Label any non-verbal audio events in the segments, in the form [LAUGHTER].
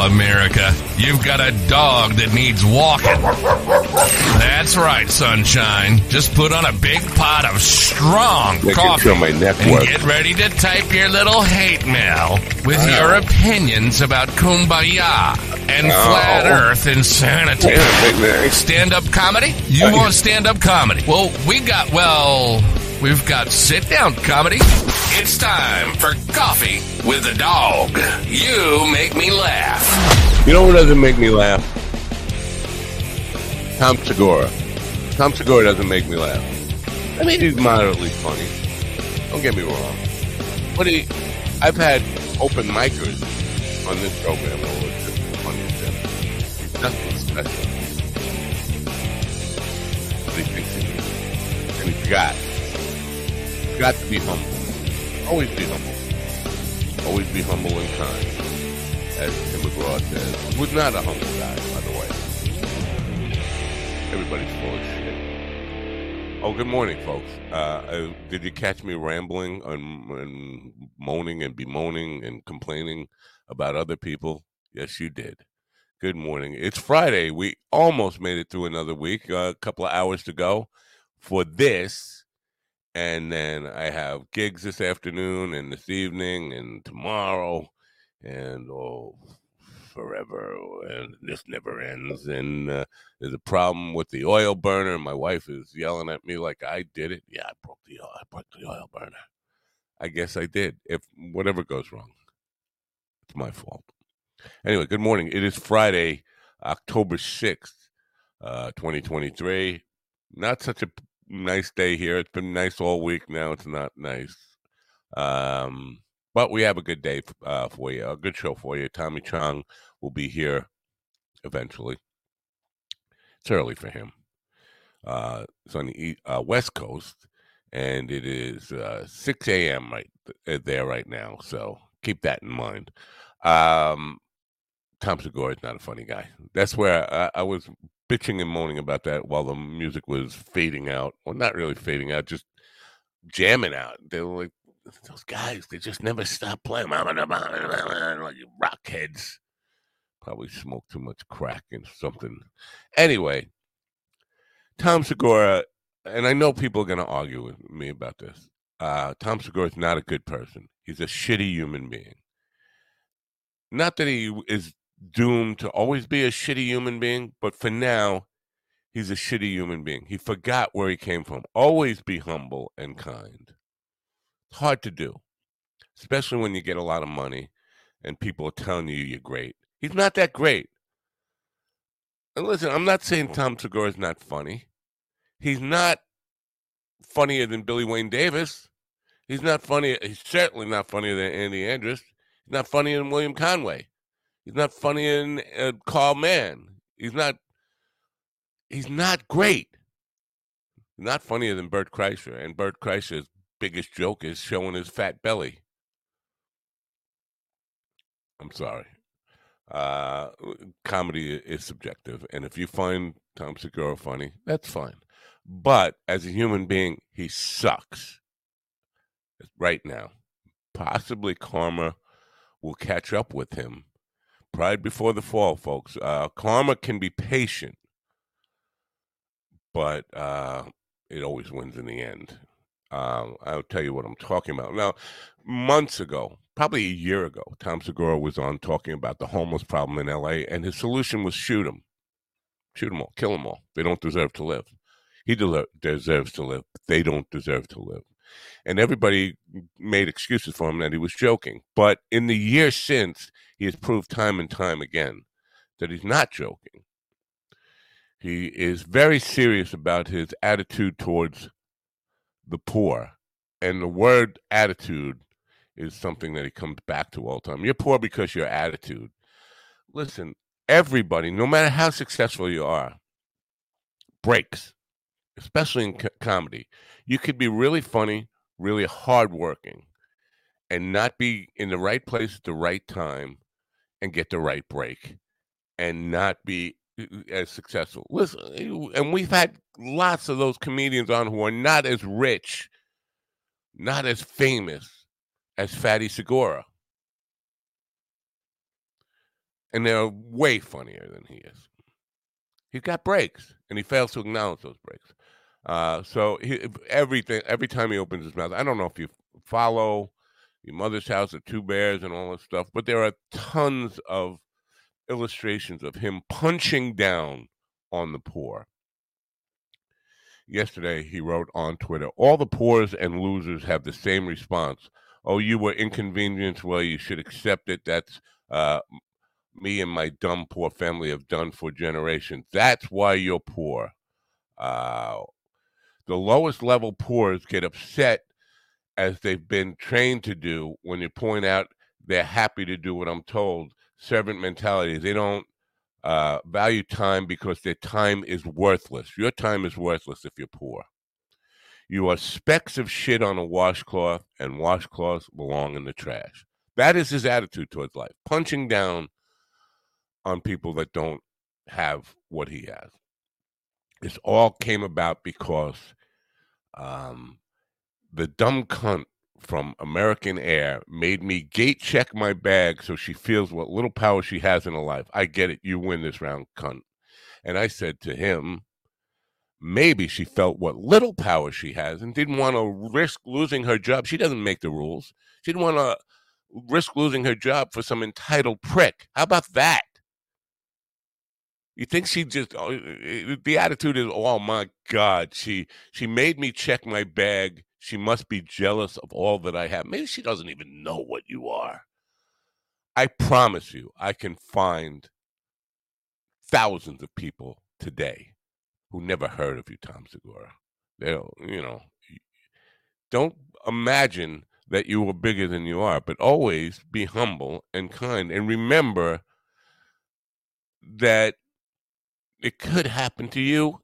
America. You've got a dog that needs walking. That's right, sunshine. Just put on a big pot of strong Make coffee feel my neck and get ready to type your little hate mail with your opinions about kumbaya and No. flat earth insanity. Yeah, Stand up comedy? You want stand up comedy? Well, we got, well, we've got sit down comedy. It's time for coffee with a dog. You make me laugh. You know what doesn't make me laugh? Tom Segura. Tom Segura doesn't make me laugh. I mean, he's moderately funny. Don't get me wrong. But he, I've had open micers on this program was just funny. Nothing special. He he. And he's got, got to be humble. Always be humble. Always be humble and kind as Tim McGraw says, was not a humble guy, by the way. Everybody's full of shit. Oh, good morning, folks. Uh, uh, did you catch me rambling and, and moaning and bemoaning and complaining about other people? Yes, you did. Good morning. It's Friday. We almost made it through another week. Uh, a couple of hours to go for this. And then I have gigs this afternoon and this evening and tomorrow and oh, forever, and this never ends. And uh, there's a problem with the oil burner. My wife is yelling at me like I did it. Yeah, I broke the oil. I broke the oil burner. I guess I did. If whatever goes wrong, it's my fault. Anyway, good morning. It is Friday, October sixth, uh, twenty twenty three. Not such a nice day here. It's been nice all week. Now it's not nice. Um, but we have a good day uh, for you, a good show for you. Tommy Chong will be here eventually. It's early for him. Uh, it's on the uh, West Coast, and it is uh, 6 a.m. right uh, there right now. So keep that in mind. Um, Tom Segura is not a funny guy. That's where I, I was bitching and moaning about that while the music was fading out. Well, not really fading out, just jamming out. They were like, those guys, they just never stop playing. Like rockheads. Probably smoke too much crack and something. Anyway, Tom Segura, and I know people are going to argue with me about this. Uh, Tom Segura is not a good person. He's a shitty human being. Not that he is doomed to always be a shitty human being, but for now, he's a shitty human being. He forgot where he came from. Always be humble and kind. It's hard to do, especially when you get a lot of money and people are telling you you're great. He's not that great. And listen, I'm not saying Tom Segura is not funny. He's not funnier than Billy Wayne Davis. He's not funny. He's certainly not funnier than Andy Andrist. He's not funnier than William Conway. He's not funny and uh, Carl Mann. He's not. He's not great. Not funnier than Bert Kreischer. And Bert Kreischer's biggest joke is showing his fat belly. I'm sorry. Uh, comedy is subjective, and if you find Tom Segura funny, that's fine. But as a human being, he sucks right now. Possibly karma will catch up with him. Pride before the fall, folks. Uh, karma can be patient, but uh, it always wins in the end. Um, I'll tell you what I'm talking about. Now, months ago, probably a year ago, Tom Segura was on talking about the homeless problem in LA, and his solution was shoot them. Shoot them all, kill them all. They don't deserve to live. He de- deserves to live. They don't deserve to live. And everybody made excuses for him that he was joking. But in the years since, he has proved time and time again that he's not joking. He is very serious about his attitude towards the poor. And the word attitude is something that he comes back to all the time. You're poor because your attitude. Listen, everybody, no matter how successful you are, breaks, especially in co- comedy. You could be really funny, really hardworking, and not be in the right place at the right time and get the right break and not be uh, as successful. Listen, and we've had lots of those comedians on who are not as rich, not as famous as Fatty Segura. And they're way funnier than he is. He's got breaks, and he fails to acknowledge those breaks. Uh, so he, everything, every time he opens his mouth, I don't know if you follow your mother's house, the two bears, and all this stuff, but there are tons of illustrations of him punching down on the poor. Yesterday, he wrote on Twitter All the poors and losers have the same response. Oh, you were inconvenienced. Well, you should accept it. That's uh, me and my dumb poor family have done for generations. That's why you're poor. Uh, the lowest level poors get upset as they've been trained to do when you point out they're happy to do what I'm told. Servant mentality. They don't uh, value time because their time is worthless. Your time is worthless if you're poor. You are specks of shit on a washcloth, and washcloths belong in the trash. That is his attitude towards life, punching down on people that don't have what he has. This all came about because um, the dumb cunt from American Air made me gate check my bag so she feels what little power she has in her life. I get it. You win this round, cunt. And I said to him, maybe she felt what little power she has and didn't want to risk losing her job. She doesn't make the rules. She didn't want to risk losing her job for some entitled prick. How about that? You think she just oh, eh, the attitude is oh my god she she made me check my bag. She must be jealous of all that I have. Maybe she doesn't even know what you are. I promise you I can find thousands of people today who never heard of you Tom Segura. They'll you know don't imagine that you were bigger than you are but always be humble and kind and remember that it could happen to you.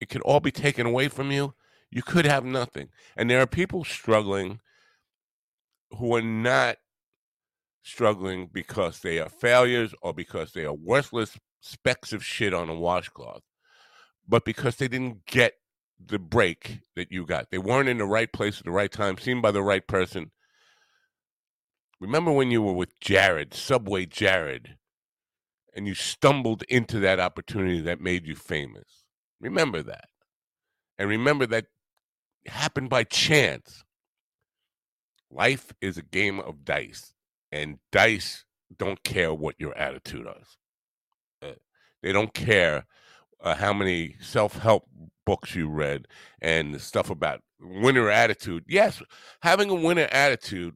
It could all be taken away from you. You could have nothing. And there are people struggling who are not struggling because they are failures or because they are worthless specks of shit on a washcloth, but because they didn't get the break that you got. They weren't in the right place at the right time, seen by the right person. Remember when you were with Jared, Subway Jared, and you stumbled into that opportunity that made you famous. Remember that. And remember that happened by chance. Life is a game of dice, and dice don't care what your attitude is. Uh, they don't care uh, how many self help books you read and stuff about winner attitude. Yes, having a winner attitude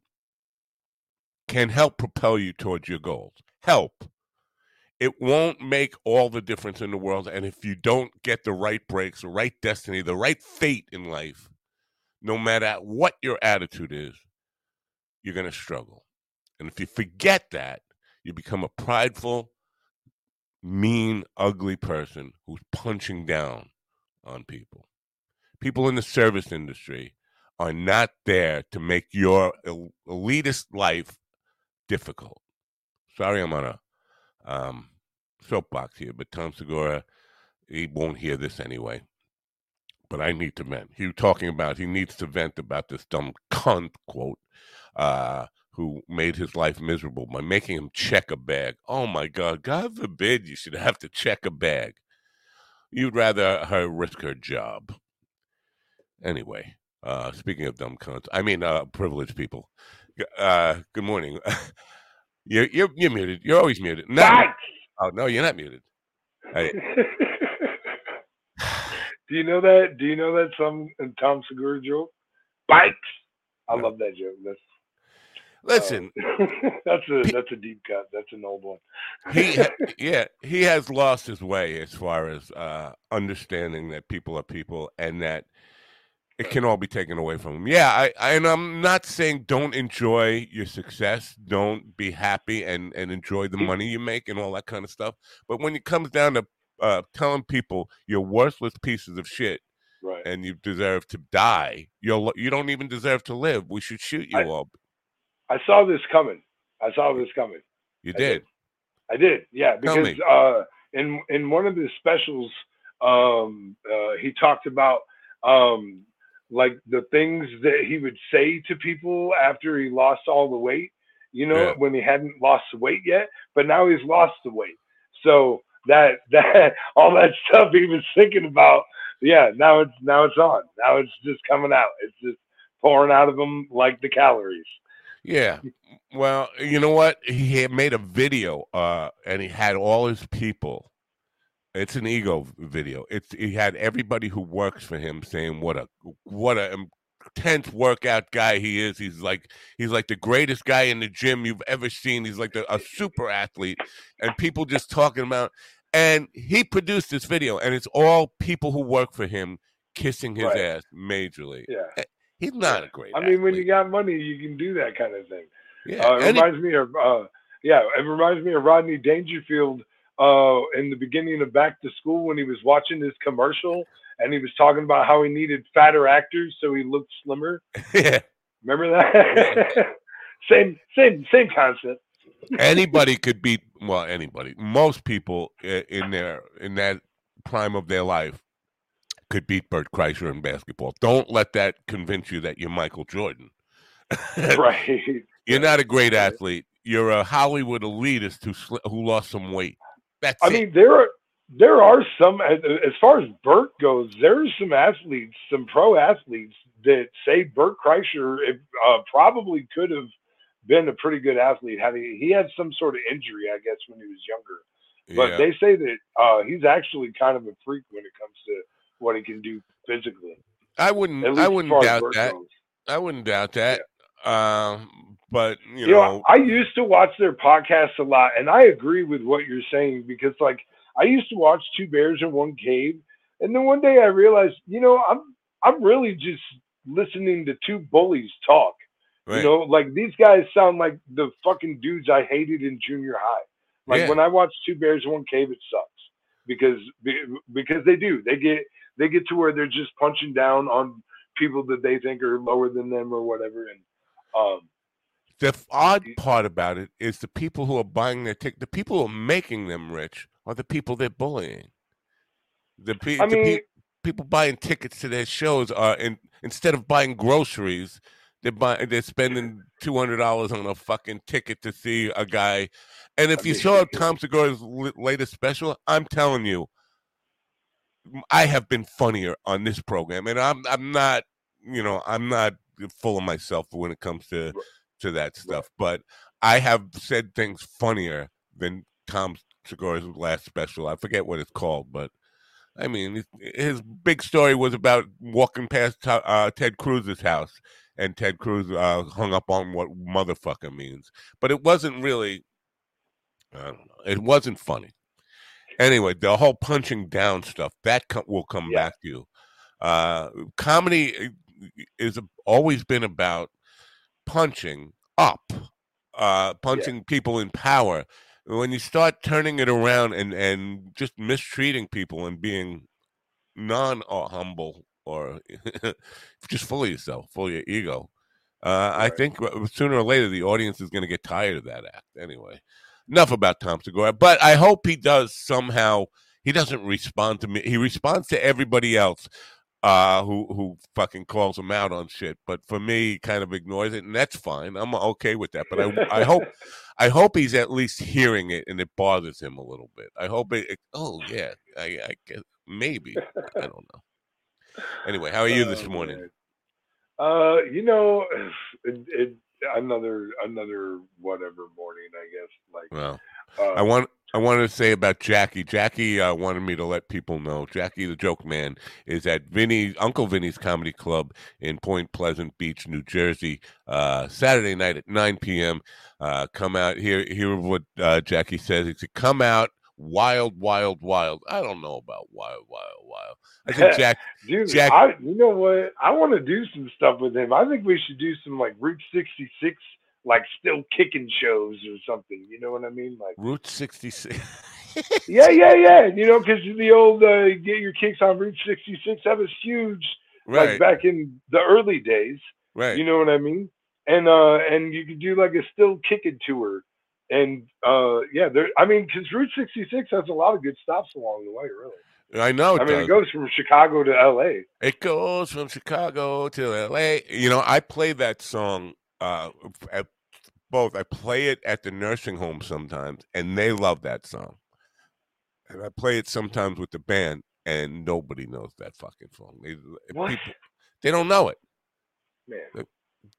can help propel you towards your goals. Help it won't make all the difference in the world. And if you don't get the right breaks, the right destiny, the right fate in life, no matter what your attitude is, you're going to struggle. And if you forget that, you become a prideful, mean, ugly person who's punching down on people. People in the service industry are not there to make your elitist life difficult. Sorry, I'm on a um, soapbox here, but Tom Segura, he won't hear this anyway. But I need to vent. He was talking about he needs to vent about this dumb cunt quote, uh, who made his life miserable by making him check a bag. Oh my God! God forbid you should have to check a bag. You'd rather her risk her job. Anyway, uh, speaking of dumb cunts, I mean uh, privileged people. Uh, good morning. [LAUGHS] You're, you're, you're muted. You're always muted. No. Oh no, you're not muted. Hey. [LAUGHS] Do you know that? Do you know that some Tom Segura joke? bikes. I love that joke. That's Listen, uh, [LAUGHS] that's a that's a deep cut. That's an old one. he [LAUGHS] yeah he has lost his way as far as uh understanding that people are people and that it can all be taken away from him yeah I, I and i'm not saying don't enjoy your success don't be happy and and enjoy the money you make and all that kind of stuff but when it comes down to uh telling people you're worthless pieces of shit right. and you deserve to die you're you don't even deserve to live we should shoot you I- all I saw this coming. I saw this coming. you I did I did, yeah, because uh, in in one of his specials, um, uh, he talked about um, like the things that he would say to people after he lost all the weight. You know, Yeah. when he hadn't lost the weight yet, but now he's lost the weight. So that [LAUGHS] that all that stuff he was thinking about, yeah, now it's now it's on. Now it's just coming out. It's just pouring out of him like the calories. Yeah. Well, you know what? He had made a video, uh, and he had all his people. It's an ego video. It's he had everybody who works for him saying what a what a intense workout guy he is. He's like he's like the greatest guy in the gym you've ever seen. He's like the, a super athlete, and people just talking about. And he produced this video, and it's all people who work for him kissing his Right. ass majorly. Yeah. He's not a great. I mean, when you got money, you can do that kind of thing. yeah, Uh, it and reminds me of uh, yeah, it reminds me of Rodney Dangerfield uh, in the beginning of Back to School when he was watching his commercial and he was talking about how he needed fatter actors so he looked slimmer. [LAUGHS] yeah. Remember that? [LAUGHS] same same same concept. anybody could beat well anybody most people in their in that prime of their life could beat Bert Kreischer in basketball. Don't let that convince you that you're Michael Jordan. [LAUGHS] right. You're not a great athlete. You're a Hollywood elitist who who lost some weight. That's I it. mean, there are there are some as far as Bert goes. There's some athletes, some pro athletes that say Bert Kreischer uh, probably could have been a pretty good athlete had he he had some sort of injury, I guess, when he was younger. But yeah. they say that uh, he's actually kind of a freak when it comes to what he can do physically. I wouldn't I wouldn't doubt that. goes. I wouldn't doubt that. Um, but you, You know, know, I used to watch their podcasts a lot, and I agree with what you're saying because, like, I used to watch Two Bears in One Cave, and then one day I realized, you know, I'm I'm really just listening to two bullies talk. right. You know, like these guys sound like the fucking dudes I hated in junior high. Like Yeah. when I watch Two Bears in One Cave, it sucks because because they do they get they get to where they're just punching down on people that they think are lower than them or whatever, and um, The odd part about it is the people who are buying their ticket, the people who are making them rich are the people they're bullying. The, pe- I the pe- people buying tickets to their shows are in, instead of buying groceries, they're buying they're spending two hundred dollars on a fucking ticket to see a guy. And if you mean- saw Tom Segura's latest special, I'm telling you, I have been funnier on this program, and I'm I'm not you know I'm not full of myself when it comes to to that stuff, but I have said things funnier than Tom Segura's last special. I forget what it's called, but I mean, his, big story was about walking past uh, Ted Cruz's house, and Ted Cruz uh, hung up on what motherfucker means, but it wasn't really. I don't know. It wasn't funny. Anyway, the whole punching down stuff that co- will come Yeah. back to you. Uh, comedy is always been about punching up, uh, punching people in power. When you start turning it around and and just mistreating people and being non or humble or [LAUGHS] just full of yourself, full of your ego, uh, I Right. think uh, sooner or later the audience is going to get tired of that act. Anyway, enough about Tom Segura. But I hope he does somehow. He doesn't respond to me. He responds to everybody else uh, who who fucking calls him out on shit. But for me, kind of ignores it, and that's fine. I'm okay with that. But I I hope [LAUGHS] I hope he's at least hearing it, and it bothers him a little bit. I hope it. it- oh yeah, I, I guess maybe I don't know. Anyway, how are you this Oh, morning? Uh, you know, [SIGHS] it, it, another another whatever morning, I guess. Like, Well, uh, I want I wanted to say about Jackie. Jackie uh, wanted me to let people know. Jackie, the joke man, is at Vinny Uncle Vinnie's Comedy Club in Point Pleasant Beach, New Jersey, uh, Saturday night at 9 p.m. Uh, come out here. Hear what uh, Jackie says. He said, "Come out, wild, wild, wild." I don't know about wild, wild, wild. I think [LAUGHS] Jack. Dude, Jack- I, you know what? I want to do some stuff with him. I think we should do some like Route 66, like still kicking shows or something. You know what I mean? Like, Route 66. [LAUGHS] yeah, yeah, yeah. You know, because the old uh, get your kicks on Route 66 that was huge, like right, back in the early days. right. You know what I mean? And uh, and you could do like a still kicking tour. And uh, yeah, there. I mean, because Route 66 has a lot of good stops along the way. Really. I know. It I mean, does. it goes from Chicago to L.A. It goes from Chicago to LA. You know, I play that song uh at both. I play it at the nursing home sometimes and they love that song. And I play it sometimes with the band and nobody knows that fucking song. They What? people they don't know it. Man,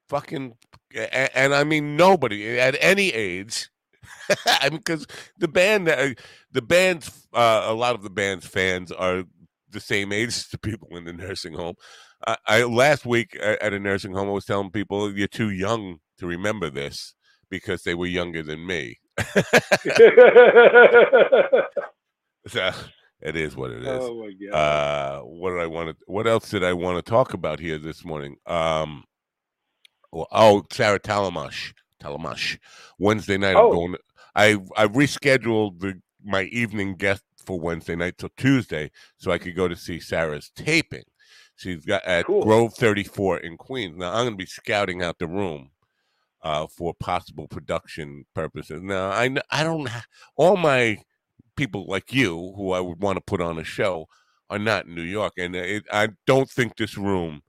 Fucking and, and I mean nobody at any age. [LAUGHS] I mean cuz the band uh, the band's uh, a lot of the band's fans are the same age [LAUGHS] as the people in the nursing home. I, I last week at a nursing home, I was telling people you're too young to remember this because they were younger than me. [LAUGHS] So it is what it is. oh my god. Uh, what did I want to? What else did I want to talk about here this morning? Um, well, oh, Sarah Talamash, Talamash, Wednesday night. Oh. I'm going. I I rescheduled the my evening guest for Wednesday night till Tuesday, so I could go to see Sarah's taping. She's got at Cool. Grove 34 in Queens. Now I'm going to be scouting out the room uh, for possible production purposes. Now I I don't all my people like you who I would want to put on a show are not in New York, and it, I don't think this room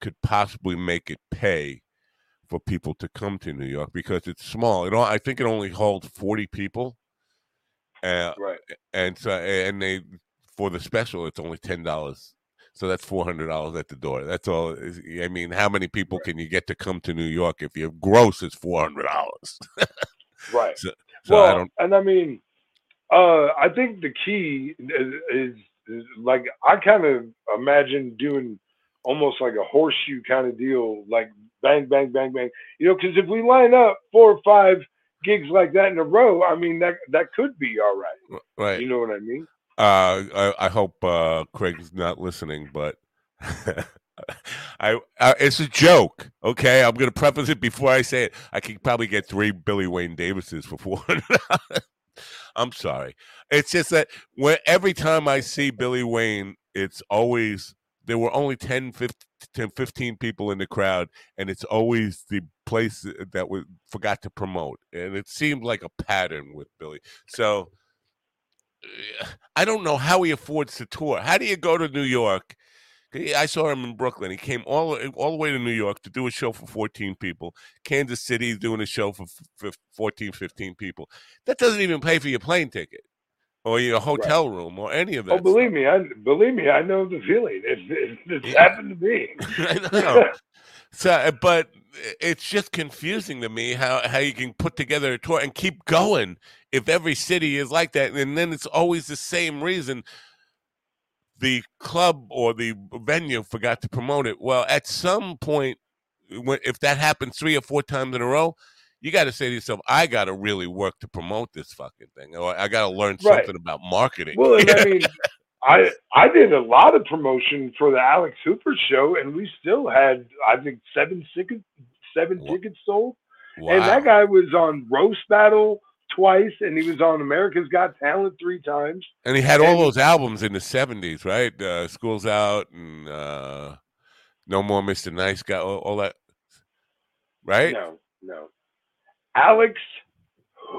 could possibly make it pay for people to come to New York because it's small. It all, I think it only holds forty people, uh, right. and so and they for the special it's only ten dollars. So that's four hundred dollars at the door. That's all. I mean, how many people can you get to come to New York if your gross is four hundred dollars? [LAUGHS] Right. So well, I don't. and I mean, uh, I think the key is, is, is like I kind of imagine doing almost like a horseshoe kind of deal, like bang, bang, bang, bang. You know, because if we line up four or five gigs like that in a row, I mean that that could be all right. Right. You know what I mean? Uh, I, I hope uh, Craig's not listening, but [LAUGHS] I uh, it's a joke. Okay, I'm gonna preface it before I say it. I could probably get three Billy Wayne Davises for four hundred. [LAUGHS] I'm sorry. It's just that when every time I see Billy Wayne, it's always there were only 10, 15, 10, 15 people in the crowd, and it's always the place that we forgot to promote, and it seemed like a pattern with Billy. So. I don't know how he affords to tour. How do you go to New York? I saw him in Brooklyn. He came all all the way to New York to do a show for 14 people. Kansas City doing a show for f- f- 14, 15 people. That doesn't even pay for your plane ticket or your hotel room or any of that. Oh, believe me, I believe me, I know the feeling. It, it, it's Yeah. happened to me. [LAUGHS] I know. So, uh, but it's just confusing to me how how you can put together a tour and keep going if every city is like that, and then it's always the same reason. The club or the venue forgot to promote it. Well, at some point, when if that happens three or four times in a row, you got to say to yourself, "I got to really work to promote this fucking thing, or I got to learn Right. something about marketing." Well, I [LAUGHS] mean, I I did a lot of promotion for the Alex Hooper show, and we still had I think seven tickets seven Wow. tickets sold. wow. And that guy was on Roast Battle twice, and he was on America's Got Talent three times. And he had all And- those albums in the seventies, right? Uh, School's Out and uh, No More Mr. Nice Guy, all, all that, right? No, no, Alex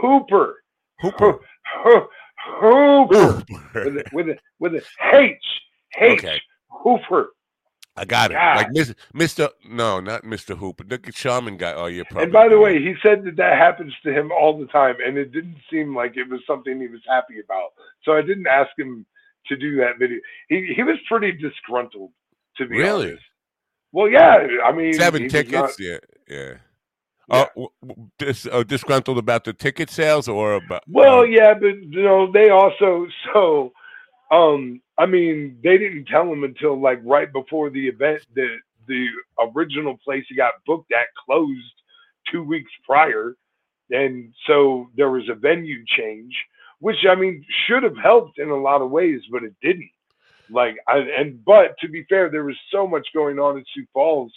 Hooper, Hooper. [LAUGHS] Hooper, with a, with a with a H H Okay. Hooper. I got it. God. Like Mr. Mr. No, not Mr. Hooper. The Shaman guy. Oh, you're probably. And by the way, he said that that happens to him all the time, and it didn't seem like it was something he was happy about. So I didn't ask him to do that video. He he was pretty disgruntled, to be Really? honest. Well, yeah. I mean, seven tickets. not- Yeah, yeah. Uh, w- w- dis, uh, disgruntled about the ticket sales or about? Well, uh, yeah, but you know, they also so um I mean, they didn't tell him until like right before the event that the original place he got booked at closed two weeks prior. And so there was a venue change, which I mean should have helped in a lot of ways, but it didn't. Like I and but to be fair, there was so much going on in Sioux Falls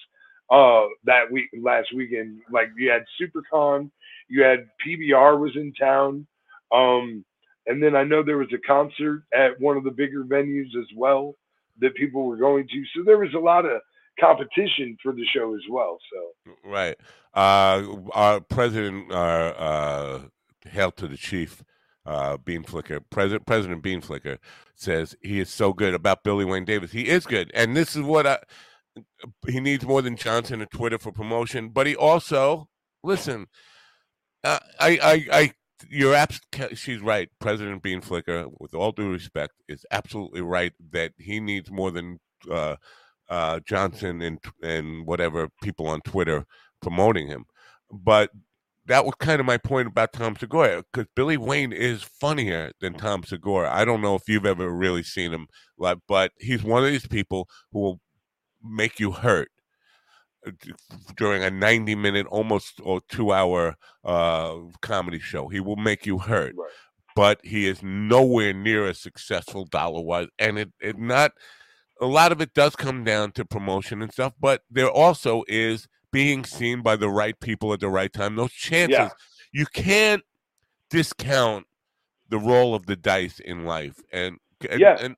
uh that week last weekend. Like you had SuperCon, you had PBR was in town. Um and then I know there was a concert at one of the bigger venues as well that people were going to. So there was a lot of competition for the show as well. So Right. Uh, our president, uh, uh, hail to the chief, uh, Bean Flicker, President President Bean Flicker says he is so good about Billy Wayne Davis. He is good, and this is what I. He needs more than Johnson and Twitter for promotion, but he also listen. Uh, I, I, I, you're abs- She's right. President Bean Flicker, with all due respect, is absolutely right that he needs more than uh, uh, Johnson and and whatever people on Twitter promoting him. But that was kind of my point about Tom Segura because Billy Wayne is funnier than Tom Segura. I don't know if you've ever really seen him, but he's one of these people who will make you hurt uh, during a 90 minute almost or two hour uh comedy show he will make you hurt Right. but he is nowhere near as successful dollar wise and it, it not a lot of it does come down to promotion and stuff but there also is being seen by the right people at the right time those chances Yeah. you can't discount the role of the dice in life and and, Yeah. and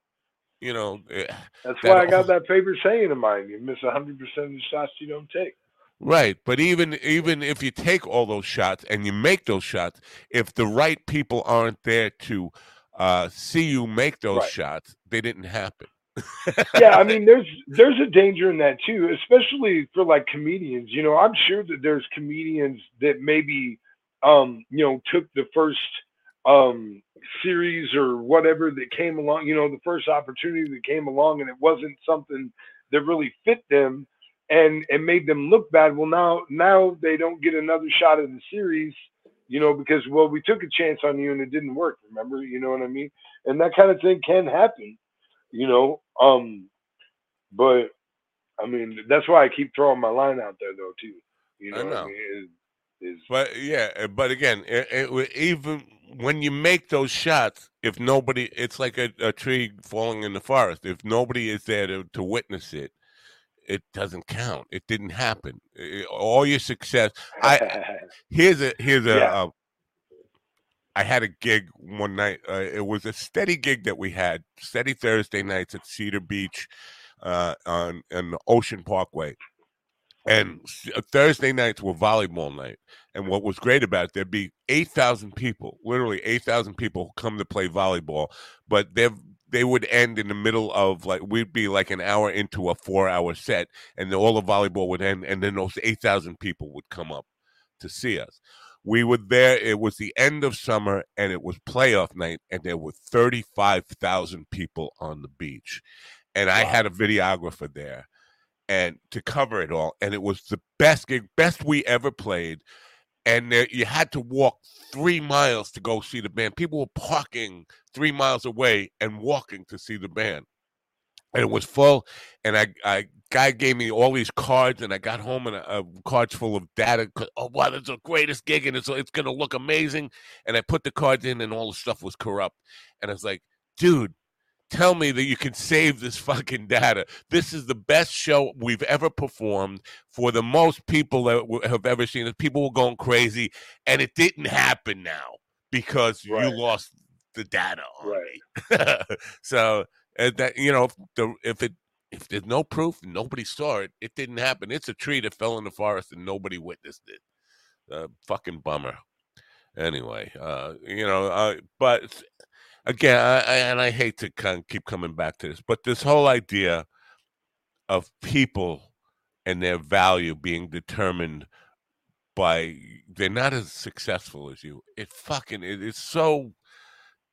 you know eh, that's That why I got that favorite saying of mine: you miss hundred percent of the shots you don't take. Right, but even even if you take all those shots and you make those shots, if the right people aren't there to uh, see you make those Right. shots, they didn't happen. [LAUGHS] yeah, I mean, there's there's a danger in that too, especially for like comedians. You know, I'm sure that there's comedians that maybe, um, you know, took the first um series or whatever that came along. You know, the first opportunity that came along, and it wasn't something that really fit them, and and made them look bad. Well, now now they don't get another shot at the series. You know, because well, we took a chance on you and it didn't work. Remember, you know what I mean? And that kind of thing can happen you know. Um, but I mean, that's why I keep throwing my line out there, though, too. You I know, what know. I mean, is, But yeah, uh, but again, it, it, even when you make those shots, if nobody, it's like a, a tree falling in the forest. If nobody is there to, to witness it, it doesn't count. It didn't happen. Eh, All your success. I [LAUGHS] here's a here's a. Yeah. uh, I had a gig one night. Uh, it was a steady gig that we had, steady Thursday nights at Cedar Beach, uh, on on the Ocean Parkway, and uh, Thursday nights were volleyball night. And what was great about it, there'd be eight thousand people, literally eight thousand people who come to play volleyball, but they they would end in the middle of like we'd be like an hour into a four hour set, and then all the volleyball would end, and then those eight thousand people would come up to see us. We were there. It was the end of summer, and it was playoff night, and there were thirty-five thousand people on the beach, and I had a videographer there, and to cover it all, and it was the best gig, best we ever played, and there, you had to walk three miles to go see the band. People were parking three miles away and walking to see the band, and it was full. And I, I guy gave me all these cards, and I got home and a, a cards full of data. Oh wow, that's the greatest gig, and it's it's gonna look amazing. And I put the cards in, and all the stuff was corrupt. And I was like, dude, tell me that you can save this fucking data. This is the best show we've ever performed for the most people that have ever seen it. People were going crazy, and it didn't happen now because Right. you lost the data on Right. me. [LAUGHS] so uh, that you know, if the if it if there's no proof, nobody saw it. It didn't happen. It's a tree that fell in the forest and nobody witnessed it. Uh, fucking bummer. Anyway, uh, you know, uh, but again, I, I, and I hate to kind of keep coming back to this, but this whole idea of people and their value being determined by they're not as successful as you. It fucking it is so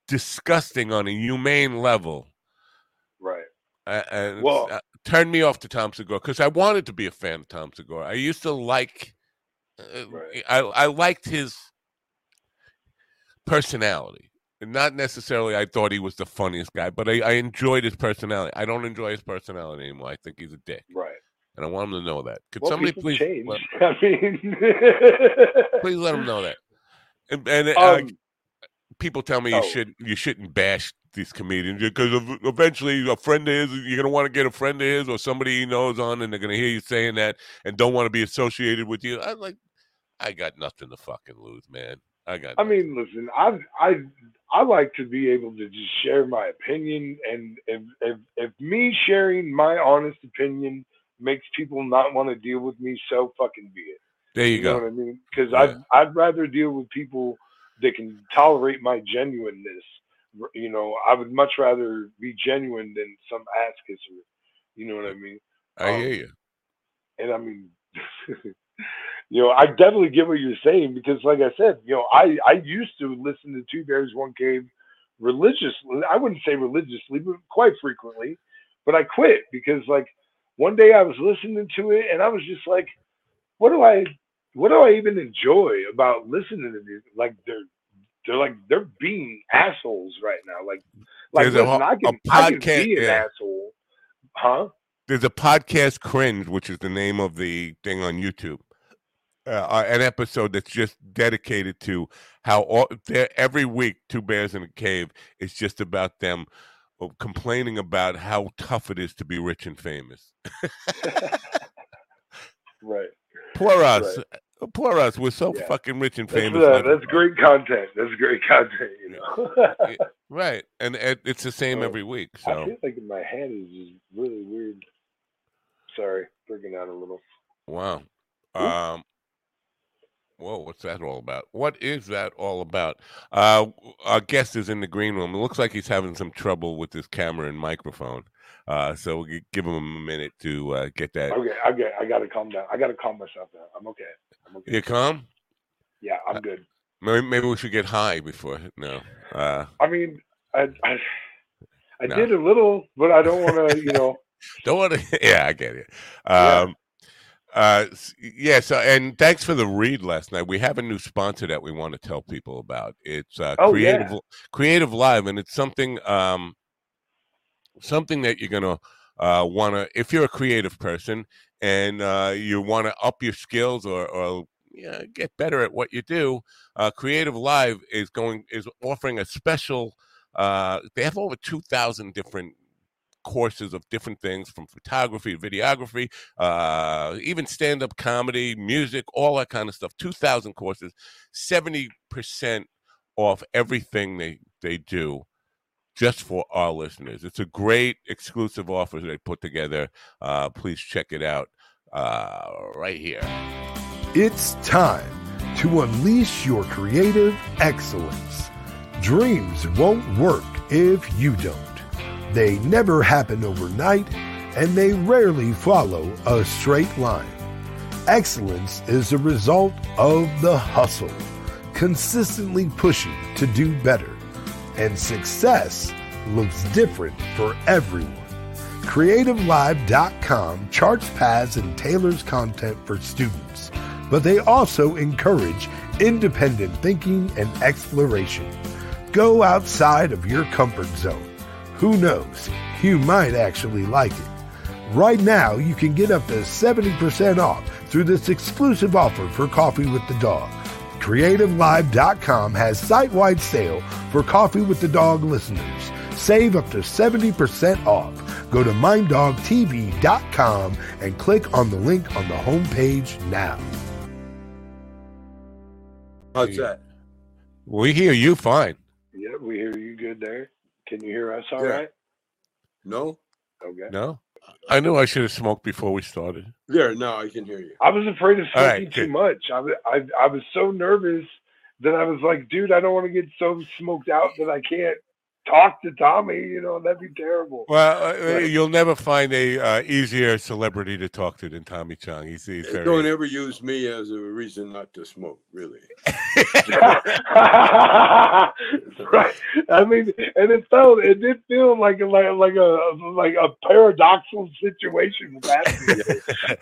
disgusting on a humane level. right. Uh, and Well- uh, turned me off to Tom Segura because I wanted to be a fan of Tom Segura. I used to like uh, Right. I I liked his personality. Not necessarily I thought he was the funniest guy, but I, I enjoyed his personality. I don't enjoy his personality anymore. I think he's a dick. Right. And I want him to know that. Could Well, somebody please change. let, [LAUGHS] I mean, [LAUGHS] please let him know that? And, and uh, um, people tell me you oh. should you shouldn't bash these comedians because eventually a friend of his you're gonna want to get a friend of his or somebody he knows on and they're gonna hear you saying that and don't want to be associated with you. I like I got nothing to fucking lose, man. I got. I mean, listen, I I I like to be able to just share my opinion, and if if if me sharing my honest opinion makes people not want to deal with me, so fucking be it. there you, You know go. what I mean? Because Yeah. I'd I'd rather deal with people that can tolerate my genuineness. You know, I would much rather be genuine than some ass kisser. You know what I mean? I um, hear you. and I mean, [LAUGHS] you know, I definitely get what you're saying because, like I said, you know, I I used to listen to Two Bears One Cave religiously. I wouldn't say religiously, but quite frequently. But I quit because, like, one day I was listening to it and I was just like, what do I, what do I even enjoy about listening to this? Like, they're they're like they're being assholes right now. Like, like There's a listen, ho- I a can I can be an yeah. asshole, huh? There's a podcast cringe, which is the name of the thing on YouTube. Uh, uh, an episode that's just dedicated to how all, every week two bears in a cave is just about them uh, complaining about how tough it is to be rich and famous. Right. Poor us, uh, poor us. We're so Yeah. fucking rich and That's, famous. uh, that's great content. That's great content. You know. right? And it, it's the same Oh, every week. I So feel like my hand is just really weird. Sorry, freaking out a little. wow. Um, whoa, what's that all about? What is that all about? Uh, our guest is in the green room. It looks like he's having some trouble with his camera and microphone. Uh, so we'll give him a minute to uh, get that. Okay, I get. I gotta calm down. I gotta calm myself down. I'm okay. I'm okay. You calm? Yeah, I'm good. Maybe, maybe we should get high before. No. Uh, I mean, I I, I No. did a little, but I don't want to. You know. [LAUGHS] Don't want to. [LAUGHS] Yeah, I get it. Yeah. Uh, yeah. So, and thanks for the read last night. We have a new sponsor that we want to tell people about. It's uh, Oh, Creative yeah. Creative Live, and it's something um, something that you're gonna uh, want to if you're a creative person and uh, you want to up your skills or or yeah, get better at what you do. Uh, Creative Live is going is offering a special. Uh, they have over two thousand different courses of different things from photography, videography, uh, even stand up comedy, music, all that kind of stuff. 2,000 courses, 70% off everything they, they do just for our listeners. It's a great exclusive offer they put together. Uh, please check it out uh, right here. It's time to unleash your creative excellence. Dreams won't work if you don't. They never happen overnight, and they rarely follow a straight line. Excellence is a result of the hustle, consistently pushing to do better. And success looks different for everyone. CreativeLive.com charts paths and tailors content for students, but they also encourage independent thinking and exploration. Go outside of your comfort zone. Who knows? You might actually like it. Right now, you can get up to 70% off through this exclusive offer for Coffee with the Dog. CreativeLive.com has site wide sale for Coffee with the Dog listeners. Save up to 70% off. Go to minddogtv.com and click on the link on the homepage now. How's that? We hear you fine. Yep, we hear you good there. Can you hear us all Yeah. right? No? Okay. No? I knew I should have smoked before we started. There, now I can hear you. I was afraid of All right, smoking too much. I, I I was so nervous that I was like, dude, I don't want to get so smoked out that I can't talk to Tommy. You know, that'd be terrible. Well, uh, you'll never find a uh, easier celebrity to talk to than Tommy Chong. He's, he's very. Don't ever use me as a reason not to smoke, really. [LAUGHS] [LAUGHS] right. I mean, and it felt, it did feel like a, like like a like a paradoxical situation [LAUGHS]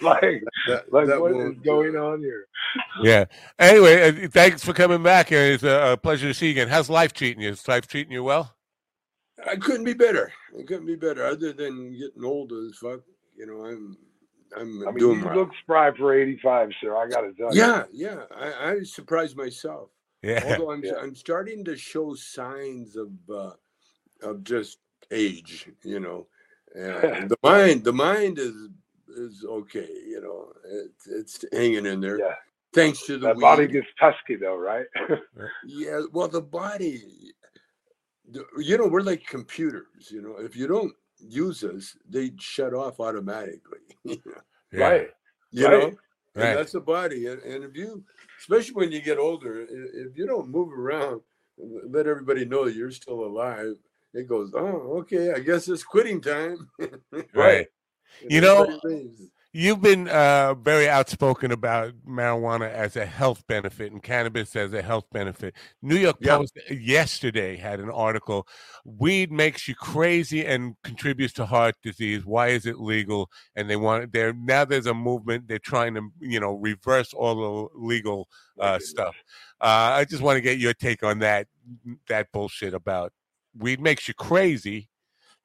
like That, like that what is going uh, on here? Yeah. Anyway, uh, thanks for coming back. It's a, a pleasure to see you again. How's life treating you? Is life treating you well? I couldn't be better. I couldn't be better. Other than getting old as fuck, you know, I'm I'm I mean, doing you well. look spry for 85, sir. I got to tell you. Yeah, yeah. I, I surprised myself. Yeah. Although I'm Yeah. I'm starting to show signs of uh, of just age, you know. And the [LAUGHS] mind the mind is is okay, you know. It's it's hanging in there. Yeah. Thanks to the That body gets tusky, though, [LAUGHS] right? Yeah, well, the body, the- you know, we're like computers. You know, if you don't use us, they shut off automatically. [LAUGHS] Right. You Yeah. Right. know, Right. and that's the body. And, and if you, especially when you get older, if you don't move around, let everybody know you're still alive. It goes, oh, okay, I guess it's quitting time. [LAUGHS] Right. You know, everybody leaves. You've been uh, very outspoken about marijuana as a health benefit and cannabis as a health benefit. New York Yeah. Post yesterday had an article Weed makes you crazy and contributes to heart disease. Why is it legal? And they want there now there's a movement, they're trying to, you know, reverse all the legal uh, stuff. Uh, I just want to get your take on that that bullshit about weed makes you crazy.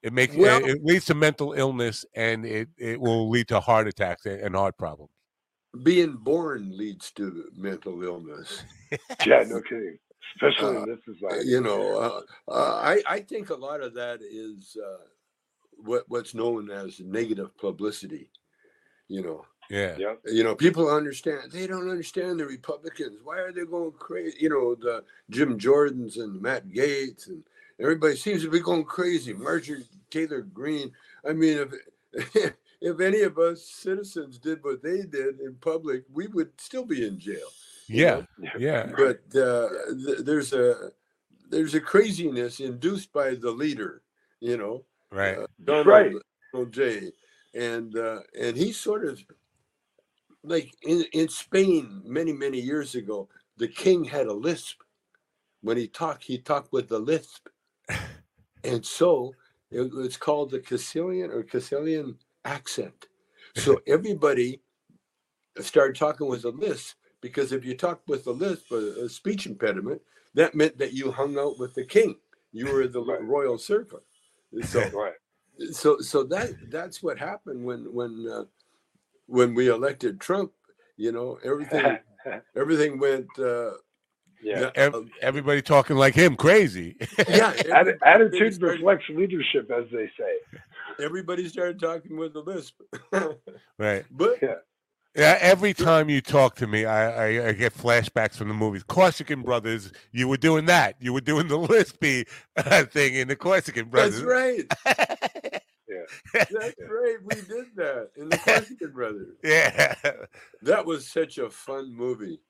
It makes Well- it, it leads to mental illness and it, it will lead to heart attacks and, and heart problems. Being born leads to mental illness. [LAUGHS] yeah, no kidding. Especially Uh, in this society. you know, uh, uh, I I think a lot of that is uh, what what's known as negative publicity. You know, Yeah. Yeah. you know, people understand. They don't understand the Republicans. Why are they going crazy? You know, the Jim Jordans and Matt Gaetz and everybody seems to be going crazy. Marjorie Taylor Greene. I mean, if [LAUGHS] if any of us citizens did what they did in public, we would still be in jail. Yeah. know? Yeah. but uh, th- there's a there's a craziness induced by the leader, you know, Right. uh, Donald, Right. Donald J. And uh, and he sort of like in, in Spain many many years ago, the king had a lisp. When he talked, he talked with a lisp, and so it was called the Castilian or Castilian accent. So [LAUGHS] everybody started talking with a lisp because if you talk with a lisp, a, a speech impediment, that meant that you hung out with the king. You were the Right. royal circle. So [LAUGHS] Right. so so that that's what happened when when uh, when we elected Trump. You know everything [LAUGHS] everything went. Uh, yeah. Ev- everybody talking like him, crazy. yeah, [LAUGHS] attitude reflects leadership, as they say. Everybody started talking with a lisp, [LAUGHS] right. but Yeah. Yeah. Every time you talk to me, I, I, I get flashbacks from the movies. Corsican Brothers, you were doing that. You were doing the [LAUGHS] Lispy uh, thing in the Corsican Brothers. that's right. Yeah. That's right. We did that in the Corsican Brothers. yeah. That was such a fun movie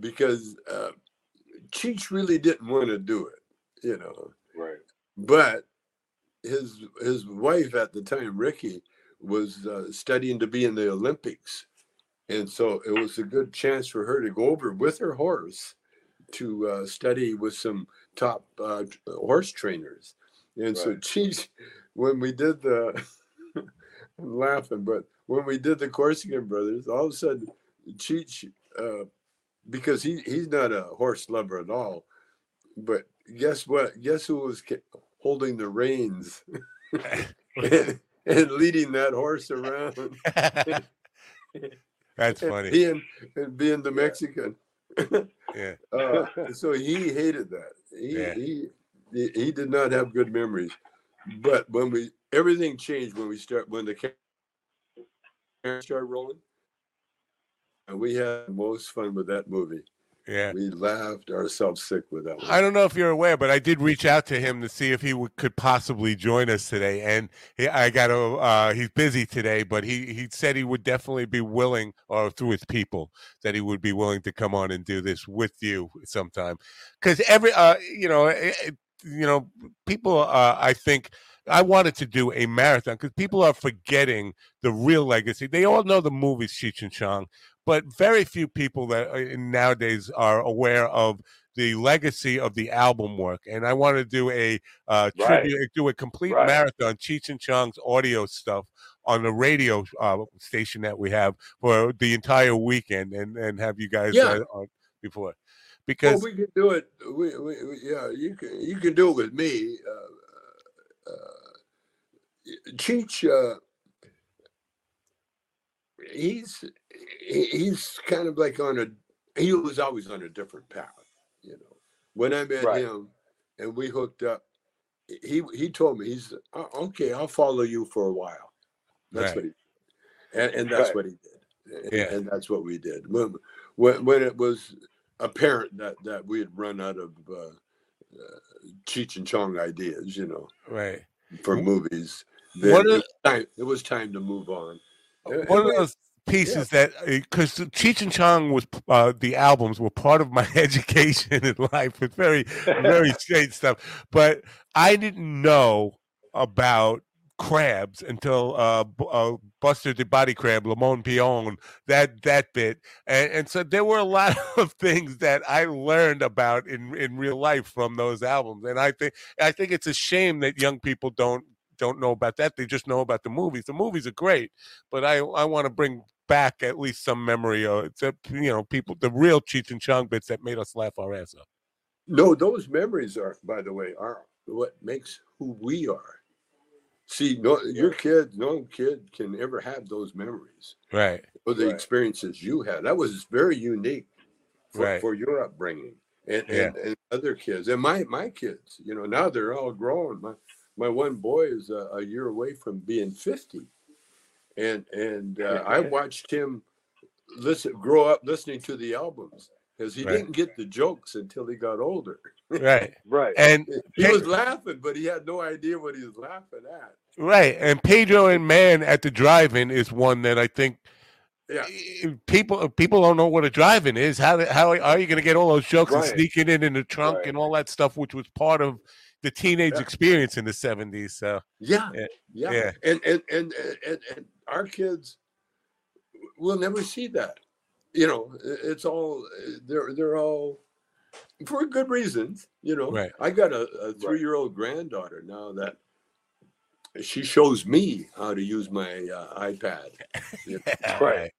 because uh, Cheech really didn't want to do it, you know. Right. but his his wife at the time Rikki was uh, studying to be in the olympics and so it was a good chance for her to go over with her horse to uh, study with some top uh, horse trainers and so Right. geez, when we did the [LAUGHS] I'm laughing but when we did the corsican brothers all of a sudden cheech uh, because he, he's not a horse lover at all but guess what? Guess who was holding the reins [LAUGHS] [LAUGHS] and, and leading that horse around? [LAUGHS] That's funny. Being and being the Mexican. Yeah. Uh, so he hated that. He, Yeah. he he he did not have good memories. But when we everything changed when we start when the camera started rolling, and we had the most fun with that movie. Yeah. We laughed ourselves sick with that one. I don't know if you're aware, but I did reach out to him to see if he would, could possibly join us today. And he, I got to, uh, he's busy today, but he, he said he would definitely be willing, or through his people, that he would be willing to come on and do this with you sometime. Because every, uh, you know, eh, you know, people. Uh, I think I wanted to do a marathon because people are forgetting the real legacy. They all know the movies Cheech and Chong, but very few people that uh, nowadays are aware of the legacy of the album work. And I want to do a uh, Right. tribute, do a complete Right. marathon, Cheech and Chong's audio stuff on the radio uh, station that we have for the entire weekend, and and have you guys Yeah. uh, on before Well, because we can do it. We, we, we- yeah, you can you can do it with me. Uh, Cheech, uh, he's he's kind of like on a he was always on a different path. You know, when I met Right. him and we hooked up, he he told me he's "Oh, okay. I'll follow you for a while. That's Right. what he and, and that's Right. what he did. And, Yeah. and that's what we did. When, when when it was apparent that that we had run out of uh, Cheech and Chong ideas, you know, right. for movies, then what it, was time, it was time to move on. One of and those pieces that because Cheech and Chong was uh, the albums were part of my [LAUGHS] education in life. It's very very [LAUGHS] strange stuff, but I didn't know about crabs until uh, uh Buster the Body Crab, Lamont Pion, that that bit, and, and so there were a lot [LAUGHS] of things that I learned about in in real life from those albums, and I think I think it's a shame that young people don't don't know about that. They just know about the movies. The movies are great, but I I want to bring back at least some memory of you know people the real Cheech and Chong bits that made us laugh our ass off. No, those memories are, by the way, are what makes who we are. See, no, your kid, no kid can ever have those memories Right. or the Right. experiences you had. That was very unique for, Right. for your upbringing and, Yeah. and, and other kids and my my kids. You know, now they're all grown. My my one boy is a, a year away from being fifty, and and uh, I watched him listen grow up listening to the albums because he Right. didn't get the jokes until he got older. Right. [LAUGHS] Right. And He Pe- was laughing, but he had no idea what he was laughing at. right. And Pedro and Man at the drive-in is one that I think Yeah. eh, people people don't know what a drive-in is. How how are you going to get all those jokes and sneaking in in the trunk Right. and all that stuff, which was part of the teenage Yeah. experience in the seventies? So Yeah, Yeah. yeah, Yeah. And, and and and and our kids will never see that. You know, it's all they're they're all for good reasons. You know, Right. I got a, a three year old granddaughter now that she shows me how to use my uh, iPad. [LAUGHS] You know, Right.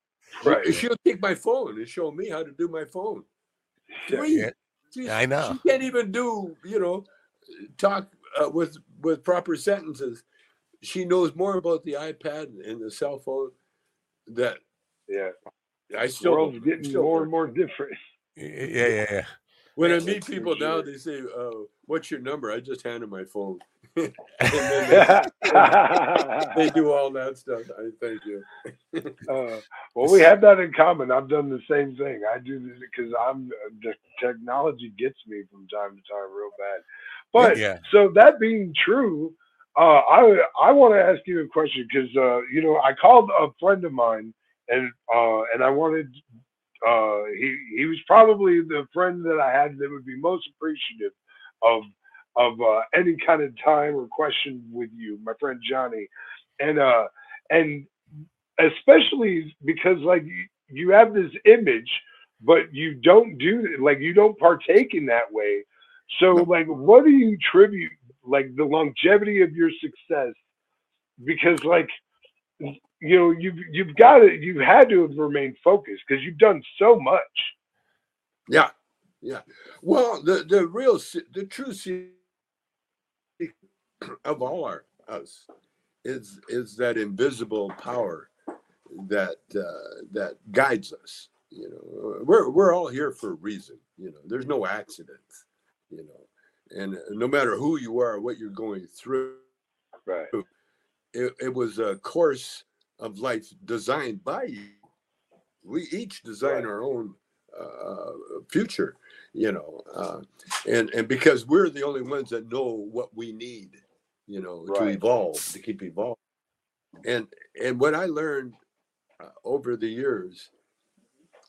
Right. She'll take my phone and show me how to do my phone. Three. Yeah. She's- I know. She can't even do, you know, talk uh, with with proper sentences. She knows more about the iPad and the cell phone that Yeah. I The still world's getting still more don't. and more different. Yeah, yeah, yeah. When I meet for people now, they say, uh, "What's your number?" I just hand them my phone. [LAUGHS] [LAUGHS] they, [LAUGHS] they do all that stuff. I thank you. Uh, well, we have that in common. I've done the same thing. I do this because I'm the technology gets me from time to time real bad. But Yeah. so that being true, uh, I I want to ask you a question because uh, you know I called a friend of mine and uh, and I wanted uh, he he was probably the friend that I had that would be most appreciative of of uh, any kind of time or question with you, my friend Johnny, and uh and especially because like you, you have this image, but you don't do like you don't partake in that way. So like, what do you tribute like the longevity of your success? Because like you know you've you've got it you've had to have remained focused because you've done so much. Yeah, yeah. Well, the the real the true secret of all our us is is that invisible power that uh, that guides us. You know, we're we're all here for a reason. You know, there's no accidents. You know, and no matter who you are, what you're going through, Right. it, it was a course of life designed by you. We each design Right. our own uh, future, you know, uh, and and because we're the only ones that know what we need, you know, to evolve, to keep evolving. And and what I learned uh, over the years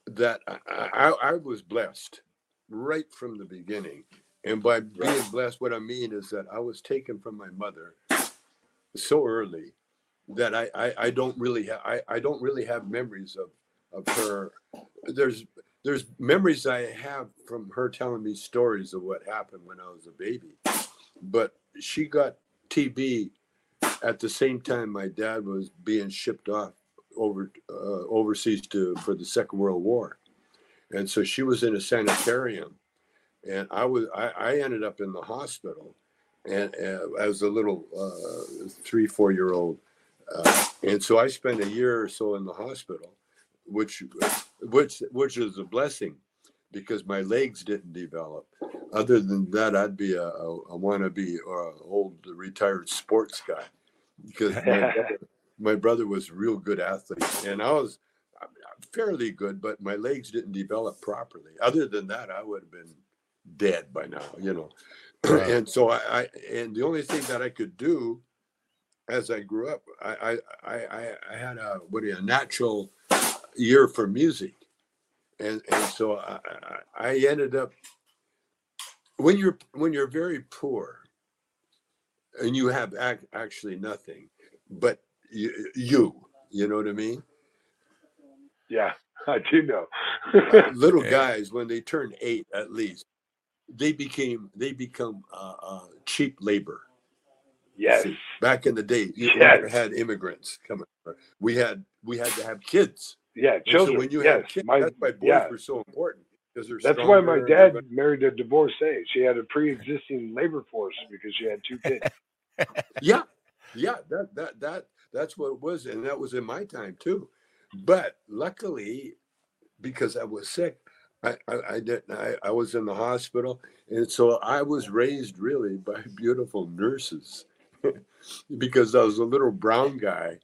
that I, I, I was blessed right from the beginning And by being blessed, what I mean is that I was taken from my mother so early that I, I, I don't really have I, I don't really have memories of, of her. There's there's memories I have from her telling me stories of what happened when I was a baby. But she got TB at the same time my dad was being shipped off over uh, overseas to for the Second World War, and so she was in a sanitarium, and I was I, I ended up in the hospital, and uh, as a little uh, three four year old, uh, and so I spent a year or so in the hospital, which which which is a blessing, because my legs didn't develop. Other than that, I'd be a, a, a wannabe or uh, old retired sports guy, because my [LAUGHS] brother, my brother was a real good athlete, and I was fairly good, but my legs didn't develop properly. Other than that, I would have been dead by now, you know. [CLEARS THROAT] Right. and so I, I, and the only thing that I could do as I grew up, I, I, I, I had a what a natural ear for music, and and so I, I I ended up when you're when you're very poor and you have ac- actually nothing, but you, you you know what I mean. Yeah, [LAUGHS] I do know. Uh, [LAUGHS] little Yeah. guys when they turn eight at least they became they become uh, uh, cheap labor yes. See, back in the day you Yes. had immigrants coming we had we had to have kids Yeah, And so children. when you yes. have kids my, that's why boys yeah. were so important because they're That's why my dad married a divorcee. She had a pre-existing labor force because she had two kids. [LAUGHS] [LAUGHS] yeah yeah that that that that's what it was and that was in my time too but luckily because i was sick i i, I didn't I, I was in the hospital and so i was raised really by beautiful nurses [LAUGHS] because i was a little brown guy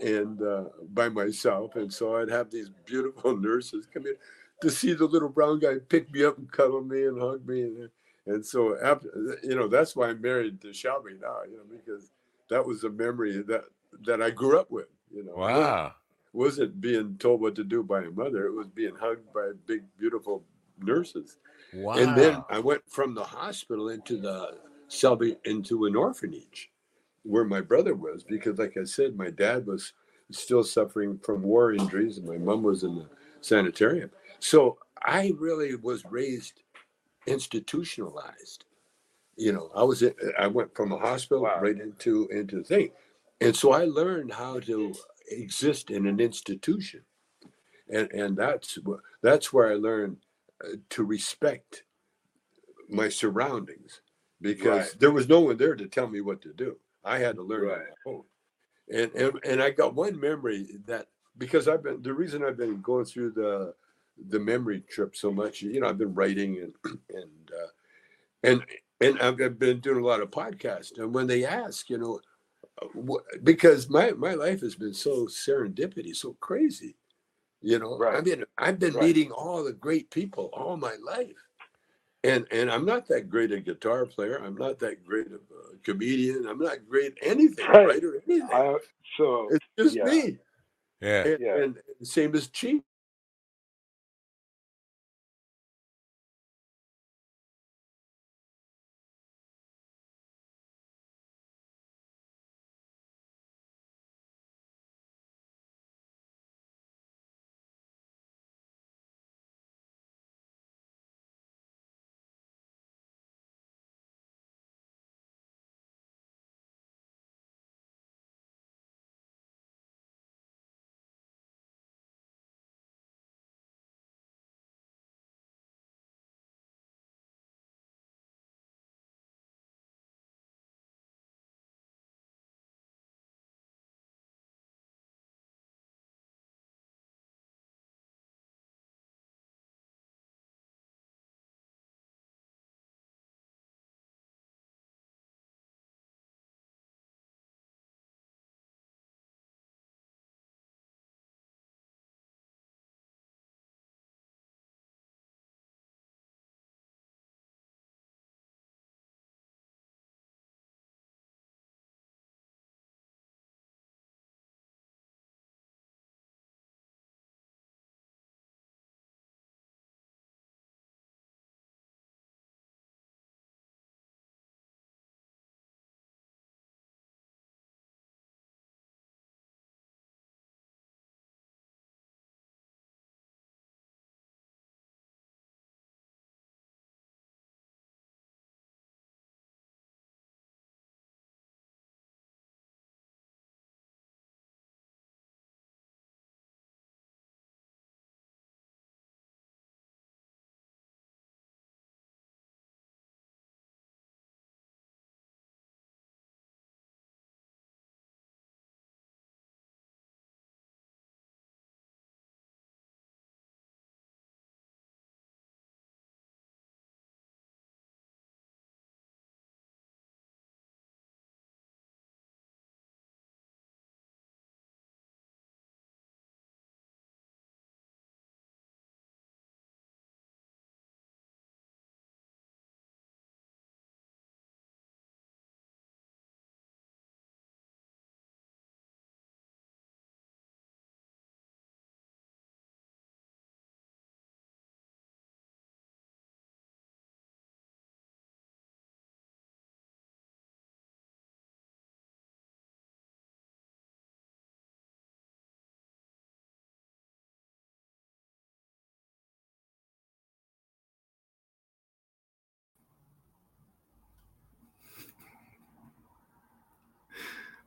and uh, by myself and so i'd have these beautiful nurses come in to see the little brown guy pick me up and cuddle me and hug me and and so after you know that's why i'm married to shelby now you know because that was a memory that that i grew up with you know Wow. wasn't being told what to do by a mother it was being hugged by big beautiful nurses Wow. and then i went from the hospital into the selby into an orphanage where my brother was because like i said my dad was still suffering from war injuries and my mom was in the sanitarium. So i really was raised institutionalized you know i was in, i went from a hospital Wow. right into into the thing. And so i learned how to exist in an institution. And and that's that's where i learned uh, to respect my surroundings because Right. there was no one there to tell me what to do i had to learn on my own and, and and i got one memory that because i've been the reason i've been going through the the memory trip so much you know i've been writing and [CLEARS THROAT] and uh, and and I've been doing a lot of podcasts and when they ask you know uh, because my my life has been so serendipity so crazy you know i Right. mean i've been Right. meeting all the great people all my life and and i'm not that great a guitar player i'm not that great of a comedian i'm not great anything Right. writer anything I, so it's just yeah. me yeah. and, Yeah. and same as chief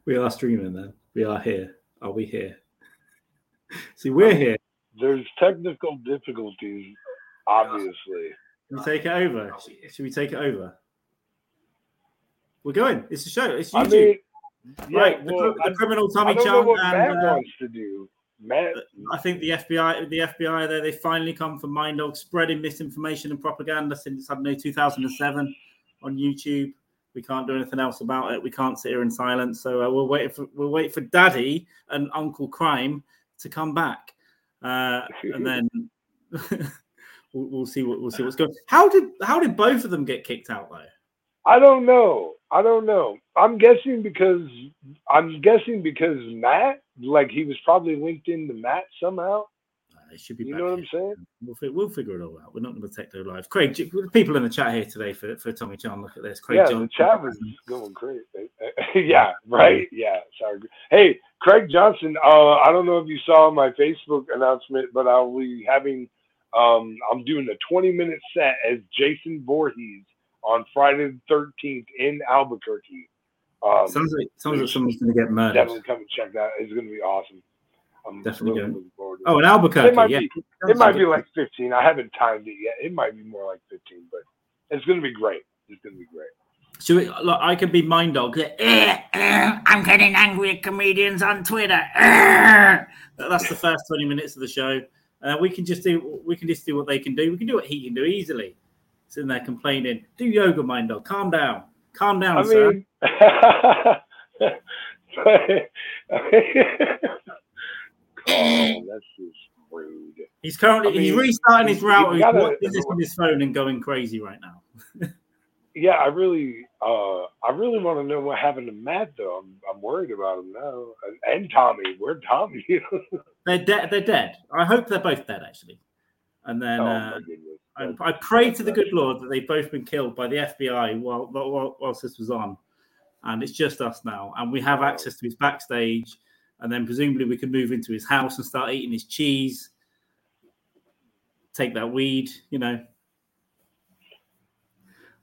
We are streaming then. We are here. Are we here? [LAUGHS] See, we're here. There's technical difficulties, obviously. Should we take it over? Should we take it over? We're going. It's a show. It's I YouTube. mean, yeah, right. The, well, cr- the criminal Tommy Chong what Matt uh, wants to do. Matt, I think the FBI, the FBI, there they finally come for Mind Dog spreading misinformation and propaganda since I don't know 2007 on YouTube. We can't do anything else about it. We can't sit here in silence. So uh, we'll wait for we'll wait for Daddy and Uncle Crime to come back, uh, and then [LAUGHS] we'll, we'll see what we'll see what's going. How did how did both of them get kicked out though? I don't know. I don't know. I'm guessing because I'm guessing because Matt, like he was probably linked in into Matt somehow. They should be. You know what here. I'm saying? We'll, fi- we'll figure it all out. We're not going to take their lives. Craig, j- people in the chat here today for, for Tommy Chong. Look at this. Craig yeah, John. the chat was going crazy. [LAUGHS] yeah, right. Yeah, sorry. Hey, Craig Johnson. Uh, I don't know if you saw my Facebook announcement, but I'll be having. Um, I'm doing a 20 minute set as Jason Voorhees on Friday the 13th in Albuquerque. Um, Sounds like sounds like someone's going to get murdered. definitely come and check that. It's going to be awesome. I'm Definitely really going. looking forward to Oh, it. in Albuquerque. It might yeah. be. It might be like 15. I haven't timed it yet. It might be more like 15, but it's going to be great. It's going to be great. So look, I could be mind dog. Eh, eh, I'm getting angry at comedians on Twitter. eh. That's the first twenty minutes of the show. Uh, we can just do. We can just do what they can do. We can do what he can do easily. Sitting there complaining. Do yoga, mind dog. Calm down. Calm down, I sir. mean, [LAUGHS] oh, that's just rude. He's currently I he's restarting his router. He's gotta- watching this on his phone and going crazy right now. [LAUGHS] Yeah, I really, uh, I really want to know what happened to Matt though. I'm, I'm worried about him now, and, and Tommy. Where'd Tommy? [LAUGHS] They're dead. They're dead. I hope they're both dead actually. And then oh uh. I, I pray to the good Lord that they've both been killed by the FBI while, while whilst this was on, and it's just us now, and we have access to his backstage, and then presumably we can move into his house and start eating his cheese, take that weed, you know.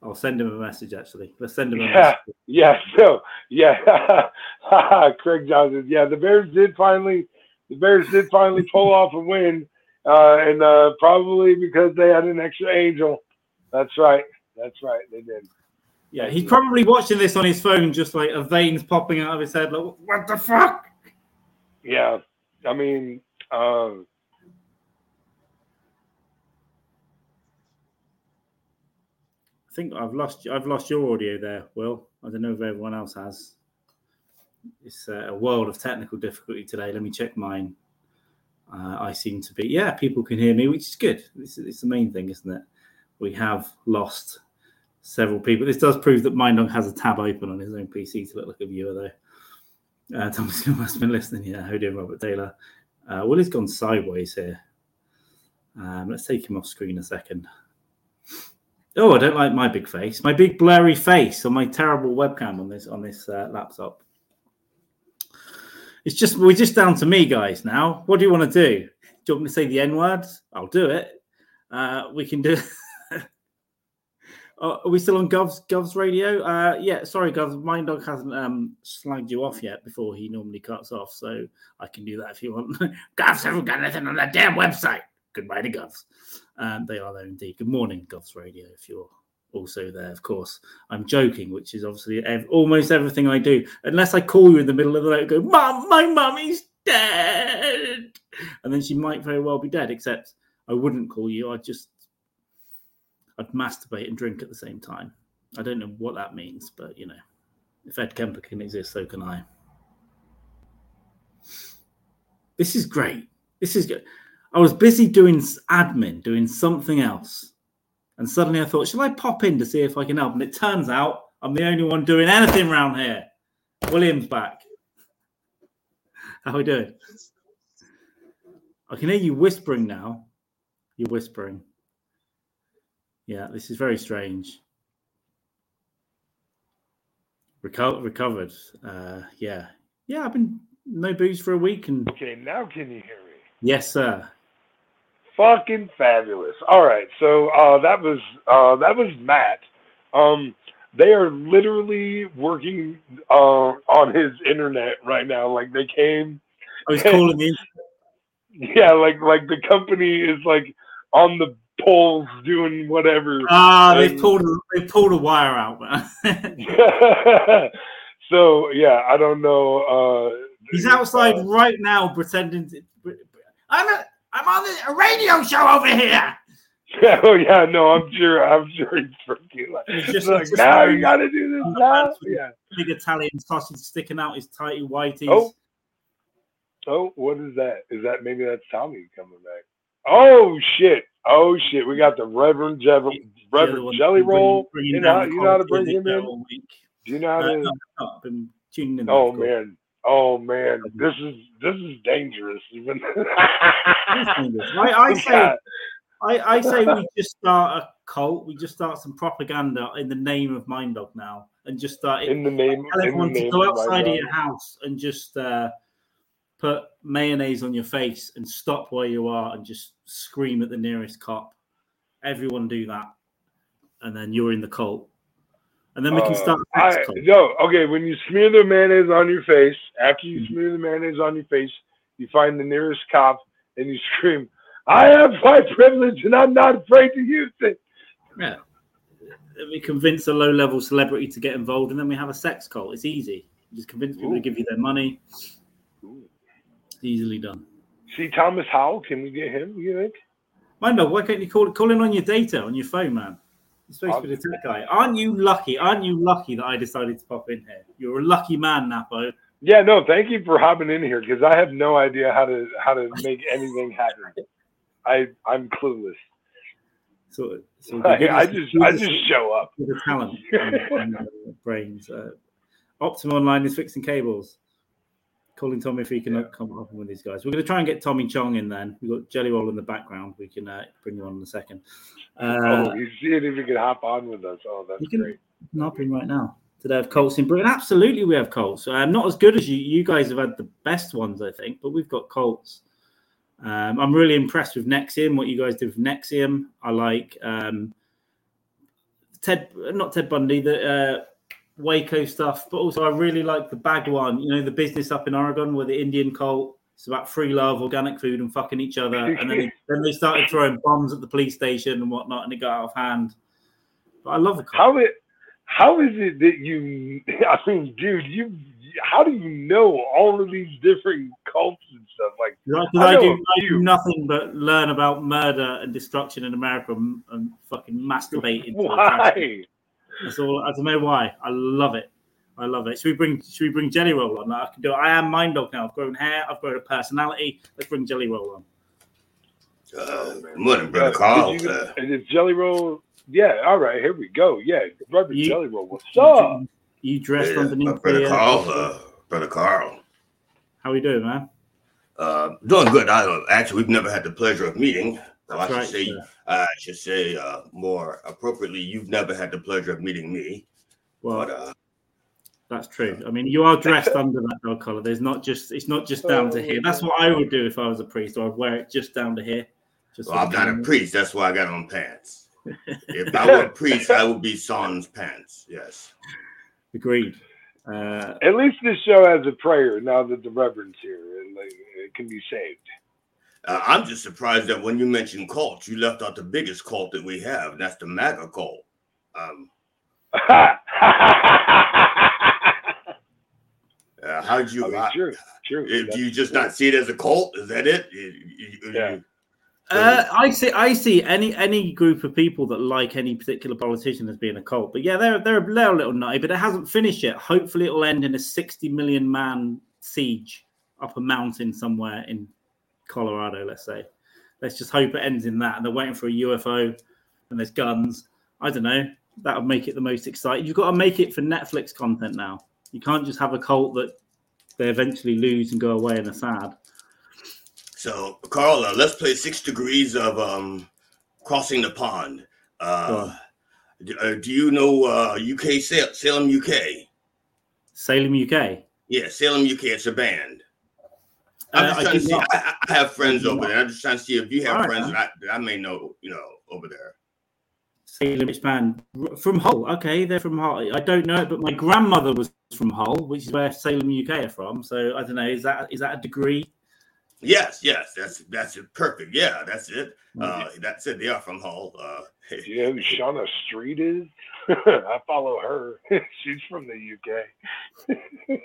I'll send him a message actually. Let's send him a Yeah, message. yeah, so yeah, [LAUGHS] Craig Johnson. Yeah, the Bears did finally, the Bears did finally pull off a win, uh, and uh, probably because they had an extra angel. That's right. That's right. They did. Yeah, he's probably watching this on his phone, just like a veins popping out of his head. Like, what the fuck? Yeah, I mean, um, I think I've lost I've lost your audio there, Will. I don't know if everyone else has. It's uh, a world of technical difficulty today. Let me check mine. Uh, I seem to be yeah, people can hear me, which is good. This is it's the main thing, isn't it? We have lost several people. This does prove that Minddog has a tab open on his own PC to look like a viewer, though. Uh, [LAUGHS] Thomas must been listening. Yeah, how do Robert Taylor? Uh, Willie's gone sideways here. Um, let's take him off screen a second. Oh, I don't like my big face. My big blurry face on my terrible webcam on this on this uh, laptop. It's just we're just down to me, guys. Now, what do you want to do? Do you want me to say the N words? I'll do it. Uh, we can do. [LAUGHS] Oh, are we still on Gov's Gov's radio? Uh, yeah, sorry, Gov. My dog hasn't um, slagged you off yet before he normally cuts off, so I can do that if you want. [LAUGHS] Govs haven't got anything on that damn website. Goodbye to Govs. Um, they are there indeed. Good morning, Govs Radio. If you're also there, of course. I'm joking, which is obviously ev- almost everything I do, unless I call you in the middle of the night and go, "Mum, my mummy's dead," and then she might very well be dead. Except I wouldn't call you. I'd just I'd masturbate and drink at the same time. I don't know what that means, but you know, if Ed Kemper can exist, so can I. This is great. This is good. I was busy doing admin, doing something else. And suddenly I thought, shall I pop in to see if I can help? And it turns out I'm the only one doing anything around here. William's back. How are we doing? I can hear you whispering now. You're whispering. Yeah, this is very strange. Reco- recovered. Uh, yeah. Yeah, I've been no booze for a week and okay, now can you hear me? yes, sir. Fucking fabulous. All right, so uh, that was uh, that was Matt. Um, they are literally working uh, on his internet right now. Like they came. I was calling the [LAUGHS] Yeah, like like the company is like on the poles doing whatever. Ah, they've pulled a, they've pulled a wire out, man. [LAUGHS] so yeah, I don't know. Uh, He's outside right now pretending to. I'm a, I'm on a radio show over here. [LAUGHS] oh yeah, no, I'm sure. I'm sure he's freaking like, He's just- like just now you got to do this [LAUGHS] now. Yeah. Big Italian sausage sticking out his tighty whities. Oh. Oh, what is that? Is that maybe that's Tommy coming back? Oh shit! Oh shit! We got the Reverend Jev- Reverend Jelly Roll. You know, you know how to bring him in. show all week. Do you know how Uh, to? I've been tuning in. Oh man! Oh man! This is this is dangerous. Even. [LAUGHS] I, I [LAUGHS] say, I, I say we just start a cult. We just start some propaganda in the name of Mind Dog now, and just start in the name. tell everyone to go outside of your house and just uh, put mayonnaise on your face and stop where you are and just scream at the nearest cop. Everyone do that, and then you're in the cult, and then we can Uh, start. the I, no, okay. When you smear the mayonnaise on your face, after Mm-hmm. you smear the mayonnaise on your face, you find the nearest cop and you scream, "I have my privilege and I'm not afraid to use it." Yeah. We convince a low level celebrity to get involved, and then we have a sex cult. It's easy. You just convince people to give you their money. It's easily done. See Thomas Howell? Can we get him? You think? Mind dog, why can't you call call in on your data on your phone, man? You're supposed to be the tech guy. Aren't you lucky? Aren't you lucky that I decided to pop in here? You're a lucky man, Nappo. Yeah, no. Thank you for hopping in here because I have no idea how to how to make anything happen. I I'm clueless. So, so [LAUGHS] I, I just I just show up. with the talent and, and, uh, brains. Uh, Optimum Online is fixing cables. Calling Tommy if he can uh, come up with these guys. We're going to try and get Tommy Chong in then. We've got Jelly Roll in the background. We can uh, bring you on in a second. Uh, oh, you see if you can hop on with us. Oh, that's can, great. can in right now. I have Colts in Britain? Absolutely, we have Colts. Um, not as good as you. You guys have had the best ones, I think, but we've got Colts. Um, I'm really impressed with NXIVM. What you guys did with NXIVM, I like. Um, Ted, not Ted Bundy, the uh, Waco stuff, but also I really like the Bhagwan. You know, the business up in Oregon where the Indian cult. It's about free love, organic food, and fucking each other. [LAUGHS] And then, then they started throwing bombs at the police station and whatnot, and it got out of hand. But I love the cult. How it how is it that you? [LAUGHS] I mean, dude, you how do you know all of these different cults and stuff? Like, I I, do, I do nothing but learn about murder and destruction in America and, and fucking masturbate. [LAUGHS] why? Trash. That's all. I don't know why. I love it. I love it. Should we bring Should we bring Jelly Roll on? I can do. It. I am Mind Dog now. I've grown hair. I've grown a personality. Let's bring Jelly Roll on. Uh, morning, Uh, brother Carl. you- Uh, and it's Jelly Roll. Yeah, all right, here we go. Yeah, Brother You- Jelly Roll. What's up? You dressed yeah, underneath uh, brother the. Carl. Uh, Uh, brother Carl. how we doing, man? Uh, doing good. I uh, actually we've never had the pleasure of meeting. So I should right, say, sir. I should say uh, more appropriately, you've never had the pleasure of meeting me. Well, But uh, that's true. I mean, you are dressed [LAUGHS] under that dog collar. There's not just. It's not just down to here. That's what I would do if I was a priest. I'd wear it just down to here. Just well, for I'm the not a priest. That's why I got on pants. [LAUGHS] if I were a priest, I would be sans pants. Yes. Agreed. Uh, At least this show has a prayer now that the Reverend's here, and like, it can be saved. Uh, I'm just surprised that when you mentioned cults, you left out the biggest cult that we have, and that's the MAGA cult. Um, [LAUGHS] uh, how did you? I mean, how- true, true. That's Do you just true. not see it as a cult? Is that it? You- you- Yeah. you- Uh, I see. I see any any group of people that like any particular politician as being a cult. But yeah, they're they're a little, little nutty, but it hasn't finished yet. Hopefully, it'll end in a sixty million man siege up a mountain somewhere in Colorado. Let's say. Let's just hope it ends in that. And they're waiting for a UFO, and there's guns. I don't know. That would make it the most exciting. You've got to make it for Netflix content now. You can't just have a cult that they eventually lose and go away and are sad. So, Carl, uh, let's play Six Degrees of um, Crossing the Pond. Uh, do, uh, do you know uh, UK Sal- Salem, UK? Salem, UK. Yeah, Salem, UK. It's a band. I'm just I trying to see. I, I have friends do over not. there. I'm just trying to see if you have All right, friends man. that I, that I may know. You know, over there. Salem Rich band from Hull. Okay, they're from Hull. I don't know it, but my grandmother was from Hull, which is where Salem, UK are from. So I don't know. Is that is that a degree? Yes, yes, that's that's it. Perfect. Yeah, that's it. Uh, that's it. They are from Hull. Uh, [LAUGHS] Do you know who Shauna Street is? [LAUGHS] I follow her. [LAUGHS] She's from the UK.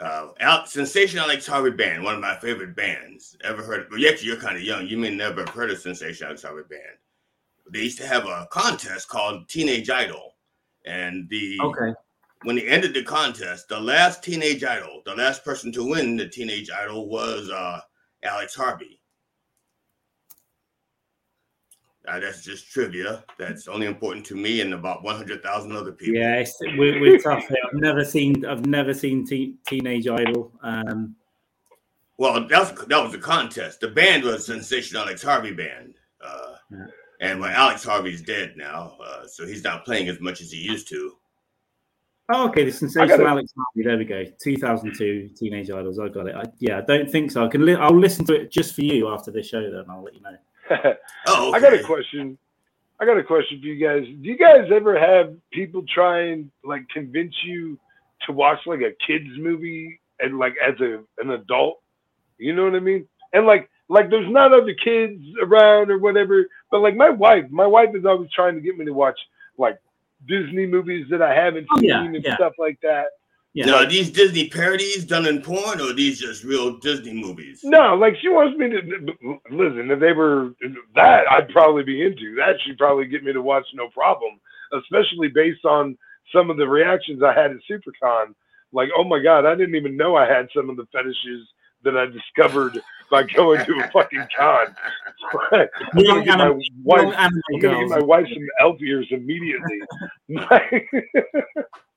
Uh, Al- Sensational Alex Harvey Band, one of my favorite bands. Ever heard? Well, actually, you're kind of young. You may never have heard of Sensational Alex Harvey Band. They used to have a contest called Teenage Idol, and the Okay. when they ended the contest, the last Teenage Idol, the last person to win the Teenage Idol was uh, Alex Harvey. Uh, that's just trivia. That's only important to me and about 100,000 other people. Yeah, it's, we're, we're tough here. I've never seen I've never seen te- Teenage Idol. Um, Well, that was that was the contest. The band was Sensational Alex Harvey Band, uh, Yeah. and well, Alex Harvey's dead now, uh, so he's not playing as much as he used to. oh, okay, the I sensational Alex Harvey. There we go. 2002 Teenage Idols. I got it. I, yeah, I don't think so. I can. Li- I'll listen to it just for you after this show. Then I'll let you know. [LAUGHS] Oh, I got a question. I got a question for you guys. Do you guys ever have people try and like convince you to watch like a kids movie and like as a an adult? You know what I mean? And like like there's not other kids around or whatever, but like my wife, my wife is always trying to get me to watch like Disney movies that I haven't Oh, seen yeah, and yeah. stuff like that. Yeah. Now, are these Disney parodies done in porn, or are these just real Disney movies? No, like she wants me to listen. If they were that, I'd probably be into that. She'd probably get me to watch no problem, especially based on some of the reactions I had at SuperCon. Like, oh my god, I didn't even know I had some of the fetishes that I discovered by going to a fucking con. [LAUGHS] I'm gonna Young get my anime- wife. I'm gonna get my wife some elf ears immediately. [LAUGHS] [LAUGHS]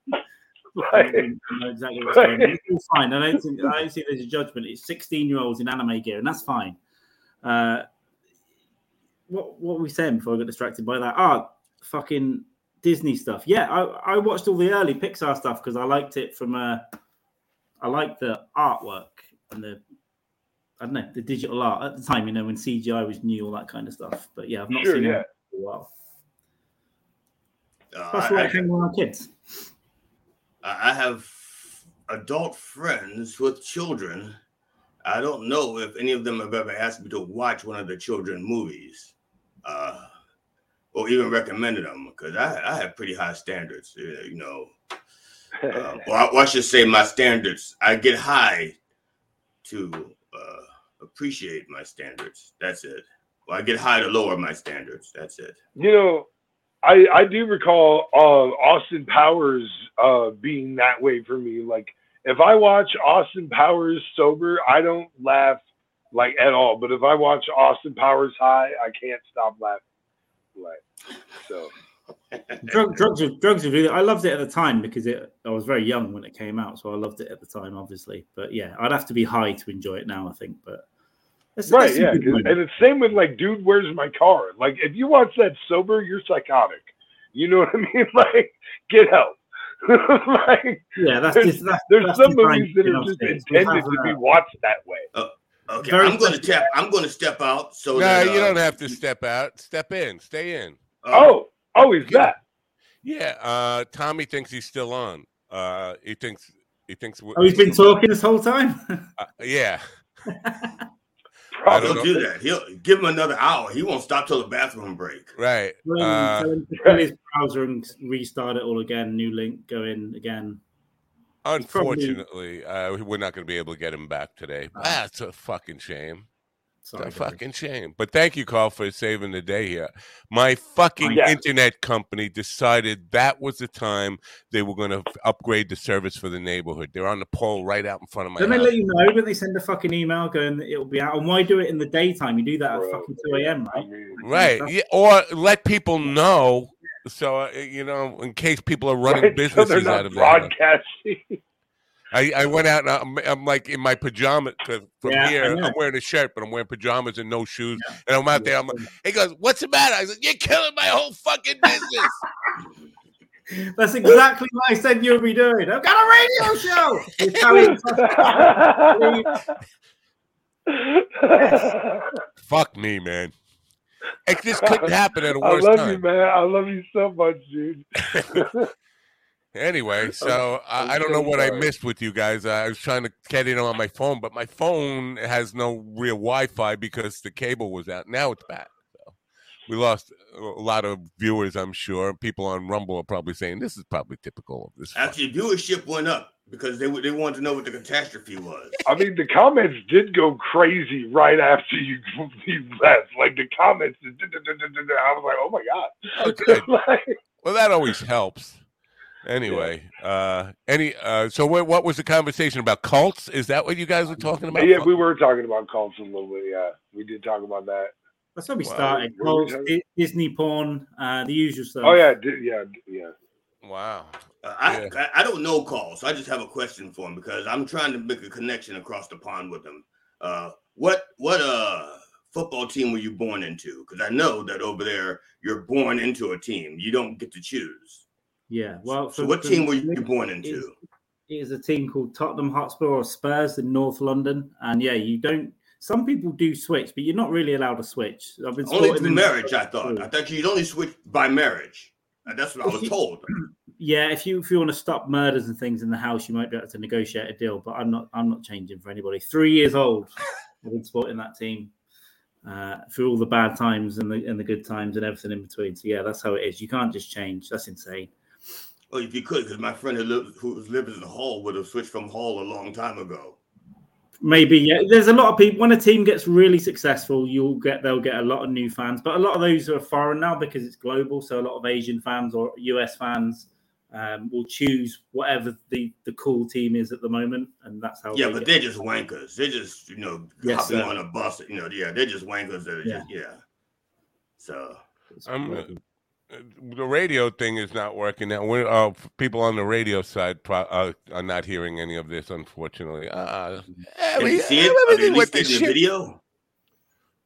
[LAUGHS] Like- I like- know exactly what's going on. It's all fine. I don't think I don't think there's a judgment. It's 16 year olds in anime gear, and that's fine. Uh, what what were we saying before I got distracted by that? Ah, fucking Disney stuff. Yeah, I, I watched all the early Pixar stuff because I liked it from uh, I liked the artwork and the I don't know the digital art at the time. You know when CGI was new, all that kind of stuff. But yeah, I've not Sure, seen yeah. it for a while. Uh, That's I- why I I- hang with our kids. I I have adult friends with children. I don't know if any of them have ever asked me to watch one of the children movies, uh, or even recommended them because I, I have pretty high standards. uh, You know, [LAUGHS] or, I, or I should say my standards. I get high to uh, appreciate my standards. That's it. Well, I get high to lower my standards. That's it. you know, I I do recall uh, Austin Powers uh, being that way for me. Like if I watch Austin Powers sober, I don't laugh like at all. But if I watch Austin Powers high, I can't stop laughing. Like so, [LAUGHS] Drug, drugs, drugs really. I loved it at the time because it. I was very young when it came out, so I loved it at the time, obviously. But yeah, I'd have to be high to enjoy it now. I think, but That's- right? that's Yeah, good 'cause- one. and it's same with like, dude, where's my car? Like, if you watch that sober, you're psychotic. You know [LAUGHS] what I mean? Like, get help. [LAUGHS] like, Yeah, that's there's, just- that's- there's that's some designed movies that be are just intended to be uh, watched that way. Okay, Very I'm going to quick- step. I'm going to step out. So no, that, you uh, don't have to step out. Step in. Stay in. Oh, oh, he's that. Yeah. Uh, Tommy thinks he's still on. Uh, he thinks he thinks. w- Oh, he's been talking this whole time. Uh, yeah. [LAUGHS] I don't don't know. do that. He'll give him another hour. He won't stop till the bathroom break. Right. Well, Uh, tell him his browser and restart it all again. New link, go in again. probably- unfortunately, uh, we're not going to be able to get him back today. That's a fucking shame. Sorry, It's a Gary. fucking shame. But thank you, Carl, for saving the day here. My fucking Yeah. internet company decided that was the time they were going to upgrade the service for the neighborhood. They're on the pole right out in front of my Don't they house. let you know? Don't they send a fucking email going that it'll be out? And why do it in the daytime? You do that at fucking two a.m. Right? Right. That's- Yeah, or let people know. So, uh, you know, in case people are running right, so businesses they're out of there. broadcasting. [LAUGHS] I, I went out and I'm, I'm like in my pajamas 'cause from Yeah, I here. know. I'm wearing a shirt, but I'm wearing pajamas and no shoes. And I'm out there. I'm, like, he goes, "What's the matter?" I said, "You're killing my whole fucking business." [LAUGHS] That's exactly what I said you'll be doing. I've got a radio show. [LAUGHS] Fuck me, man. It just couldn't happen at a worse time. I love time. you, man. I love you so much, dude. [LAUGHS] Anyway, [LAUGHS] so I'm I, I don't know what I missed with you guys. I was trying to get it on my phone, but my phone has no real Wi-Fi because the cable was out. Now it's back. So we lost a lot of viewers. I'm sure people on Rumble are probably saying this is probably typical of this. Actually, viewership went up because they they wanted to know what the catastrophe was. I mean, the comments did go crazy right after you, [LAUGHS] you left. Like the comments, [LAUGHS] I was like, oh my god. Okay. Like, Well, that always helps. Anyway, uh, any uh, so what, what was the conversation about cults? Is that what you guys were talking about? yeah, we were talking about cults a little bit. Yeah, we did talk about that. That's how we Wow. started. What we Cults, Disney porn, uh, the usual stuff. Oh yeah, di- yeah, yeah. Wow. Uh, I, Yeah. I I don't know calls. So I just have a question for him because I'm trying to make a connection across the pond with him. Uh, what what uh football team were you born into? Because I know that over there you're born into a team. You don't get to choose. Yeah. Well, So what team were you born into? It is a team called Tottenham Hotspur or Spurs in North London, and yeah, you don't. Some people do switch, but you're not really allowed to switch. I've been Only through marriage, I thought. I thought you'd only switch by marriage. And that's what I was told. [CLEARS THROAT] Yeah, if you if you want to stop murders and things in the house, you might be able to negotiate a deal. But I'm not I'm not changing for anybody. Three years old, I've been supporting that team uh, through all the bad times and the and the good times and everything in between. So yeah, that's how it is. You can't just change. That's insane. Well, if you could, because my friend who lived who was living in Hull would have switched from Hull a long time ago. Maybe yeah. There's a lot of people when a team gets really successful, you'll get they'll get a lot of new fans, but a lot of those are foreign now because it's global. So a lot of Asian fans or US fans um, will choose whatever the the cool team is at the moment, and that's how. Yeah, they but get- they're just wankers. They're just, you know, Yes, hopping sir. on a bus. You know, yeah, they're just wankers. That are Yeah. Just, yeah. So I'm, uh, the radio thing is not working now. We're, uh, people on the radio side pro- uh, are not hearing any of this, unfortunately. Uh, can you see it? Are they everything at least this the shit- video?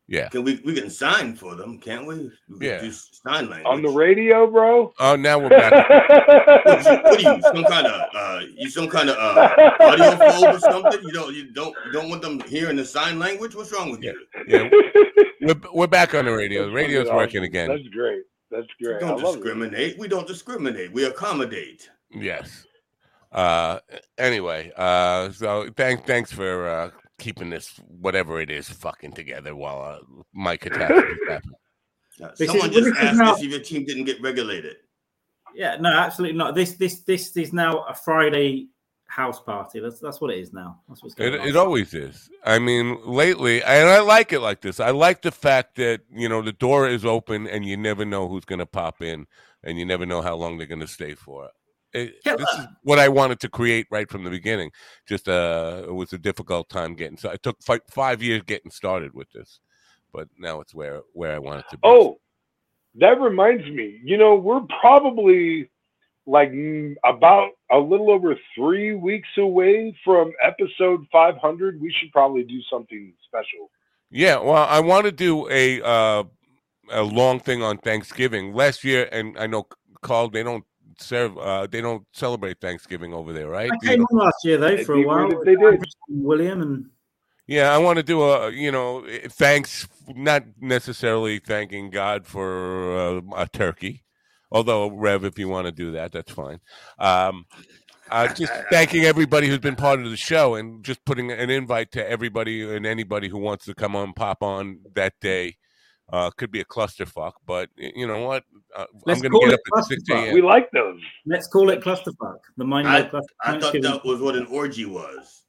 Yeah. Can we we can sign for them, can't we? we can Yeah. do sign language. On the radio, bro. Oh, now we're back. [LAUGHS] what, you, what are you? Some kind of uh, you some kind of uh, audio phobe or something? You don't you don't you don't want them hearing the sign language? What's wrong with you? Yeah, we're, we're back on the radio. The radio's That's working again. That's great. That's great. I don't love it. discriminate. We don't discriminate. We accommodate. Yes. Uh, anyway, uh, so thanks, thanks for uh, keeping this whatever it is fucking together while uh, my catastrophe happened. This someone just asked now- us if your team didn't get relegated. Yeah, no, absolutely not. This this this is now a Friday house party. That's that's what it is now. That's what's going It, on. it always is. I mean, lately, and I like it like this. I like the fact that you know the door is open and you never know who's going to pop in, and you never know how long they're going to stay for. It, this is what I wanted to create right from the beginning. Just uh, it was a difficult time getting. So it took five, five years getting started with this, but now it's where where I want it to be. Oh, that reminds me. You know, we're probably like mm, about a little over three weeks away from episode 500. We should probably do something special. Yeah, well, I want to do a uh, a long thing on Thanksgiving. Last year, and I know Carl, they don't serve, uh, they don't celebrate Thanksgiving over there, right? I Do you came know? on last year though They for a while. they did. And William and Yeah, I want to do a, you know, eh, thanks, not necessarily thanking God for uh, a turkey, although Rev, if you want to do that, that's fine. Um, uh, [LAUGHS] just thanking everybody who's been part of the show and just putting an invite to everybody and anybody who wants to come on, pop on that day. Uh, could be a clusterfuck, but you know what? Uh, I'm Let's going call to get it up at 6 a.m. We like those. let's call it clusterfuck. The mind I, cluster. I thought that was what an orgy was.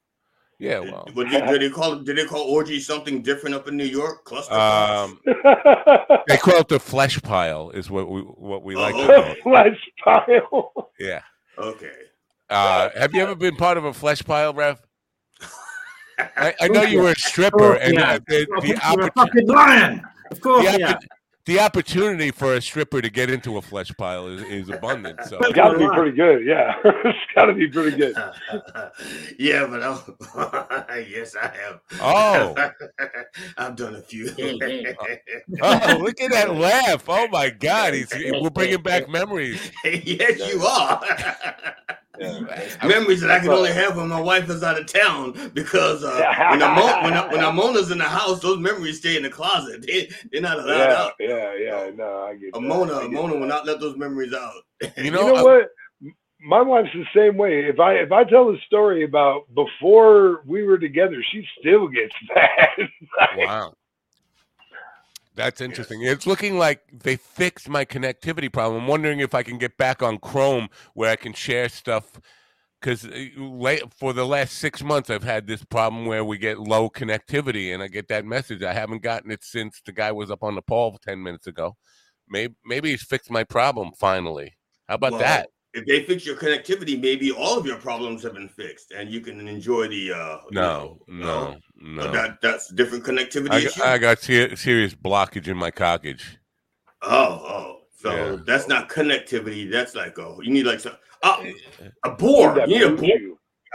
Yeah, Did, well, what did, did they call did they call orgy something different up in New York? Cluster. um, [LAUGHS] they call it the flesh pile, is what we what we like to Oh, call okay. it. Flesh pile. Yeah. okay. Uh, have you ever been part of a flesh pile, Rev? [LAUGHS] I, I know you were a stripper, Oh, and yeah. uh, the, the, You're a fucking lion. Of course, the, yeah. Oppo- the opportunity for a stripper to get into a flesh pile is, is abundant. So It's got to be pretty good. Yeah, [LAUGHS] it's got to be pretty good. [LAUGHS] yeah, but I'm, [LAUGHS] yes, I have. Oh. I've done a few. Oh, look at that laugh! Oh my God, he's we're bringing back memories. yes, you are. Memories that I can only have when my wife is out of town because uh, [LAUGHS] when, Amo- when, when Amona's in the house, those memories stay in the closet. [LAUGHS] They, they're not allowed Yeah, out. yeah, yeah. No, I get that. Amona, I get Amona that. will not let those memories out. [LAUGHS] You You know, know uh, what? My wife's the same way. If I if I tell a story about before we were together, she still gets mad. Like, Wow. That's interesting. It's looking like they fixed my connectivity problem. I'm wondering if I can get back on Chrome where I can share stuff. Because for the last six months, I've had this problem where we get low connectivity, and I get that message. I haven't gotten it since the guy was up on the pole ten minutes ago. Maybe maybe he's fixed my problem finally. How about Well, that? If they fix your connectivity, maybe all of your problems have been fixed, and you can enjoy the. Uh, you No, know, no, no. That that's different connectivity I, issue. got- I got ser- serious blockage in my cockage. oh, oh, so Yeah. that's not connectivity. That's like oh, you need like some uh, a board. that You need a board.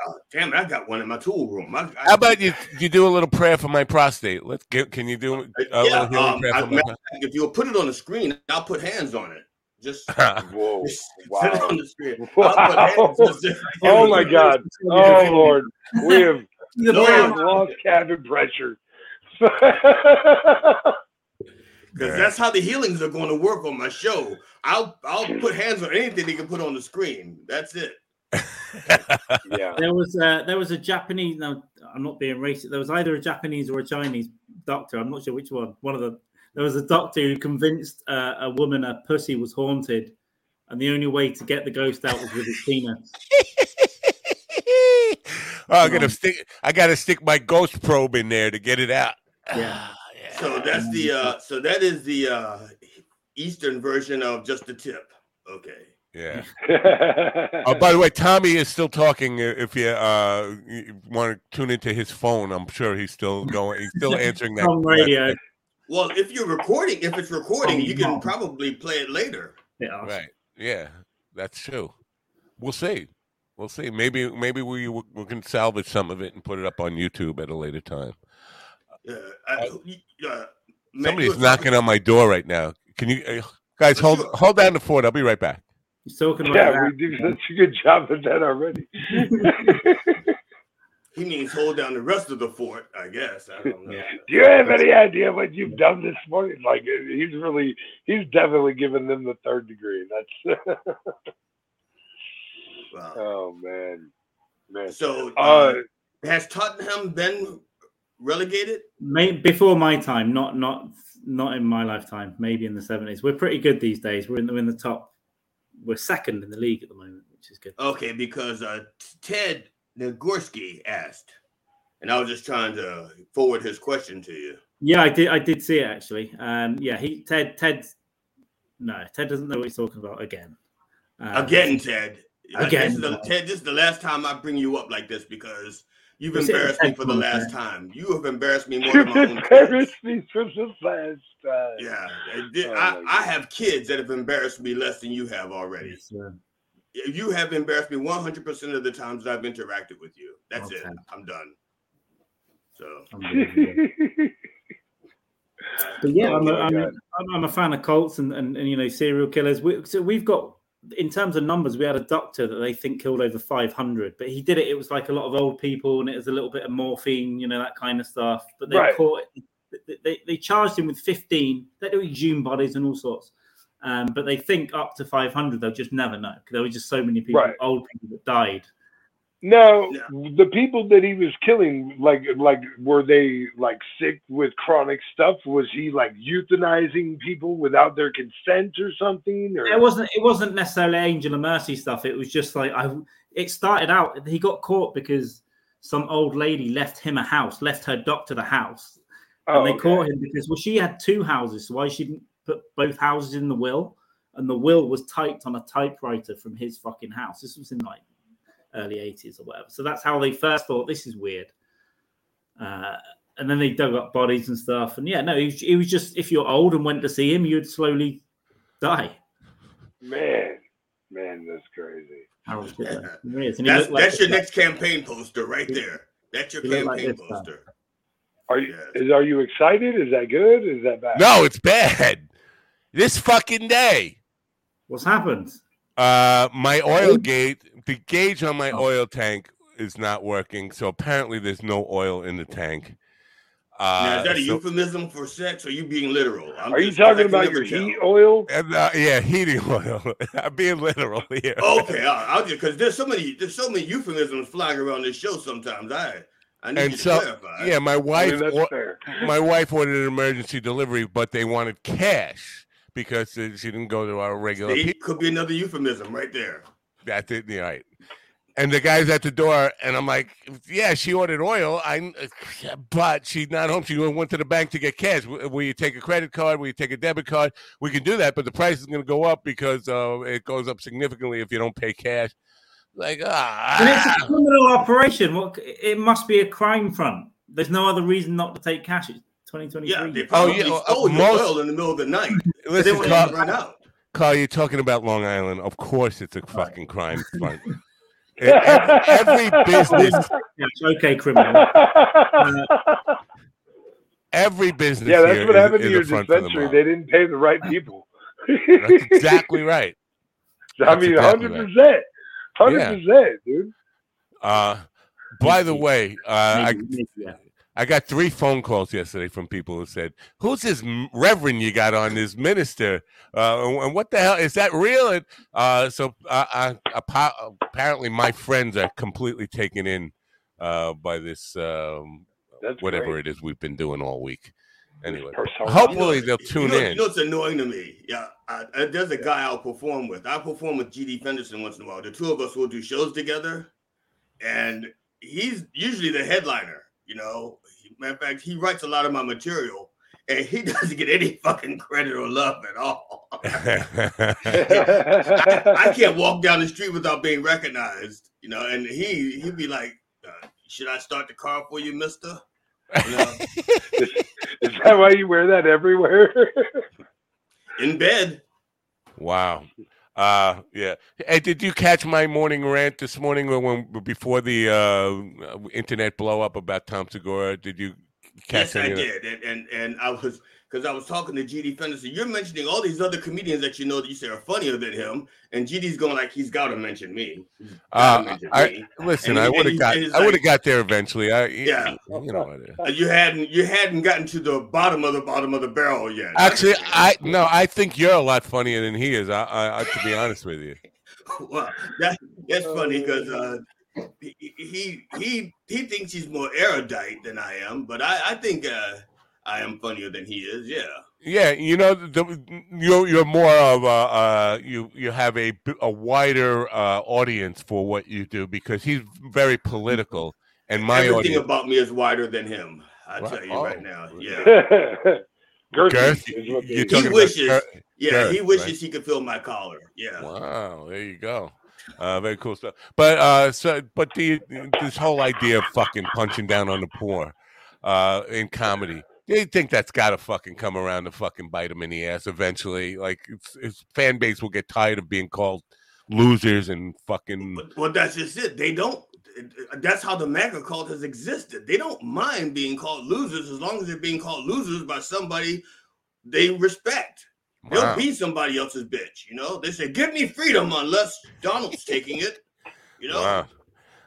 Oh, damn it! I got one in my tool room. I, I, How about you? You do a little prayer for my prostate. Let's get. Can you do a yeah, little um, prayer I- for my? matter fact, if you'll put it on the screen, I'll put hands on it. Just [LAUGHS] Whoa! just [LAUGHS] put it Wow! on the screen. I'll put hands- [LAUGHS] Wow! just- Oh my God! Oh Lord! We have The we No. have lost cabin pressure. [LAUGHS] Because that's how the healings are going to work on my show. I'll I'll put hands on anything they can put on the screen. That's it. [LAUGHS] yeah. There was a, there was a Japanese. No, I'm not being racist. There was either a Japanese or a Chinese doctor. I'm not sure which one. One of them. There was a doctor who convinced uh, a woman her pussy was haunted, and the only way to get the ghost out was with his penis. [LAUGHS] oh, I gotta stick. I gotta stick my ghost probe in there to get it out. Yeah. [SIGHS] So that's the uh so that is the uh eastern version of just the tip. Okay. Yeah. [LAUGHS] Oh, by the way, Tommy is still talking. uh, If you uh want to tune into his phone, I'm sure he's still going. He's still [LAUGHS] answering that. On radio. Well, if you're recording, if it's recording, you can Mom. probably play it later. Yeah. Right. Yeah, that's true. We'll see. We'll see. Maybe maybe we we can salvage some of it and put it up on YouTube at a later time. Yeah. I, uh, Somebody's you- knocking on my door right now. Can you uh, guys hold hold down the fort? I'll be right back. He's talking about yeah, that. we do such a good job at that already. [LAUGHS] He means hold down the rest of the fort, I guess. I don't know. Do you have any idea what you've done this morning? Like uh, he's really, he's definitely giving them the third degree. That's. [LAUGHS] Wow. oh man, man. So Uh, uh, has Tottenham been relegated? May, before my time, not not not in my lifetime. Maybe in the seventies. We're pretty good these days. We're in the, we're in the top. We're second in the league at the moment, which is good. Okay, because uh, Ted Nagorski asked, and I was just trying to forward his question to you. Yeah, I did. I did see it actually. Um, yeah, he Ted Ted. No, Ted doesn't know what he's talking about again. Um, Again, Ted. Again. This is the, Ted, this is the last time I bring you up like this because you've It's embarrassed me for the last Ted. time. You have embarrassed me more you've than my own embarrassed kids. me for the last time. Yeah, I, did- Oh, I, I have kids that have embarrassed me less than you have already. It's, uh, You have embarrassed me 100% of the times that I've interacted with you. That's it. I'm done. So. [LAUGHS] But yeah, Oh I'm, a, my I'm, a, God. I'm, I'm a fan of cults and, and, and you know serial killers. We, so we've got in terms of numbers, we had a doctor that they think killed over 500, but he did it. It was like a lot of old people, and it was a little bit of morphine, you know, that kind of stuff. But they Right. caught they, they, they charged him with 15. They do exhume bodies and all sorts. Um, but they think up to 500, they'll just never know. 'cause There were just so many people, Right. old people that died. Now, Yeah. the people that he was killing, like, like, were they like sick with chronic stuff? Was he like euthanizing people without their consent or something? Or It wasn't. It wasn't necessarily Angel of Mercy stuff. It was just like I. It started out. He got caught because some old lady left him a house, left her doctor the house, and Oh, they okay. caught him because well, she had two houses. So why she didn't put both houses in the will? And the will was typed on a typewriter from his fucking house. This was in like early 80s or whatever. So that's how they first thought this is weird. Uh, and then they dug up bodies and stuff. And yeah, no, he was, he was just if you're old and went to see him, you'd slowly die. Man, man, that's crazy. Harold Shipman. He is, and he that's, like your this next campaign poster right there. That's your He looked like campaign guy. poster. Are you Yes. is are you excited? Is that good? Is that bad? No, it's bad. This fucking day. What's happened? Uh, my oil gate the gauge on my oil tank is not working, so apparently there's no oil in the tank. Uh, now, is that a so- euphemism for sex or you being literal? I'm Are you just- I talking about your tell. heat oil? and, uh, yeah, heating [LAUGHS] oil. I'm being literal here. Okay, I'll, I'll just because there's so many there's so many euphemisms flying around this show. Sometimes I I need and you to so clarify. yeah, my I wife mean, or- my wife ordered an emergency delivery, but they wanted cash because uh, she didn't go to our regular. See, could be another euphemism right there. That's it. Yeah, right. And the guy's at the door, and I'm like, "Yeah, she ordered oil. I, [SIGHS] but she's not home. She went to the bank to get cash. W- Will you take a credit card? Will you take a debit card? We can do that, but the price is going to go up because uh, it goes up significantly if you don't pay cash. Like, And it's ah, a criminal operation. What? It must be a crime front. There's no other reason not to take cash. It's 2023. Yeah, they Oh, probably yeah, stole your most- oil in the middle of the night. they listen, want Carl, to run out. Carl, you're talking about Long Island. Of course, it's a fucking crime [LAUGHS] front. every, [LAUGHS] every business, Yeah, it's okay, criminal. every business. yeah, that's here what is- happened is to a your front for the dispensary. mob. They didn't pay the right people. That's exactly right. [LAUGHS] I mean, hundred percent, hundred percent, dude. Uh, by the way, uh, I, Maybe, maybe, yeah. I got three phone calls yesterday from people who said, "Who's this reverend you got on this minister? Uh, and- and what the hell is that real?" And, uh, so uh, uh, apparently, my friends are completely taken in uh, by this um, whatever great. it is we've been doing all week. Anyway, hopefully they'll tune you know, in. You know what's annoying to me? Yeah, I, I, there's a guy I'll perform with. I perform with GD Fenderson once in a while. The two of us will do shows together, and he's usually the headliner. You know, matter of fact, he writes a lot of my material, and he [LAUGHS] doesn't get any fucking credit or love at all. I, [LAUGHS] I can't walk down the street without being recognized. You know, and he he'd be like, uh, "Should I start the car for you, Mister?" You know, [LAUGHS] Is that why you wear that everywhere? in bed. Wow. Uh yeah. Hey, did you catch my morning rant this morning when, when before the uh internet blow up about Tom Segura? Did you catch Yes, I any of that? did, and and, and I was because I was talking to GD Fenderson. You're mentioning all these other comedians that you know that you say are funnier than him, and GD's going like he's got to mention me. Uh, mention I me. listen. And I would have got. and he's I would have like- got there eventually. I, Yeah. You know. it is. Uh, You hadn't you hadn't gotten to the bottom of the bottom of the barrel yet. Actually, I no. I think you're a lot funnier than he is. I, I, I to be honest with you. [LAUGHS] well, that that's funny because uh, he, he he he thinks he's more erudite than I am, but I I think uh, I am funnier than he is. Yeah. Yeah, you know, the, you're you're more of a uh, you you have a a wider uh, audience for what you do because he's very political, and my Everything audience. about me is wider than him. I Right. tell you Oh. right now. Yeah. [LAUGHS] Girthy Girth, is what they- you're He wishes. Girth. Yeah, Girth, he wishes right. he could feel my collar. Yeah. Wow, there you go. Uh, very cool stuff. But uh, so, but the this whole idea of fucking punching down on the poor uh, in comedy, they think that's got to fucking come around to fucking bite him in the ass eventually. Like, it's, his fan base will get tired of being called losers and fucking. But, well, that's just it. They don't. That's how the MAGA cult has existed. They don't mind being called losers as long as they're being called losers by somebody they respect. They'll be somebody else's bitch. You know, they say, "Give me freedom," unless Donald's taking it. You know. Wow.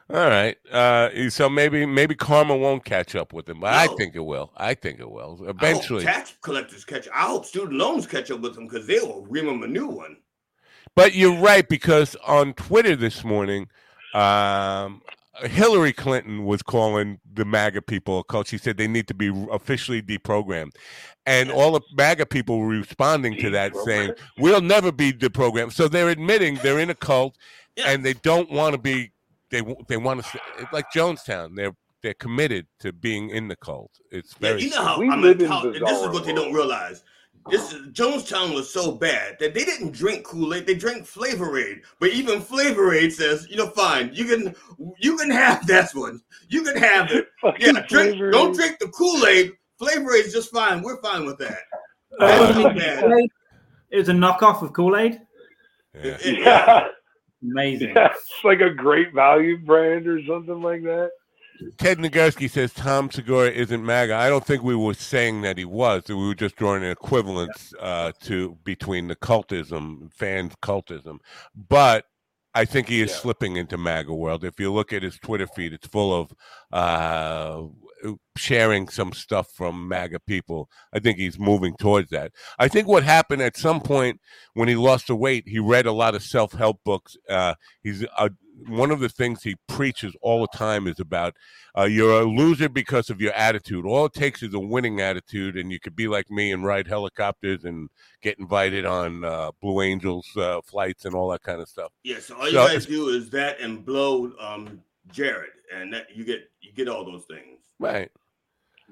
All right. Uh, so maybe maybe karma won't catch up with him, but I think it will. I think it will I hope eventually. tax collectors catch. I hope student loans catch up with them because they will ream them a new one. But you're right because on Twitter this morning, um, Hillary Clinton was calling the MAGA people a cult. She said they need to be officially deprogrammed, and all the MAGA people were responding to that, saying we'll never be deprogrammed. So they're admitting they're in a cult, Yeah. and they don't want to be. They they want to like Jonestown. They're they're committed to being in the cult. It's Yeah, very you know how We I live mean, in how, this is bizarre what they don't realize. This is, Jonestown was so bad that they didn't drink Kool Aid; they drank Flavor Aid. But even Flavor Aid says, you know, fine, you can you can have [LAUGHS] that one. You can have it. [LAUGHS] Yeah, drink. Don't drink the Kool Aid. Flavor Aid is just fine. We're fine with that. Uh, it was It was a knockoff of Kool Aid. yeah. Yeah, Amazing. [LAUGHS] yeah, it's like a great value brand or something like that. Ted Nagurski says Tom Segura isn't MAGA. I don't think we were saying that he was. We were just drawing an equivalence uh, to between the cultism, fans cultism. But I think he is Yeah. slipping into MAGA world. If you look at his Twitter feed, it's full of uh, sharing some stuff from MAGA people. I think he's moving towards that. I think what happened at some point when he lost the weight, he read a lot of self help books. Uh, he's uh, one of the things he preaches all the time is about uh, you're a loser because of your attitude. All it takes is a winning attitude, and you could be like me and ride helicopters and get invited on uh, Blue Angels uh, flights and all that kind of stuff. Yeah, so all you So guys do is that and blow um Jared, and that you get you get all those things. Right.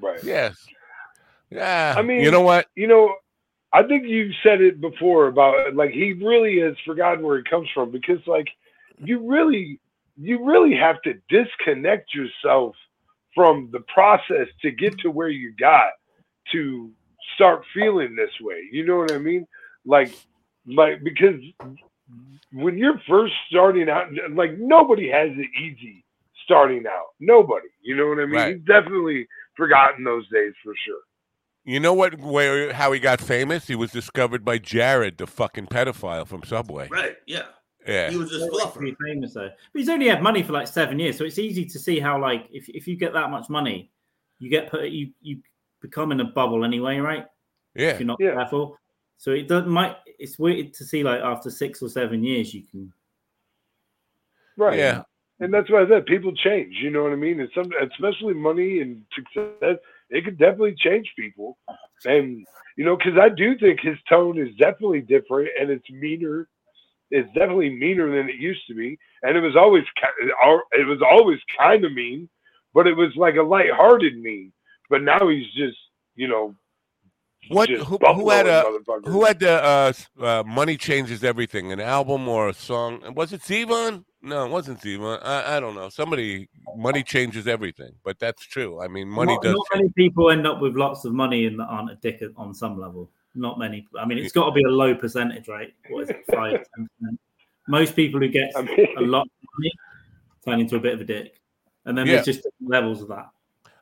Right. Yes. Yeah. I mean, you know what? You know, I think you said it before about like he really has forgotten where he comes from because like you really you really have to disconnect yourself from the process to get to where you got to start feeling this way. You know what I mean? Like like because when you're first starting out like nobody has it easy starting out. Nobody. You know what I mean? Right. He's definitely forgotten those days for sure. You know what? Where how he got famous? He was discovered by Jared, the fucking pedophile from Subway. Right? Yeah. Yeah. He was just They're way fluffer. too famous though. But he's only had money for like seven years, so it's easy to see how like if, if you get that much money, you get put you you become in a bubble anyway, right? Yeah. If you're not Yeah. careful. So it doesn't might it's weird to see like after six or seven years you can Right. Yeah. And that's why I said people change. You know what I mean? And some, especially money and success, it could definitely change people. And you know, because I do think his tone is definitely different, and it's meaner. It's definitely meaner than it used to be, and it was always it was always kind of mean, but it was like a lighthearted mean. But now he's just, you know, What? Who, who had a who had the uh, uh, money changes everything? An album or a song? Was it Zevon? No, it wasn't Zevon. I, I don't know. Somebody money changes everything, but that's true. I mean, money not, does. not many people end up with lots of money and aren't a dick on some level. Not many. I mean, it's got to be a low percentage, right? What is it, [LAUGHS] five, ten percent? Most people who get I mean- a lot of money turn into a bit of a dick, and then Yeah. there's just levels of that.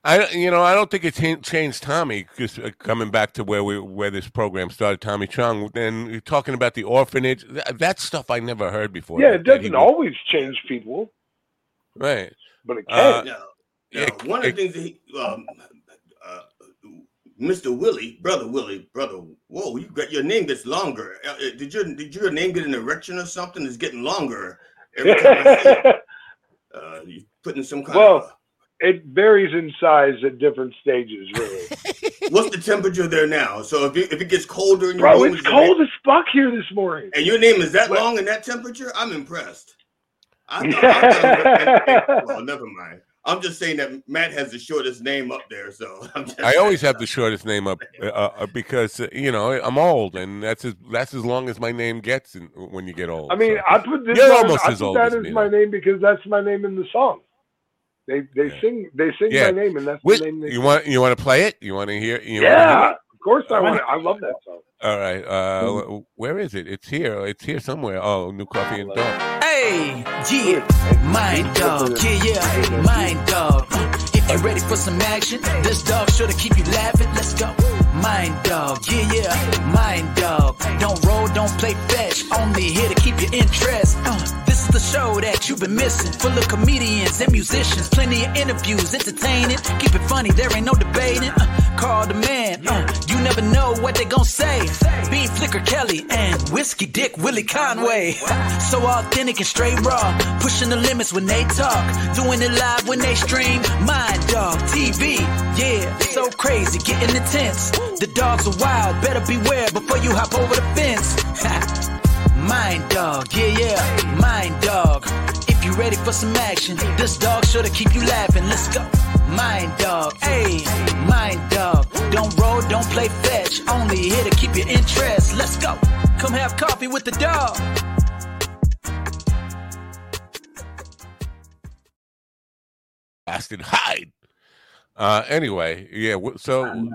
I you know I don't think it cha- changed Tommy. Just uh, coming back to where we where this program started, Tommy Chong. And you're talking about the orphanage. That, that stuff I never heard before. Yeah, that- it doesn't was- always change people, Right. but it Uh, can. Now, Yeah, now, one of the things that he, um, uh, Mr. Willie, brother Willie, brother, whoa, you got your name gets longer. Uh, uh, did your did your name get an erection or something? It's getting longer every time I see it. [LAUGHS] Uh, you putting some kind Well, of it varies in size at different stages, really. [LAUGHS] what's the temperature there now? So if it, if it gets colder in your Bro, room, it's is it- cold as fuck here this morning. and your name is that What? long in that temperature, I'm impressed. I thought, I thought well, never mind. I'm just saying that Matt has the shortest name up there, so [LAUGHS] I'm just I always have the [LAUGHS] shortest name up uh, uh, because uh, you know I'm old, and that's as that's as long as my name gets in, when you get old. I mean, so. I put this. You're on- almost I as put old that as as me, my though. name because that's my name in the song. They they Yeah. sing they sing Yeah. my name and that's Wait, the name. They you sing. want you want to play it? You want to hear? You yeah, hear it? of course I want. it. I love that song. All right, uh, mm-hmm. where is it? It's here. It's here somewhere. Oh, new coffee and dog. Hey, yeah, mind dog, yeah, yeah, mind dog. If you're ready for some action, this dog sure to keep you laughing. Let's go. Mind dog, yeah, yeah, mind dog. Don't roll, don't play fetch, only here to keep your interest. Uh, this is the show that you've been missing, full of comedians and musicians, plenty of interviews, entertaining. Keep it funny, there ain't no debating. Uh, call the man, uh, you never know what they gon' say. Bean Flicker Kelly and Whiskey Dick Willie Conway. [LAUGHS] So authentic and straight raw, pushing the limits when they talk, doing it live when they stream. Mind Dog TV, yeah, so crazy, getting intense. The dogs are wild, better beware before you hop over the fence. [LAUGHS] Mind Dog, yeah, yeah, Mind Dog. If you ready for some action, this dog sure to keep you laughing. Let's go. Mind Dog, hey, Mind Dog. Don't roll, don't play fetch, only here to keep your interest. Let's go. Come have coffee with the dog. Bastard hide. Uh, anyway, yeah. So,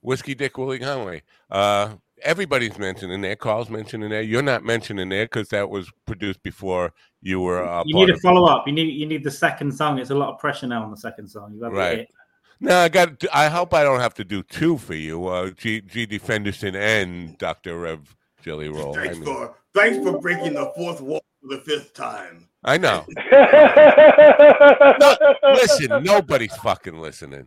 whiskey dick Willie Conway. Uh, everybody's mentioning there. Carl's mentioning there. You're not mentioning there because that was produced before you were uh, you part need a follow up. You need you need the second song. It's a lot of pressure now on the second song. You have to Right. hit. No, I got. I hope I don't have to do two for you. Uh, G. G. D. Fenderson and Doctor Rev Jelly Roll. I Thanks mean, for thanks for breaking the fourth wall for the fifth time. I know. [LAUGHS] Listen, nobody's fucking listening.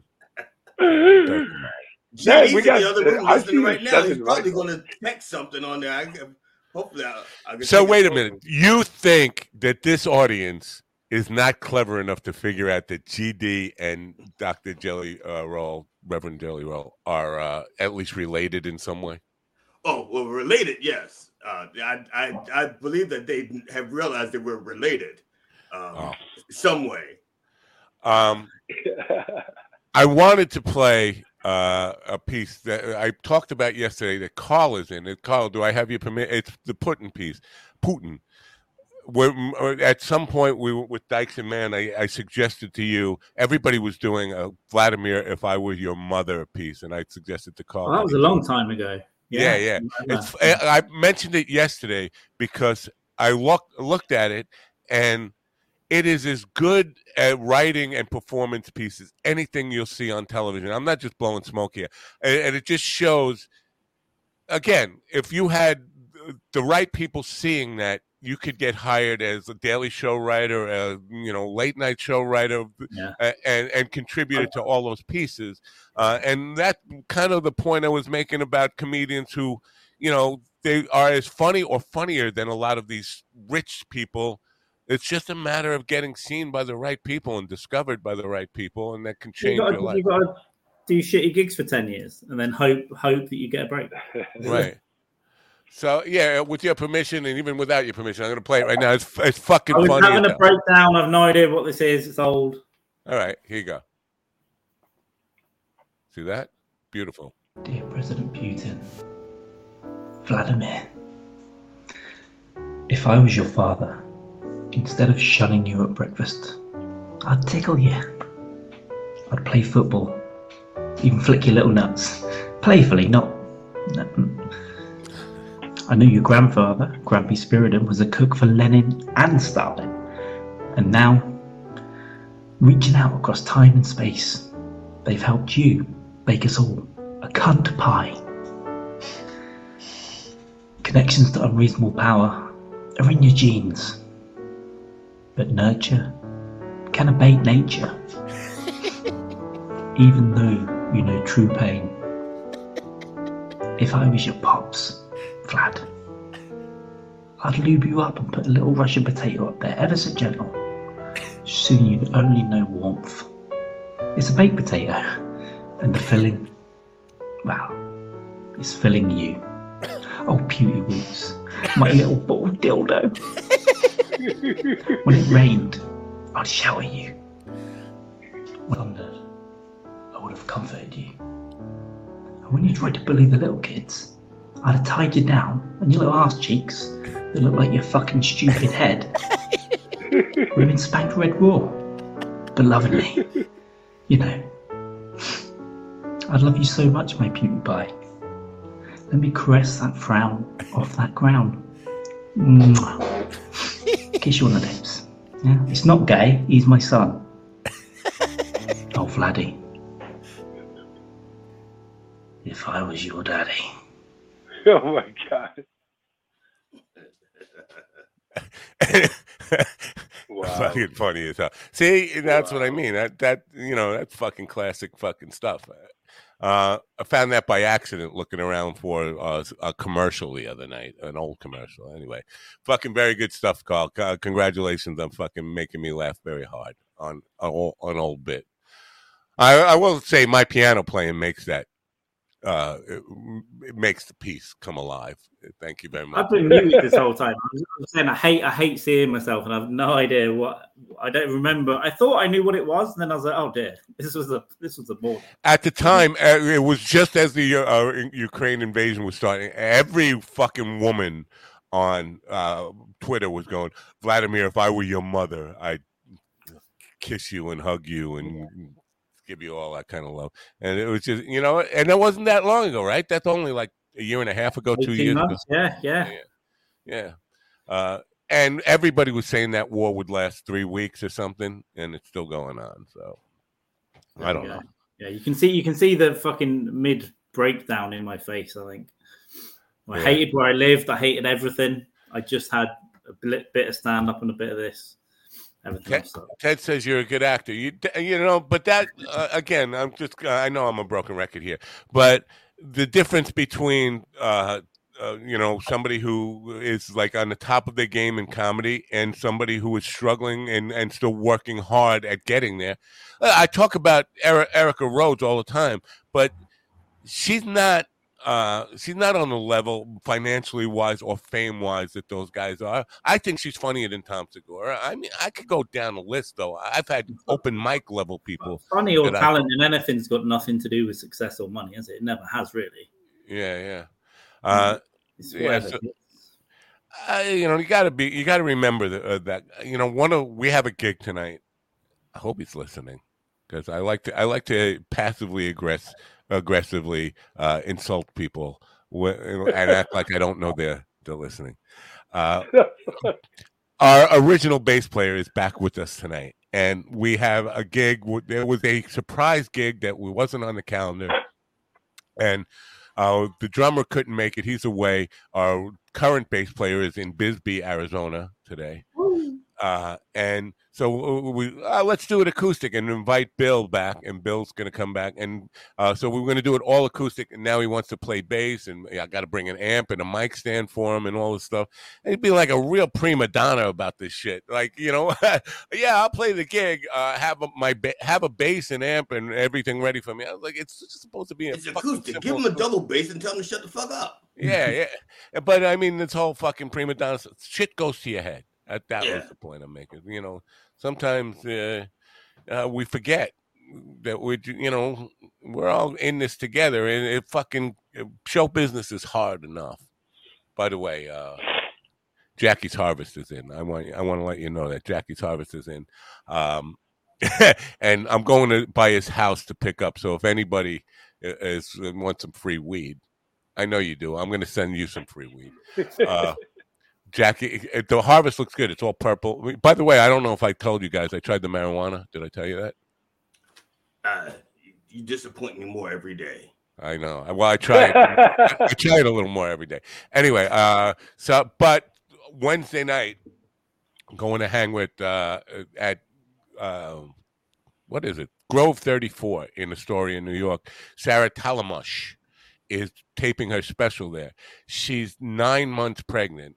Yeah, He's we in got- the other room I listening right now. He's it probably going to text something on there. I can, hopefully, I, I can So wait a minute. You think that this audience is not clever enough to figure out that GD and Dr. Jelly uh, Roll, Reverend Jelly Roll, are uh, at least related in some way? Oh, well, related, yes. Uh, I, I, I believe that they have realized that we're related, um, Oh. some way. Um, I wanted to play uh, a piece that I talked about yesterday that Carl is in. It, Carl, do I have your permission? It's the Putin piece. Putin. At some point, we were with Dykes and Man. I, I suggested to you. Everybody was doing a Vladimir, if I were your mother piece, and I suggested to Carl. Well, that was a long time ago. Yeah, yeah. I I mentioned it yesterday because I looked looked at it, and it is as good at writing and performance pieces anything you'll see on television. I'm not just blowing smoke here, and, and it just shows. Again, if you had the right people seeing that, you could get hired as a daily show writer, a you know late night show writer, Yeah. and and contributed to all those pieces. Uh, and that kind of the point I was making about comedians who, you know, they are as funny or funnier than a lot of these rich people. It's just a matter of getting seen by the right people and discovered by the right people, and that can You change got, your life. you got to do shitty gigs for ten years and then hope hope that you get a break. Right. [LAUGHS] So yeah, uh, with your permission, and even without your permission, I'm going to play it right now. It's it's fucking I was funny. having as a hell. breakdown. I've no idea what this is. It's old. All right, here you go. See that? Beautiful. Dear President Putin, Vladimir, if I was your father, instead of shunning you at breakfast, I'd tickle you. I'd play football, even flick your little nuts. Playfully, not. I knew your grandfather, Grumpy Spiridon, was a cook for Lenin and Stalin. And now, reaching out across time and space, they've helped you bake us all a cunt pie. Connections to unreasonable power are in your genes. But nurture can abate nature. [LAUGHS] Even though you know true pain. If I was your pops, Vlad, I'd lube you up and put a little Russian potato up there, ever so gentle. Soon you'd only know warmth. It's a baked potato, and the filling, well, it's filling you. Oh, beauty woots, my little ball dildo. When it rained, I'd shower you. When I thundered, I would have comforted you. And when you tried to bully the little kids, I'd have tied you down, and your little ass cheeks that look like your fucking stupid head were in spanked red raw. But lovingly, you know. I'd love you so much, my beauty pie. Let me caress that frown off that crown. Mwah. Kiss you on the lips. Yeah, it's not gay. He's my son. [LAUGHS] Oh, Vladdy. If I was your daddy. [LAUGHS] oh my god. [LAUGHS] Wow. fucking funny as hell. See, that's what I mean. That that you know, that's fucking classic fucking stuff. Uh, I found that by accident looking around for uh, a commercial the other night, an old commercial. Anyway, fucking very good stuff, Carl. Congratulations on fucking making me laugh very hard on an old bit. I, I will say my piano playing makes that uh, it, it makes the piece come alive. Thank you very much. I've been muted this whole time. I was I was saying I hate I hate seeing myself, and I have no idea what I don't remember. I thought I knew what it was, and then I was like, oh dear, [LAUGHS] this was the this was the morning. At the time, it was just as the uh, uh, Ukraine invasion was starting. Every fucking woman on uh, Twitter was going, Vladimir, if I were your mother, I'd kiss you and hug you and give you all that kind of love. And it was just, you know, and that wasn't that long ago, right? That's only like a year and a half ago, two years months? ago. Yeah, yeah. Yeah. Uh, and everybody was saying that war would last three weeks or something, and it's still going on. So I don't yeah. know. Yeah, you can see you can see the fucking mid breakdown in my face. I think I Yeah. hated where I lived. I hated everything. I just had a bit, bit of stand up and a bit of this. Everything Ted, else. Ted says you're a good actor. You you know, but that uh, again, I'm just I know I'm a broken record here, but the difference between uh, uh, you know somebody who is like on the top of their game in comedy and somebody who is struggling and and still working hard at getting there. Uh, I talk about Erica Rhodes all the time, but she's not uh she's not on the level financially wise or fame wise that those guys are. I think she's funnier than Tom Segura. I mean, I could go down the list though. I've had open mic level people. Funny or that I- talent in anything's got nothing to do with success or money, has it? It never has really. Yeah, yeah. Uh, It's yeah, so- uh, you know, you got to be, you got to remember that, uh, that. You know, one of we have a gig tonight. I hope he's listening because I like to, I like to passively aggress, aggressively uh, insult people and act like I don't know they're they're listening. Uh, our original bass player is back with us tonight, and we have a gig. There was a surprise gig that we wasn't on the calendar, and uh, the drummer couldn't make it. He's away. Our current bass player is in Bisbee, Arizona today. Uh, and so we uh, let's do it acoustic and invite Bill back, and Bill's going to come back, and uh, so we're going to do it all acoustic. And now he wants to play bass, and I got to bring an amp and a mic stand for him, and all this stuff. And he'd be like a real prima donna about this shit, like you know, [LAUGHS] yeah, I'll play the gig, uh, have a, my ba- have a bass and amp and everything ready for me. I was like, it's just supposed to be a It's acoustic. Give him a double bass and tell him to shut the fuck up. Yeah, yeah. But I mean, this whole fucking prima donna shit goes to your head. That, that Yeah. was the point I'm making. You know, sometimes uh, uh, we forget that we, you know, we're all in this together, and it fucking uh, show business is hard enough. By the way, uh, Jackie's Harvest is in. I want I want to let you know that Jackie's Harvest is in. Um, [LAUGHS] and I'm going to by his house to pick up. So if anybody i- is wants some free weed, I know you do. I'm going to send you some free weed. Uh, Jackie, it- the harvest looks good. It's all purple. By the way, I don't know if I told you guys I tried the marijuana. Did I tell you that? Uh, you disappoint me more every day. I know. Well, I try. it- I, [LAUGHS] I try it a little more every day. Anyway, uh, so but Wednesday night, I'm going to hang with uh, at uh, what is it? Grove 34 in Astoria, New York. Sarah Tollemache is taping her special there. She's nine months pregnant.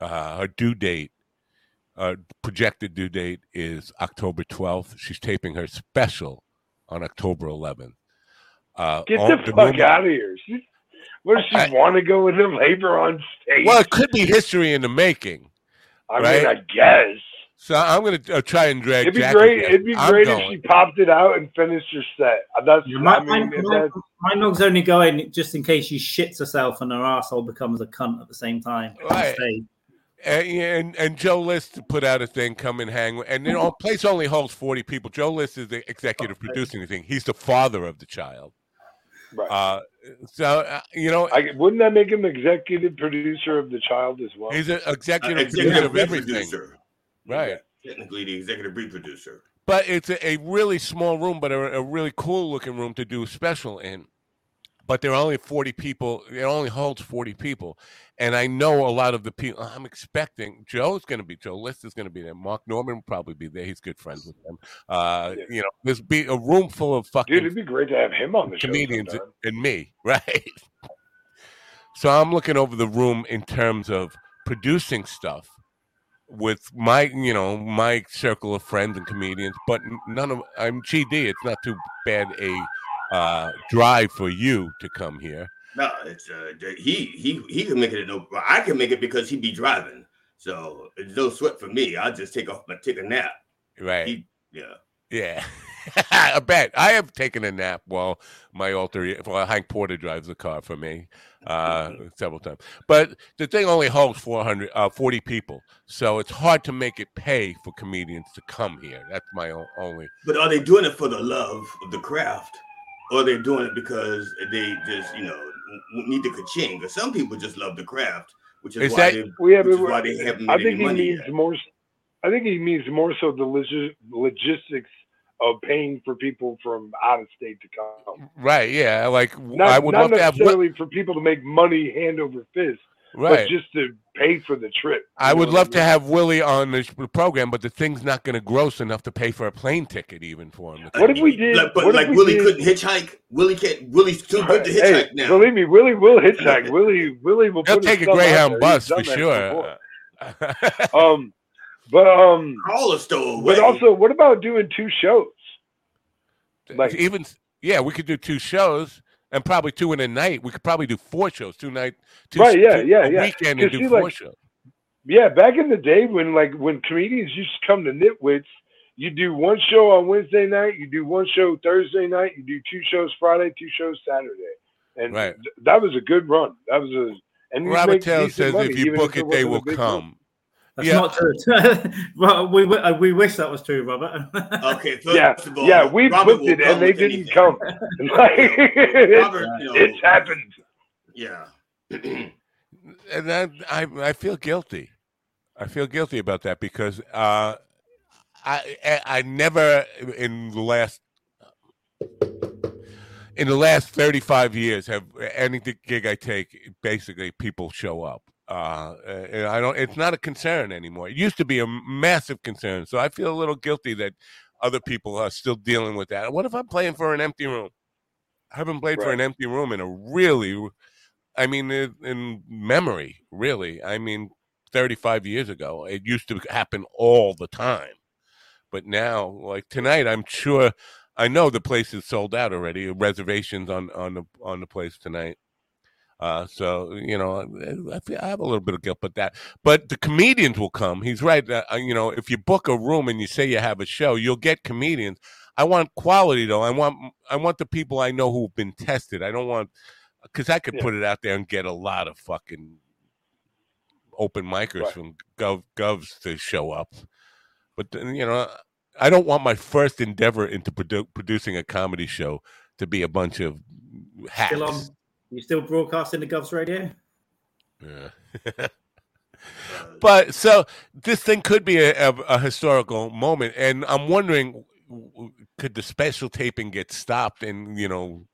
Uh, her due date, uh, projected due date is October 12th. She's taping her special on October 11th. Uh, Get all- the fuck rumor- out of here. She, what does she want to go into labor on stage? Well, it could be history in the making. I right? mean, I guess. So I'm going to uh, try and drag. It'd be Jackie great. down. It'd be I'm great going. if she popped it out and finished her set. Uh, That's My, I mean, my, if my, that- my dog's only going just in case she shits herself and her asshole becomes a cunt at the same time. on Right. Stage. And, and and Joe List put out a thing, come and hang, with- and you know, place only holds forty people. Joe List is the executive producing the thing. He's the father of the child. Right. Uh, so uh, you know, I, wouldn't that make him executive producer of the child as well? he's an executive, Uh, producer of everything, producer. right? Technically, the executive producer. But it's a, a really small room, but a, a really cool looking room to do a special in. But there are only 40 people. It only holds 40 people. And I know a lot of the people. I'm expecting Joe's going to be, Joe List is going to be there. Mark Normand will probably be there. He's good friends with them. Uh, You know, there's be a room full of fucking Dude, it'd be great to have him on the show. comedians and me, [LAUGHS] right? So I'm looking over the room in terms of producing stuff with my, you know, my circle of friends and comedians, but none of I'm GD. It's not too bad a uh, drive for you to come here. No, it's uh, he he he can make it. No, I can make it because he be driving. So it's no sweat for me. I'll just take off my take a nap. Right. He, yeah. Yeah. [LAUGHS] I bet. I have taken a nap while my alter while Hank Porter drives the car for me uh, [LAUGHS] several times. But the thing only holds 400, uh, 40 people. So it's hard to make it pay for comedians to come here. That's my only. But are they doing it for the love of the craft, or they're doing it because they just you know need the ka-ching? Because some people just love the craft, which is, Is why that- they, We have, which is why they haven't made I think any he money means yet. more. I think he means more so the logis- logistics of paying for people from out of state to come. Right. Yeah. Like Not, I would not love to have. necessarily for people to make money hand over fist, Right. but just to pay for the trip. I would know what love to have Willie on the program, but the thing's not going to gross enough to pay for a plane ticket even for him. What if we did? Like, but like we Willie did- couldn't hitchhike. Willie can't. Willie's too good to Hey, hitchhike now. believe me, Willie will hitchhike. [LAUGHS] Willie, Willie will He'll put take a Greyhound bus for sure. [LAUGHS] um, but um, Call a stowaway. but also, what about doing two shows? Like- even yeah, we could do two shows and probably two in a night. We could probably do four shows, two night, two, Right, yeah, two- yeah, yeah. weekend and do see, four like, shows. Yeah, back in the day when like when comedians used to come to Nitwits, you do one show on Wednesday night, you do one show Thursday night, you do two shows Friday, two shows Saturday, and Right. th- that was a good run. That was a and Robert Taylor says money, if you book it it, they will come. group. Come. That's Yeah. not true. [LAUGHS] well, we uh, we wish that was true, Robert. Okay, [LAUGHS] first Yeah, of all, yeah, we Robert booked it and they didn't anything. come. [LAUGHS] Like, it's, Robert, you know, it's happened. Yeah. [CLEARS THROAT] and that, I I feel guilty. I feel guilty about that because uh, I I I never in the last in the last thirty five years have any gig I take basically people show up. Uh, I don't. It's not a concern anymore. It used to be a massive concern. So I feel a little guilty that other people are still dealing with that. What if I'm playing for an empty room? I haven't played for an empty room in a really I mean, in, in memory, really. I mean, 35 years ago, it used to happen all the time. But now, like tonight, I'm sure, I know the place is sold out already. Reservations on on the on the place tonight. Uh, so you know, I, feel, I have a little bit of guilt, but that, but the comedians will come. He's right. Uh, you know, if you book a room and you say you have a show, you'll get comedians. I want quality though. I want I want the people I know who've been tested. I don't want because I could Yeah. put it out there and get a lot of fucking open micers Right. from gov govs to show up. But you know, I don't want my first endeavor into produ- producing a comedy show to be a bunch of hacks. You still broadcasting the Govs Radio? Yeah. [LAUGHS] but so this thing could be a, a, a historical moment, and I'm wondering, w- w- could the special taping get stopped? And you know,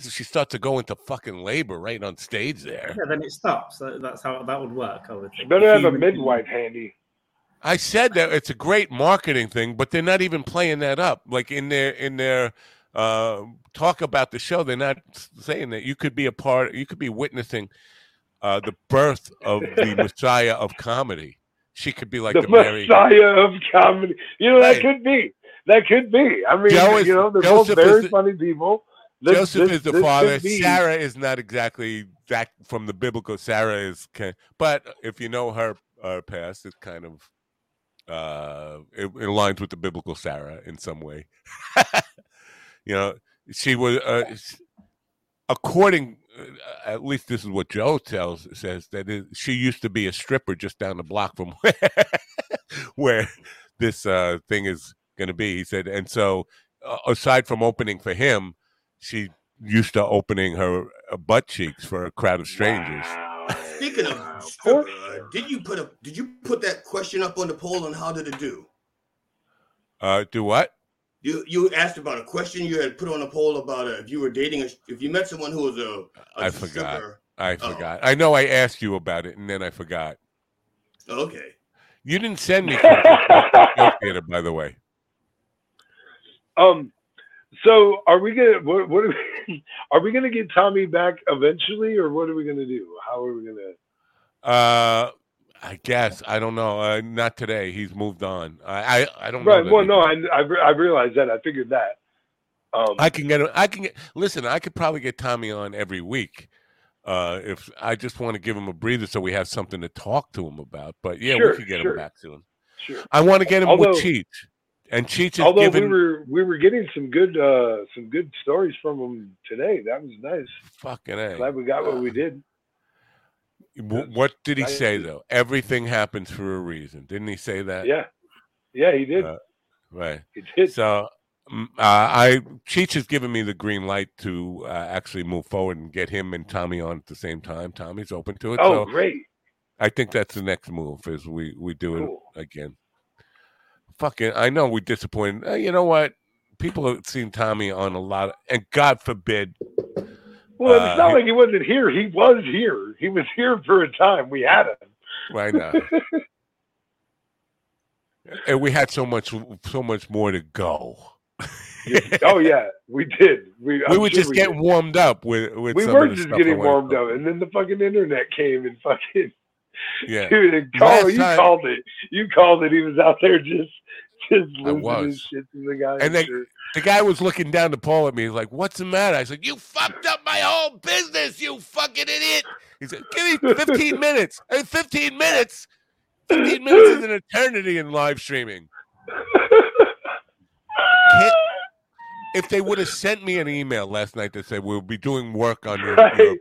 she starts to go into fucking labor right on stage there. Yeah, then it stops. That's how that would work. I would think. Better If have a would- midwife handy. I said that it's a great marketing thing, but they're not even playing that up. Like in their in their uh, talk about the show, they're not saying that you could be a part. You could be witnessing uh, the birth of the [LAUGHS] Messiah of comedy. She could be like the the, Mary. messiah of comedy. You know, that could be. That could be. I mean, Joe you know, they're Joseph both very the- funny people. This- Joseph this- is the father. Sarah is not exactly that from the biblical. Sarah is, kind but if you know her uh, past, it kind of uh, it, it aligns with the biblical Sarah in some way. [LAUGHS] you know, she was uh, according. Uh, at least this is what Joe tells says that it, she used to be a stripper just down the block from where, [LAUGHS] where this uh, thing is going to be. He said, and so uh, aside from opening for him, she used to opening her uh, butt cheeks for a crowd of strangers. Speaking of stripper, uh, did you put a did you put that question up on the poll on how did it do? Uh, do what? You you asked about a question you had put on a poll about uh, if you were dating a if you met someone who was a, a I forgot. stripper. I Oh. forgot. I know I asked you about it, and then I forgot. Okay. You didn't send me to the Joke theater, by the way. Um, so are we gonna what, what are, we, [LAUGHS] are we gonna get Tommy back eventually, or what are we gonna do? How are we gonna? Uh, I guess I don't know. Uh, not today. He's moved on. I I, I don't know. Right. that Well, no, I I, re- I realized that. I figured that. Um, I can get. I can get. Listen, I could probably get Tommy on every week. Uh, if I just want to give him a breather, so we have something to talk to him about. But yeah, Sure, we could get sure. him back soon. Sure. I want to get him Although- with Cheech, and Cheech is Although giving. we were we were getting some good uh some good stories from him today. That was nice. Fucking a. Glad we got what we did. Wh- What did he say though? Everything happens for a reason. Didn't he say that? Yeah. Yeah, he did. Uh, Right. he did. So, mm, uh, I Cheech has given me the green light to uh, actually move forward and get him and Tommy on at the same time. Tommy's open to it. Oh, so great. I think that's the next move. Is we we do Cool. it again. Fucking, I know we disappointed. Uh, you know what? People have seen Tommy on a lot, of, and God forbid, Well, it's Uh, not he- like he wasn't here. He was here. He was here for a time. We had him. Right now. [LAUGHS] and we had so much, so much more to go. oh yeah, we did. We, we I'm sure just we getting did. warmed up with. with We some were of just stuff getting warmed up, and then the fucking internet came and [LAUGHS] fucking Yeah. dude, and call, you time- called it. You called it. He was out there just just I losing was. his shit to the guy. And then the guy was looking down the pole at me. He's like, "What's the matter?" I said, "You fucked up my whole business, you fucking idiot." He said, "Give me 15 [LAUGHS] minutes." I said, 15 minutes. 15 minutes is an eternity in live streaming. Can't- if they would have sent me an email last night that said we'll be doing work on your, your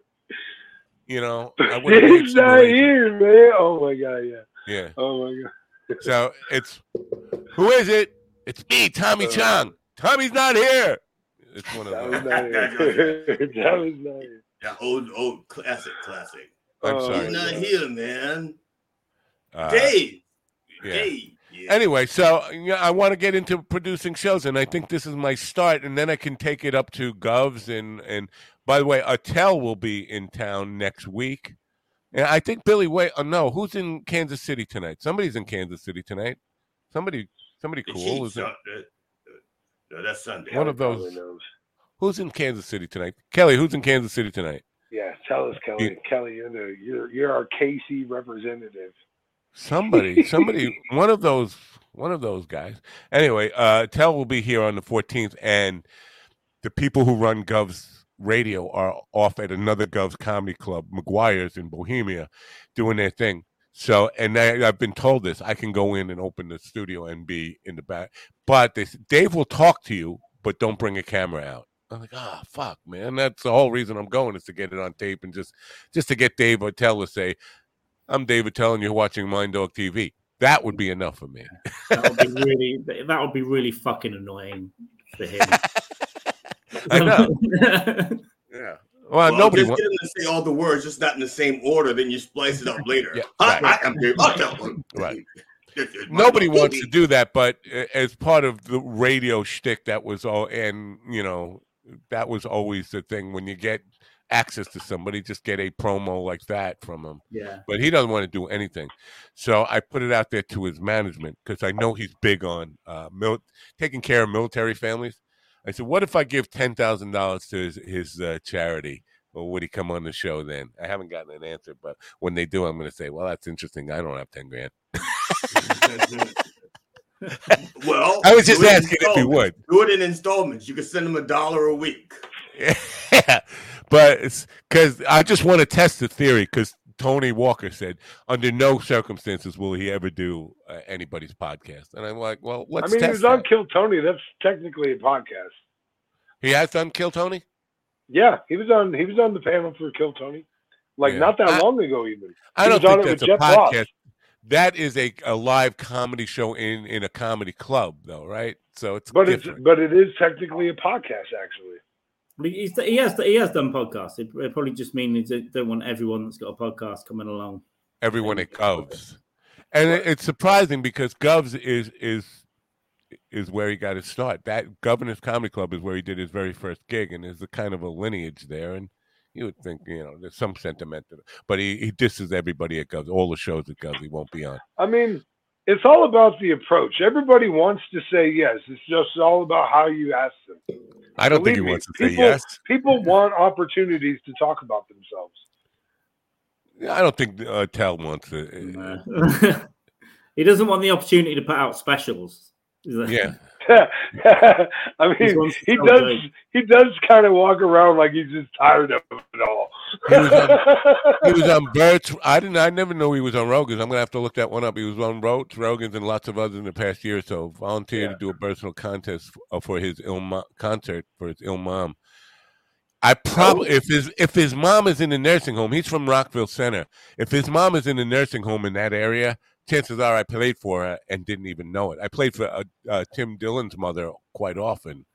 you know, I would have He's not here, man. Oh my god, yeah. Yeah. Oh my god. So it's who is it? It's me, Tommy Uh, Chong. Tommy's not here. It's one of those. was not here. [LAUGHS] that [LAUGHS] not here. Yeah, old, old classic, classic. I'm Oh, sorry. He's not here, man. Uh, Dave. yeah. Dave. Anyway, so yeah, I want to get into producing shows, and I think this is my start, and then I can take it up to Govs and and. By the way, Attell will be in town next week, and I think Billy. Wait, oh, no, who's in Kansas City tonight? Somebody's in Kansas City tonight. Somebody, somebody cool. Is it? Sun- no, that's Sunday. One of those. Who's in Kansas City tonight? Kelly, who's in Kansas City tonight? Yeah, tell us, Kelly. Kelly, you're the you're you're our KC representative. Somebody, [LAUGHS] somebody, one of those, one of those guys. Anyway, uh, Tell will be here on the 14th, and the people who run Gov's Radio are off at another Gov's comedy club, McGuire's in Bohemia, doing their thing. So, and I, I've been told this, I can go in and open the studio and be in the back. But they, Dave will talk to you, but don't bring a camera out. I'm like, ah, fuck, man. That's the whole reason I'm going is to get it on tape and just, just to get Dave Attell to say, I'm David telling you you're watching Mind Dog TV. That would be enough for me. That would be really. That would be really fucking annoying for him. [LAUGHS] I know. [LAUGHS] yeah. Well, nobody just wa- to say all the words, just not in the same order. Then you splice it up [LAUGHS] later. Yeah, Hi, right. I am Dave [LAUGHS] Attell. Right. This [LAUGHS] is Nobody wants to do that, but uh, as part of the radio shtick, that was all, and you know, that was always the thing. When you get access to somebody, just get a promo like that from him. Yeah. But he doesn't want to do anything, so I put it out there to his management because I know he's big on uh, mil- taking care of military families. I said, "What if I give ten thousand dollars to his, his uh, charity?" Or would he come on the show then? I haven't gotten an answer, but when they do, I'm going to say, "Well, that's interesting. I don't have ten grand." [LAUGHS] Well, I was just do it in asking if he would. Do it in installments. You could send him a dollar a week. [LAUGHS] yeah, but because I just want to test the theory because Tony Walker said under no circumstances will he ever do uh, anybody's podcast, and I'm like, well, let's I mean, he was on that. Kill Tony. That's technically a podcast. He has done Kill Tony. Yeah, he was on. He was on the panel for Kill Tony, like Yeah. not that I- long ago, even. I don't think that's a Jeff Ross. podcast. That is a, a live comedy show in in a comedy club, though, right? So it's But different. it's but it is technically a podcast, actually. But he's, he has he has done podcasts. It, it probably just means they don't want everyone that's got a podcast coming along. everyone at Govs. And it, it's surprising because Govs is is is where he got his start. That Governor's Comedy Club is where he did his very first gig, and there's a kind of a lineage there. And you would think, you know, there's some sentiment to it. But he, he disses everybody at Govs. All the shows at Govs he won't be on. I mean, it's all about the approach. Everybody wants to say yes. It's just all about how you ask them. I don't think he me, wants to say people- yes. People want opportunities to talk about themselves. I don't think uh, Tell wants to. [LAUGHS] he doesn't want the opportunity to put out specials. Is that- Yeah. [LAUGHS] I mean, he does. He does kind of walk around like he's just tired of it all. He was on, he was on [LAUGHS] Bert's. I didn't. I never knew he was on Rogan's. I'm gonna have to look that one up. He was on Rogan's, Rogan's, and lots of others in the past year or so. Volunteered to do a personal contest f- uh, for his ill mo- concert for his ill mom. I probably oh. if his if his mom is in the nursing home, he's from Rockville Centre. If his mom is in the nursing home in that area, chances are I played for her and didn't even know it. I played for uh, uh, Tim Dillon's mother quite often.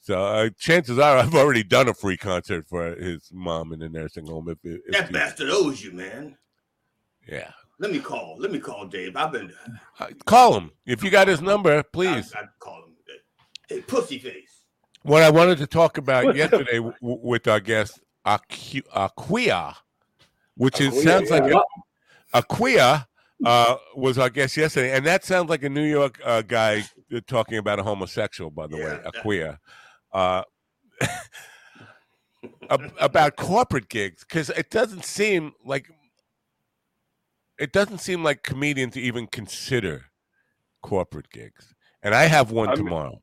So uh, chances are I've already done a free concert for his mom in the nursing home. If, if That he- bastard owes you, man. yeah, Let me call. Let me call Dave. I've been. Uh, call him if you got his number, please. I, I call him. Hey, pussy face. What I wanted to talk about yesterday w- w- with our guest Aqu- Aquia, which is Aquia, sounds like a, Aquia uh, was our guest yesterday, and that sounds like a New York uh, guy talking about a homosexual. By the way, Aquia. Uh, [LAUGHS] about corporate gigs because it doesn't seem like it doesn't seem like comedians even consider corporate gigs, and I have one I mean- tomorrow.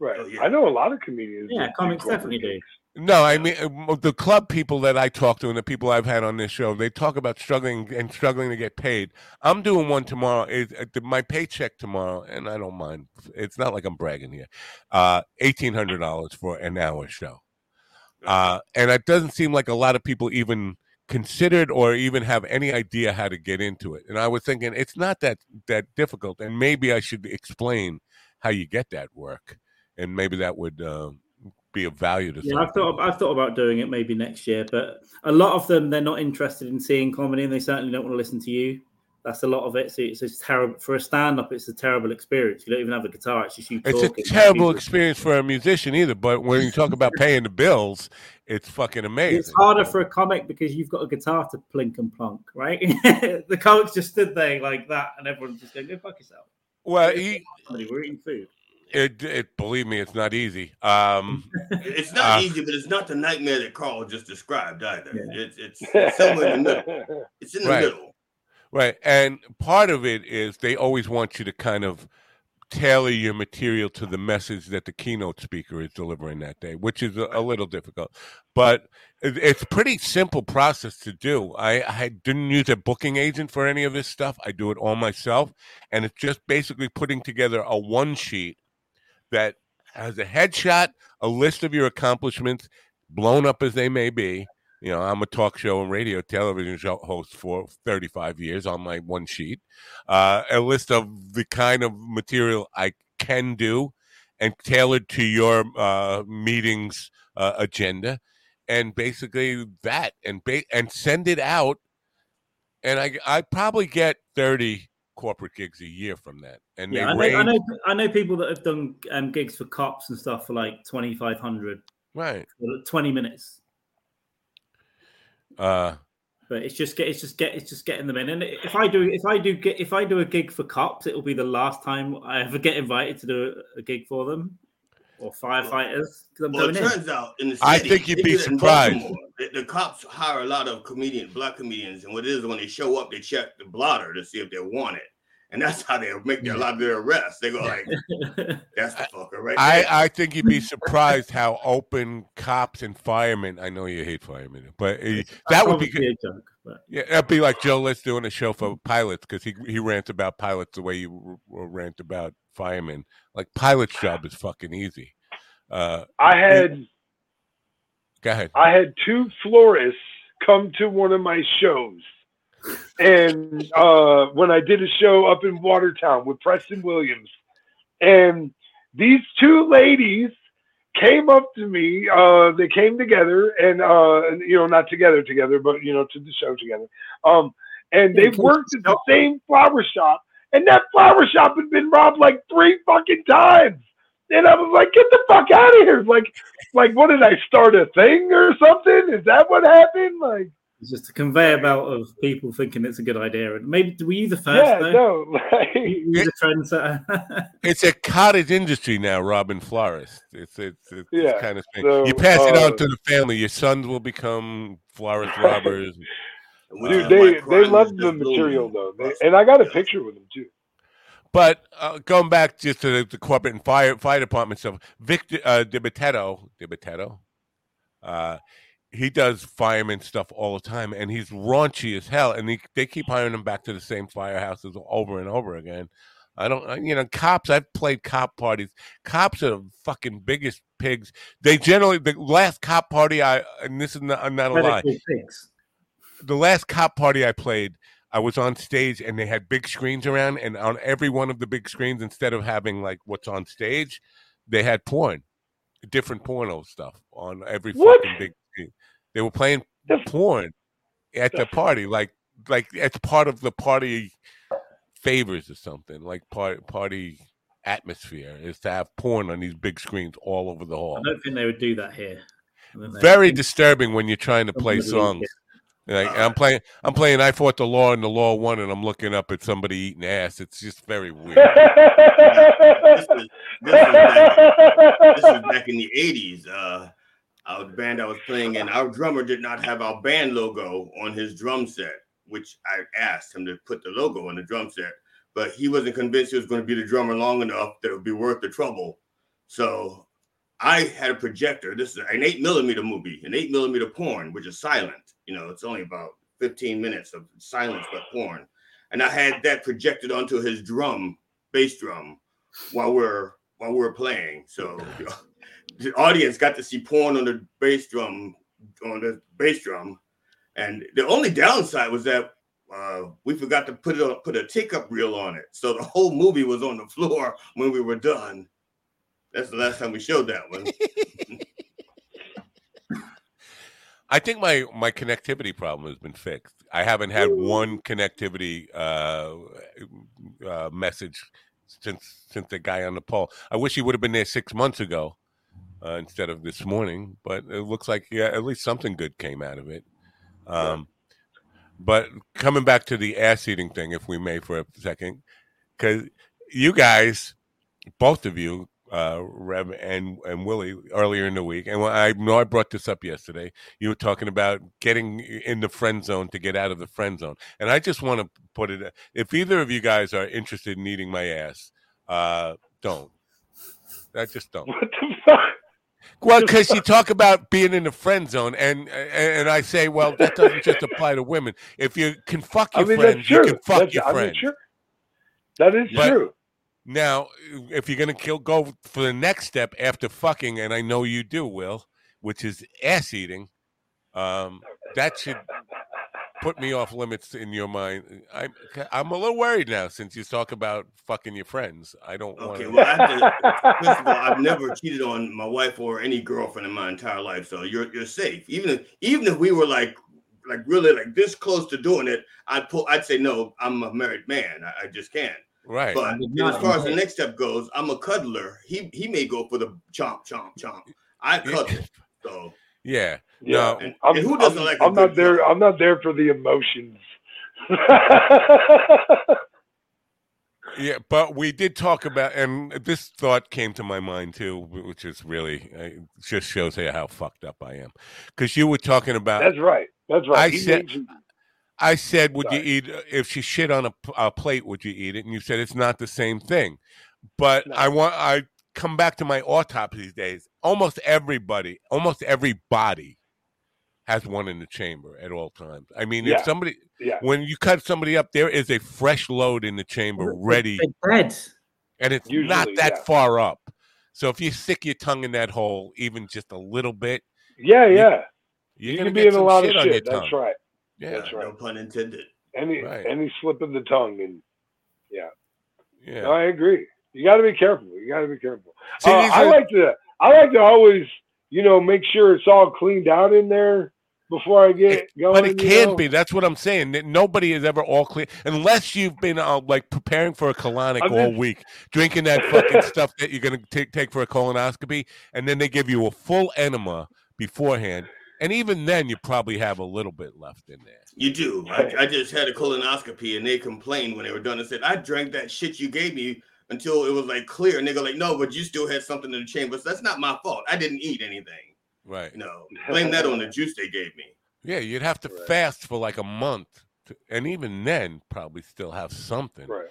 Right. I know a lot of comedians. Yeah, that do comics definitely do. No, I mean uh, the club people that I talk to and the people I've had on this show, they talk about struggling and struggling to get paid. I'm doing one tomorrow. Is uh, the- my paycheck tomorrow, and I don't mind. It's not like I'm bragging here. Uh, eighteen hundred dollars for an hour show, uh, and it doesn't seem like a lot of people even considered or even have any idea how to get into it. And I was thinking it's not that that difficult, and maybe I should explain how you get that work, and maybe that would. Uh, be of value to Yeah, I've thought I've thought about doing it maybe next year, but a lot of them they're not interested in seeing comedy, and they certainly don't want to listen to you. That's a lot of it. So it's just terrible for a stand-up. It's a terrible experience. You don't even have a guitar. It's just you. It's talking. a terrible experience for a musician either, but when you talk about paying the bills, it's fucking amazing. It's harder for a comic because you've got a guitar to plink and plonk, right? [LAUGHS] the comics just stood there like that, and everyone's just going, "Go fuck yourself." Well, It's he- not comedy, we're eating food. It, it believe me, it's not easy. Um, [LAUGHS] It's not uh, easy, but it's not the nightmare that Carl just described either. It's, it's it's somewhere in the middle. [LAUGHS] It's in the Right. middle. Right. And part of it is they always want you to kind of tailor your material to the message that the keynote speaker is delivering that day, which is a, a little difficult. But it, it's a pretty simple process to do. I, I didn't use a booking agent for any of this stuff. I do it all myself. And it's just basically putting together a one sheet that has a headshot, a list of your accomplishments, blown up as they may be. You know, I'm a talk show and radio television show host for 35 years on my one sheet. Uh, a list of the kind of material I can do and tailored to your uh, meeting's uh, agenda. And basically that, and ba- and send it out. And I, I probably get 30 corporate gigs a year from that. And Yeah, I they know, I know. I know people that have done um, gigs for cops and stuff for like twenty five hundred, right? Twenty minutes, Uh, but it's just get, it's just get, it's just getting them in. And if I do, if I do get, if I do a gig for cops, it will be the last time I ever get invited to do a gig for them or firefighters because I'm Well, it going in. turns out in the city, I think you'd be do that in surprised. The, the cops hire a lot of comedian, black comedians, and what it is when they show up, they check the blotter to see if they're wanted, and that's how they make their, a lot of their arrests. They go like, [LAUGHS] "That's the fucker right I, there." I think you'd be surprised how open cops and firemen. I know you hate firemen, but uh, that would be obviously a joke. But yeah, that'd be like Joe List doing a show for pilots because he he rants about pilots the way you r- r- rant about firemen. Like pilot's job is fucking easy. Uh, I had go ahead. I had two florists come to one of my shows. And uh, when I did a show up in Watertown with Preston Williams, and these two ladies came up to me. Uh, they came together, and uh, you know, not together together, but you know, to the show together. Um, and they worked at the same flower shop, and that flower shop had been robbed like three fucking times. And I was like, get the fuck out of here. Like, like, what did I start a thing or something? Is that what happened? Like, It's just a conveyor belt of people thinking it's a good idea. And maybe were you the first? yeah, though? no, like, [LAUGHS] Were you the trendsetter? [LAUGHS] It's a cottage industry now, Robin Florist. It's it's, it's this Yeah, kind of thing. so, you pass it on uh, to the family. Your sons will become florist [LAUGHS] robbers. dude, they, they love the material though. They, and I got a picture with them too. But uh, going back just to the, the corporate and fire fire department stuff, Victor uh, DiBattista, DiBattista, uh, he does fireman stuff all the time, and he's raunchy as hell. And he, they keep hiring him back to the same firehouses over and over again. I don't, you know, cops. I've played cop parties. Cops are the fucking biggest pigs. They generally the last cop party I, and this is not, not a lie. Pigs. The last cop party I played, I was on stage and they had big screens around, and on every one of the big screens, instead of having like what's on stage, they had porn, different porno stuff on every What? fucking big. They were playing porn at the party, like like it's part of the party favors or something, like part party atmosphere is to have porn on these big screens all over the hall. I don't think they would do that here. And then they- Very disturbing when you're trying to play songs. Like I'm playing, I'm playing. I fought the law and the law won, and I'm looking up at somebody eating ass. It's just very weird. [LAUGHS] this was, this was back, this was back in the 80s. Uh, our band I was playing in, our drummer did not have our band logo on his drum set, which I asked him to put the logo on the drum set, but he wasn't convinced he was going to be the drummer long enough that it would be worth the trouble. So I had a projector. This is an eight millimeter movie, an eight millimeter porn, which is silent. You know, it's only about 15 minutes of silence but porn. And I had that projected onto his drum, bass drum, while we're while we're playing. So [LAUGHS] the audience got to see porn on the bass drum, on the bass drum. And the only downside was that uh, we forgot to put it on, put a take up reel on it. So the whole movie was on the floor when we were done. That's the last time we showed that one. [LAUGHS] I think my my connectivity problem has been fixed. I haven't had one connectivity uh, uh, message since since the guy on the pole. I wish he would have been there six months ago uh, instead of this morning. But it looks like yeah, at least something good came out of it. Um, But coming back to the ass eating thing, if we may, for a second, because you guys, both of you, uh, Rev and and Willie, earlier in the week, and I know I brought this up yesterday. You were talking about getting in the friend zone to get out of the friend zone, and I just want to put it: if either of you guys are interested in eating my ass, uh, don't. I just don't. What the fuck? Well, [LAUGHS] because you talk about being in the friend zone, and and I say, well, that doesn't just apply to women. If you can fuck I your mean, that's friends, you can fuck That's- your I mean, sure. That is But true. Now, if you're gonna kill, go for the next step after fucking, and I know you do, Will, which is ass eating. Um, that should put me off limits in your mind. Uh, I'm I'm a little worried now since you talk about fucking your friends. I don't want Okay, to. well, I have to, first of all, I've never cheated on my wife or any girlfriend in my entire life, so you're you're safe. Even if even if we were like like really like this close to doing it, I'd pull. I'd say no. I'm a married man. I, I just can't. Right. But I did as far as the next step goes, I'm a cuddler. He he may go for the chomp chomp chomp. I cuddle. So Yeah. Yeah. No. I'm, and who doesn't I'm, like? a I'm not there. I'm not there for the emotions. [LAUGHS] Yeah, but we did talk about, and this thought came to my mind too, which is really uh, just shows you how fucked up I am. Because you were talking about, That's right. That's right. I He said- I said, would you eat if she shit on a plate? Would you eat it? And you said it's not the same thing. But I want I come back to my autopsy days. Almost everybody, almost everybody, has one in the chamber at all times. I mean, Yeah. if somebody yeah. when you cut somebody up, there is a fresh load in the chamber ready. They're and it's not that yeah. far up. So if you stick your tongue in that hole, even just a little bit, Yeah, You- yeah. you're You gonna can be get in a some lot shit of on your shit. That's tongue. right. Yeah, That's right. No pun intended. Any Right. any slip of the tongue, and yeah. yeah. No, I agree. You got to be careful. You got to be careful. See, Uh, I are- like to. I like to always, you know, make sure it's all cleaned out in there before I get It- going. but it can't know? be. That's what I'm saying. That nobody is ever all clear unless you've been uh, like preparing for a colonic I've all been- week, drinking that fucking stuff that you're gonna take take for a colonoscopy, and then they give you a full enema beforehand, and even then you probably have a little bit left in there. You do. I, I just had a colonoscopy and they complained when they were done and said, I drank that shit you gave me until it was like clear. And they go like, no, but you still had something in the chamber. So that's not my fault. I didn't eat anything. Right. No, blame that on the juice they gave me. Yeah, you'd have to fast for like a month, to, and even then, probably still have something. Right.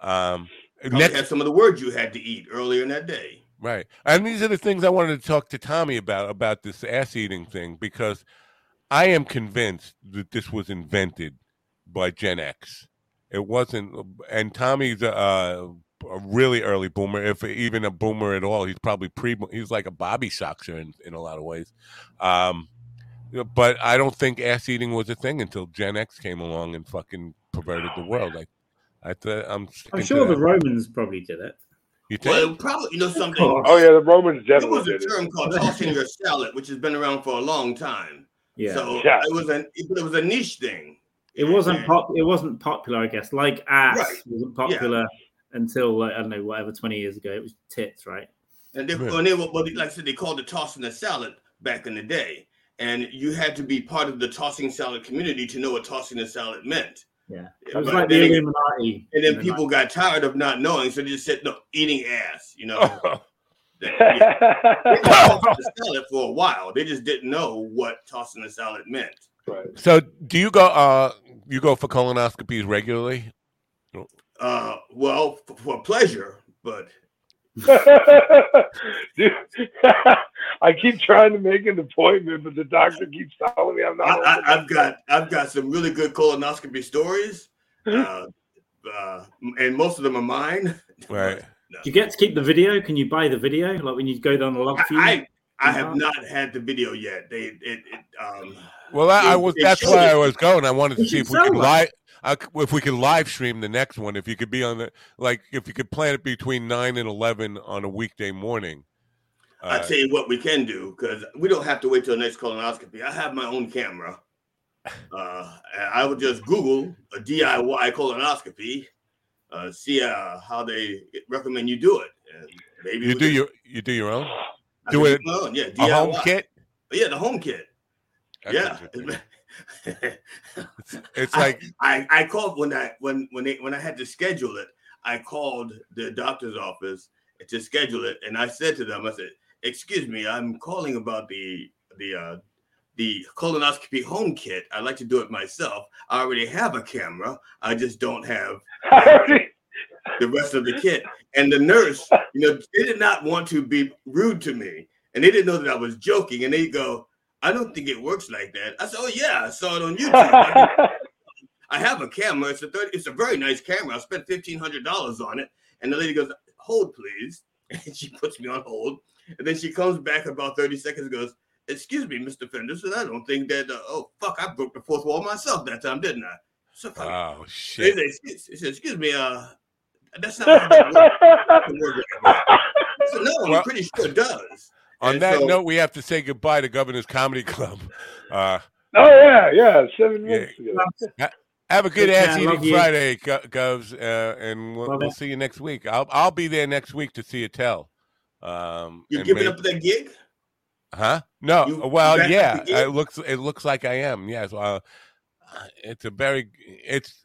Um, Probably next, had some of the words you had to eat earlier in that day. right, and these are the things I wanted to talk to Tommy about about this ass eating thing because I am convinced that this was invented by Gen X. It wasn't, and Tommy's a, a really early boomer, if even a boomer at all. He's probably pre. He's like a Bobby Soxer in, in a lot of ways. Um, but I don't think ass eating was a thing until Gen X came along and fucking perverted the world. Like, I th- I'm. I'm sure the. Romans probably did it. You think? Well, probably, you know something. Oh yeah, the Romans There definitely was a did it. term called tossing your salad, which has been around for a long time. Yeah. So Yeah. it was an it was a niche thing. It wasn't pop. It wasn't popular, I guess. Like ass Right. wasn't popular until like, I don't know, whatever, twenty years ago. It was tits, right? And they, Yeah. and they were, well, like I said, they called it tossing the salad. back in the day, and you had to be part of the tossing salad community to know what tossing a salad meant. Yeah, it But like the it- Illuminati. And then people got tired of not knowing, so they just said, "No, eating ass." You know, [LAUGHS] Oh. Yeah. [LAUGHS] They tossed the salad for a while. They just didn't know what tossing the salad meant. Right. So, do you go? Uh, you go for colonoscopies regularly? Uh, well, f- for pleasure, but Dude, [LAUGHS] I keep trying to make an appointment, but the doctor keeps telling me I'm not. I, I've got I've got some really good colonoscopy stories, [LAUGHS] uh, uh, and most of them are mine. [LAUGHS] Right. Do you get to keep the video? Can you buy the video? Like when you go down the log feed? I I have not had the video yet. They it, it um. Well, I, I was. That's showed why I was going. I wanted to see if we could sell live. Uh, if we could live stream the next one, if you could be on the like, if you could plan it between nine and eleven on a weekday morning. I Uh, tell you what we can do because we don't have to wait till the next colonoscopy. I have my own camera. [LAUGHS] Uh, I would just Google a DIY colonoscopy, uh, see uh, how they recommend you do it, and maybe you do can- your you do your own. I Do it. own, yeah, A home DIY. kit. Yeah, the home kit. That's yeah. [LAUGHS] [LAUGHS] It's I- like I, I called when I when when they when I had to schedule it. I called the doctor's office to schedule it, and I said to them, I said, "Excuse me, I'm calling about the the uh, the colonoscopy home kit. I'd like to do it myself. I already have a camera. I just don't have [LAUGHS] the rest of the kit." And the nurse, you know, they did not want to be rude to me, and they didn't know that I was joking. And they go, "I don't think it works like that." I said, "Oh yeah, I saw it on YouTube." I [LAUGHS] I have a camera. It's a 30, it's a very nice camera. I spent fifteen hundred dollars on it. And the lady goes, "Hold, please." [LAUGHS] And she puts me on hold. And then she comes back about thirty seconds. and Goes, "Excuse me, Mr. Fenderson. I don't think that. Uh, oh fuck, I broke the fourth wall myself that time, didn't I?" So. Oh shit! say, "Excuse- they say, "Excuse me. Uh, that's not how that works." [LAUGHS] It doesn't work like that." I said, "No, I'm Well- pretty sure it does." On And that so- note, we have to say goodbye to Governor's Comedy Club. Uh, Oh yeah, yeah, seven minutes ago. have a good Take care, ass love eating. Friday, Go- Govs, uh, and we'll, we'll see you next week. I'll I'll be there next week to see you tell. Um, You're giving may- up that gig? Huh? No. You- well, you yeah. up the gig? It looks it looks like I am. Yes. Uh, it's a very it's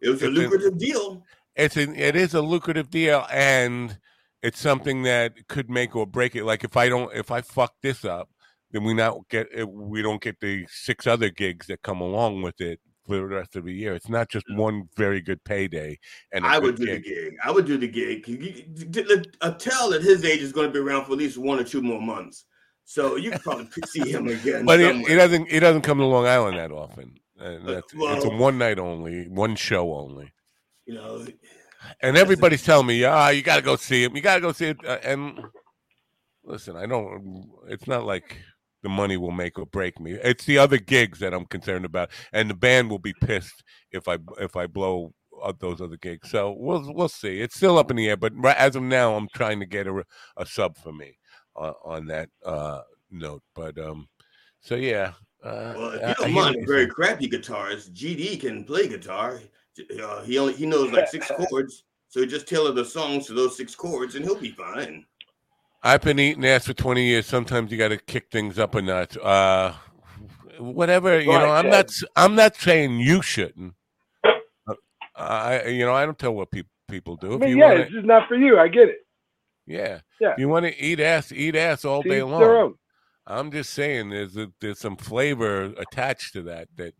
It was a it's an- lucrative deal. it's an it is a lucrative deal, and it's something that could make or break it. Like if I don't if I fuck this up, then we not get eh, we don't get the six other gigs that come along with it for the rest of the year. It's not just one very good payday. And I would do gig. the gig. I would do the gig. Tell at his age is going to be around for at least one or two more months, so you could probably [LAUGHS] see him again. But it, it doesn't it doesn't come to Long Island that often. And Uh, that's, it's a one night only, one show only. you know, And everybody's telling me, "Ah, you got to go see him. You got to go see it." Uh, and listen, I don't. It's not like the money will make or break me. It's the other gigs that I'm concerned about, and the band will be pissed if I if I blow out those other gigs. So we'll we'll see. It's still up in the air, but right, as of now, I'm trying to get a, a sub for me on, on that uh, note. But um, so yeah. Uh, well, if you I don't hear mind a very saying. crappy guitarist, GD can play guitar. Uh, he only he knows like six [LAUGHS] chords, so he just tailor the songs to those six chords, and he'll be fine. I've been eating ass for 20 years. Sometimes you got to kick things up a notch. Uh, whatever, you Go know, I'm not s- I'm not saying you shouldn't. Uh, I you know, I don't tell what people people do. I mean, you yeah, wanna, it's just not for you. I get it. yeah. Yeah. If you want to eat ass, eat ass all To day long. their own. I'm just saying there's a, there's some flavor attached to that that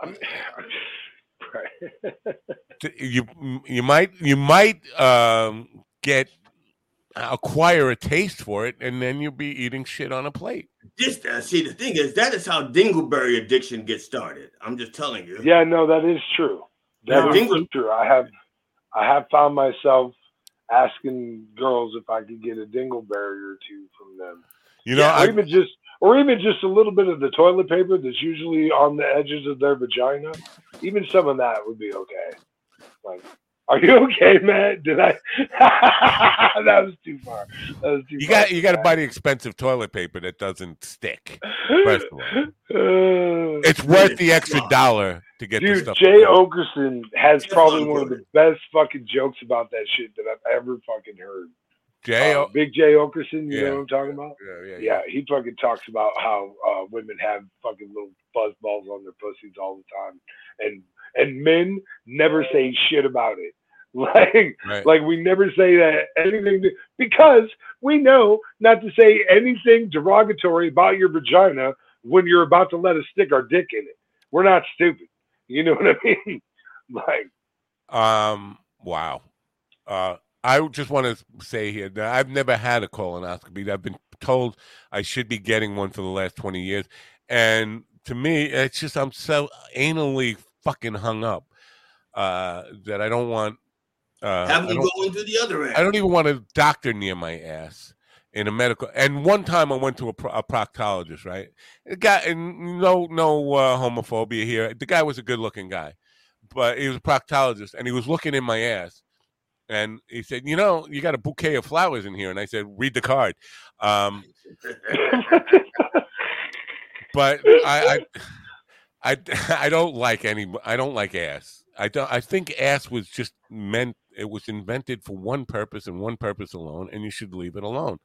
I'm, [SIGHS] [LAUGHS] t- you you might you might um, get acquire a taste for it and then you'll be eating shit on a plate. This uh, see the thing is that is how dingleberry addiction gets started. I'm just telling you. yeah, no, that is true. That Yeah, is Dingle- true. I have, I have found myself asking girls if I could get a dingleberry or two from them, You know, or I, even just, or even just a little bit of the toilet paper that's usually on the edges of their vagina. Even some of that would be okay. Like, are you okay, Matt? Did I? [LAUGHS] that was too far. That was too you far. got you got to buy the expensive toilet paper that doesn't stick. First of all, Uh, it's worth the extra dollar to get the Dude, stuff. Jay Oakerson has probably one of the best fucking jokes about that shit that I've ever fucking heard. Jay, uh, Big Jay Oakerson, you Yeah. know what I'm talking about? yeah, yeah, Yeah, he fucking talks about how uh, women have fucking little fuzz balls on their pussies all the time, and and men never say shit about it. [LAUGHS] Like, Right. like we never say that anything to, because we know not to say anything derogatory about your vagina when you're about to let us stick our dick in it. We're not stupid. You know what I mean? [LAUGHS] Like, Um. Wow. Uh. I just want to say here that I've never had a colonoscopy. I've been told I should be getting one for the last twenty years, and to me, it's just I'm so anally fucking hung up uh, that I don't want. Uh, Have I them don't- go into the other end. I don't even want a doctor near my ass in a medical. And one time I went to a, pro- a proctologist, right? The guy, and no, no uh, homophobia here. The guy was a good-looking guy, but he was a proctologist, and he was looking in my ass, and he said, "You know, you got a bouquet of flowers in here." And I said, "Read the card." Um, but I, I, I, [LAUGHS] I don't like any. I don't like ass. I don't. I think ass was just meant. It was invented for one purpose and one purpose alone, and you should leave it alone.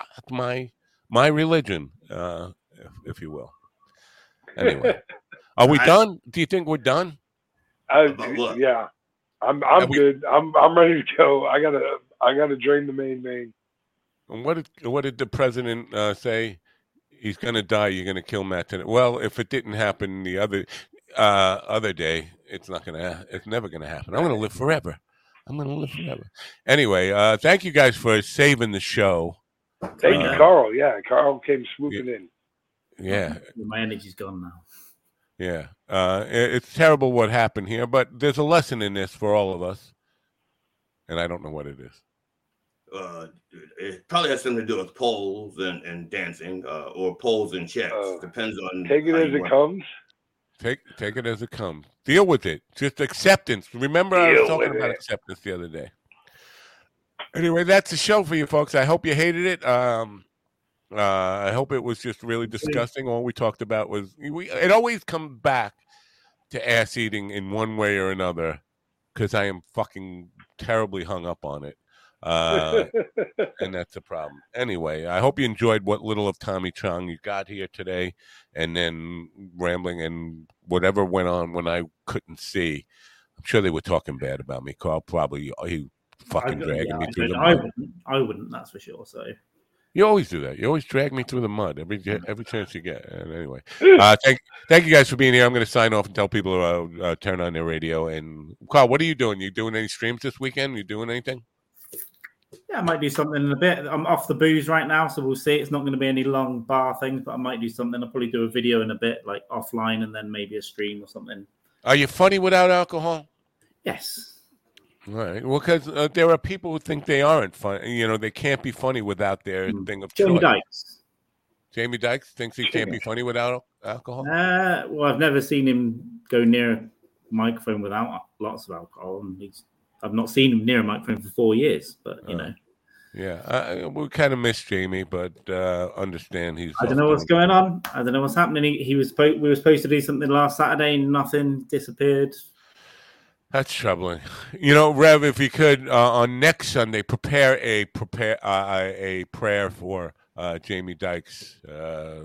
That's my my religion, uh, if, if you will. Anyway, [LAUGHS] are we I- done? Do you think we're done? I, yeah, I'm I'm we- good. I'm I'm ready to go. I gotta I gotta drain the main vein. And what did what did the president uh, say? He's going to die. You're going to kill Matt Tennant. Well, if it didn't happen the other uh, other day, it's not going to. It's never going to happen. I'm going to live forever. I'm going to live forever. Anyway, uh, thank you guys for saving the show. Thank you, Uh, Carl. Yeah, Carl came swooping in. Yeah, My energy's gone now. Yeah. Uh, it's terrible what happened here, but there's a lesson in this for all of us, and I don't know what it is. uh, it probably has something to do with poles and, and dancing, uh, or poles and checks. Depends on Take it as it want- comes. Take take it as it comes. Deal with it. Just acceptance. Remember, I was talking about it. acceptance the other day. Anyway, that's the show for you folks. I hope you hated it. Um, uh, I hope it was just really disgusting. All we talked about was we. It always comes back to ass eating in one way or another because I am fucking terribly hung up on it. Uh, [LAUGHS] and that's a problem. Anyway, I hope you enjoyed what little of Tommy Chong you got here today, and then rambling and whatever went on when I couldn't see. I'm sure they were talking bad about me. Carl probably he fucking I, dragging yeah, me I through the don't- I mud. wouldn't, I wouldn't, that's for sure. So You always do that. You always drag me through the mud every every chance you get. And anyway, uh, thank thank you guys for being here. I'm going to sign off and tell people to uh, uh, turn on their radio. And Carl, what are you doing? You doing any streams this weekend? You doing anything? yeah, I might do something in a bit. I'm off the booze right now, so we'll see. It's not going to be any long bar things, but I might do something. I'll probably do a video in a bit, like offline, and then maybe a stream or something. Are you funny without alcohol? Yes. All right. Well, because uh, there are people who think they aren't funny. You know, they can't be funny without their thing of Jamie choice. Dykes. Jamie Dykes thinks he can't be funny without alcohol. Uh, well, I've never seen him go near a microphone without lots of alcohol, and he's. I've not seen him near a microphone for four years, but you Oh. know, Yeah, I, we kind of miss Jamie, but uh, understand he's. I don't know what's going on. I don't know what's happening. He, he was we were supposed to do something last Saturday, and nothing disappeared. That's troubling. You know, Rev, if you could uh, on next Sunday prepare a prepare uh, a prayer for uh, Jamie Dykes. Uh,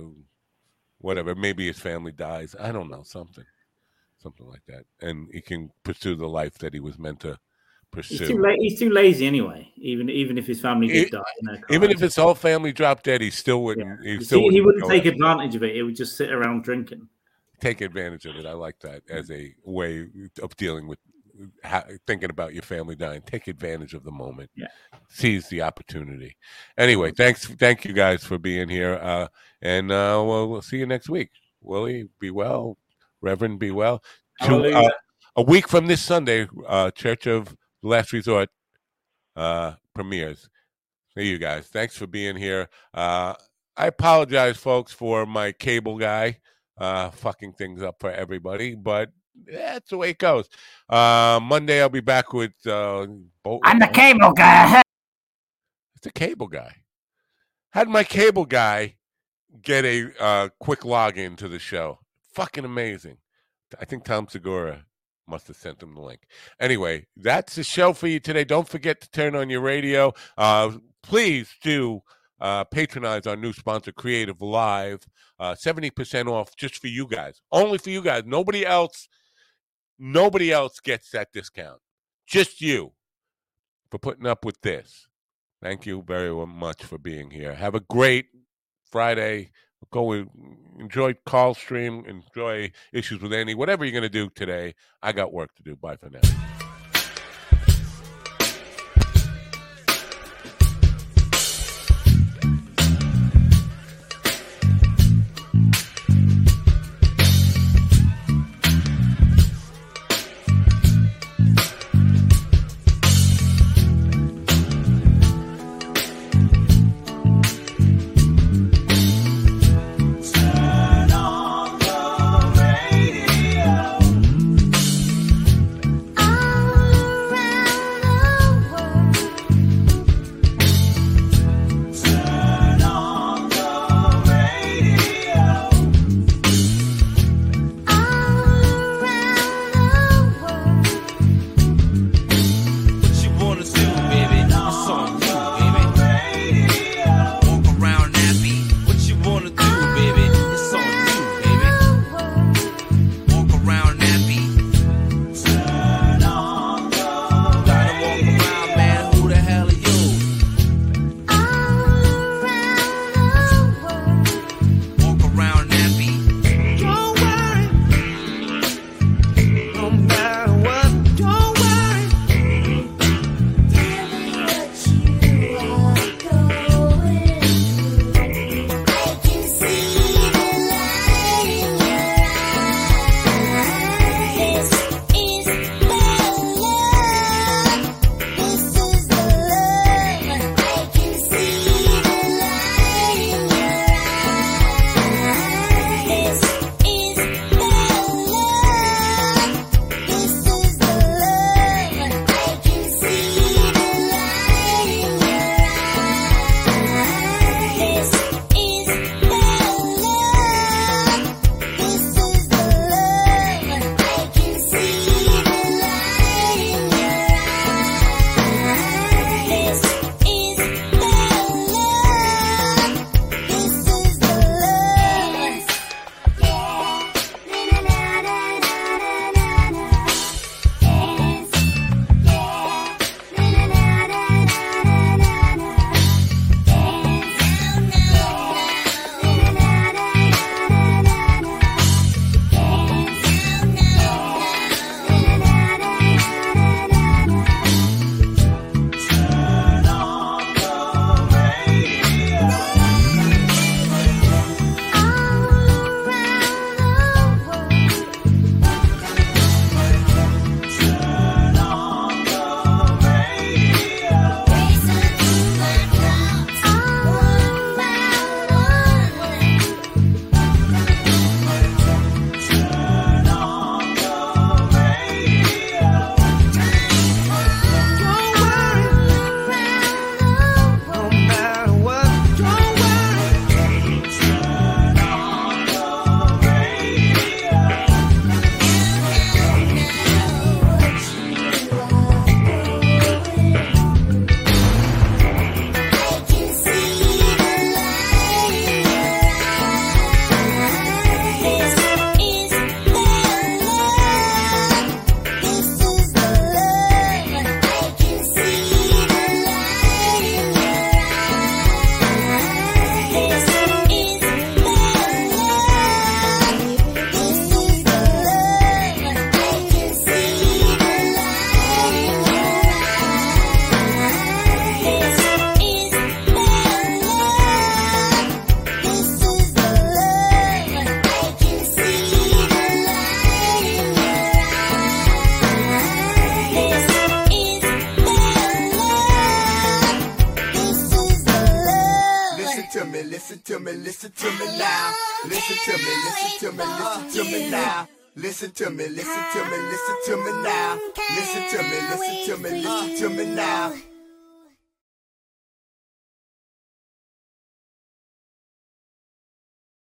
whatever, maybe his family dies. I don't know something, something like that, and he can pursue the life that he was meant to He's pursue. too, la- he's too lazy anyway. Even even if his family did It- die, Even if his whole family dropped dead, he still wouldn't. He still see, he wouldn't wouldn't take out. advantage of it. He would just sit around drinking. take advantage of it. I like that as a way of dealing with ha- thinking about your family dying. Take advantage of the moment. Yeah. Seize the opportunity. Anyway, thanks. Thank you guys for being here. Uh, and uh, well, we'll see you next week. Willie, be well. Reverend, be well. To, uh, a week from this Sunday, uh, Church of the Last Resort uh, premieres. See you guys. Thanks for being here. Uh, I apologize, folks, for my cable guy uh, fucking things up for everybody, but that's the way it goes. Uh, Monday, I'll be back with. Uh, Bo- I'm the uh, cable guy. It's a cable guy. Had my cable guy get a uh, quick login to the show. Fucking amazing. I think Tom Segura must have sent him the link. Anyway, that's the show for you today. Don't forget to turn on your radio. Uh, please do uh, patronize our new sponsor, Creative Live. Uh, 70% off just for you guys. Only for you guys. Nobody else Nobody else gets that discount. Just you for putting up with this. Thank you very much for being here. Have a great Friday. Go enjoy call stream, enjoy issues with Andy, whatever you're going to do today. I got work to do. Bye for now.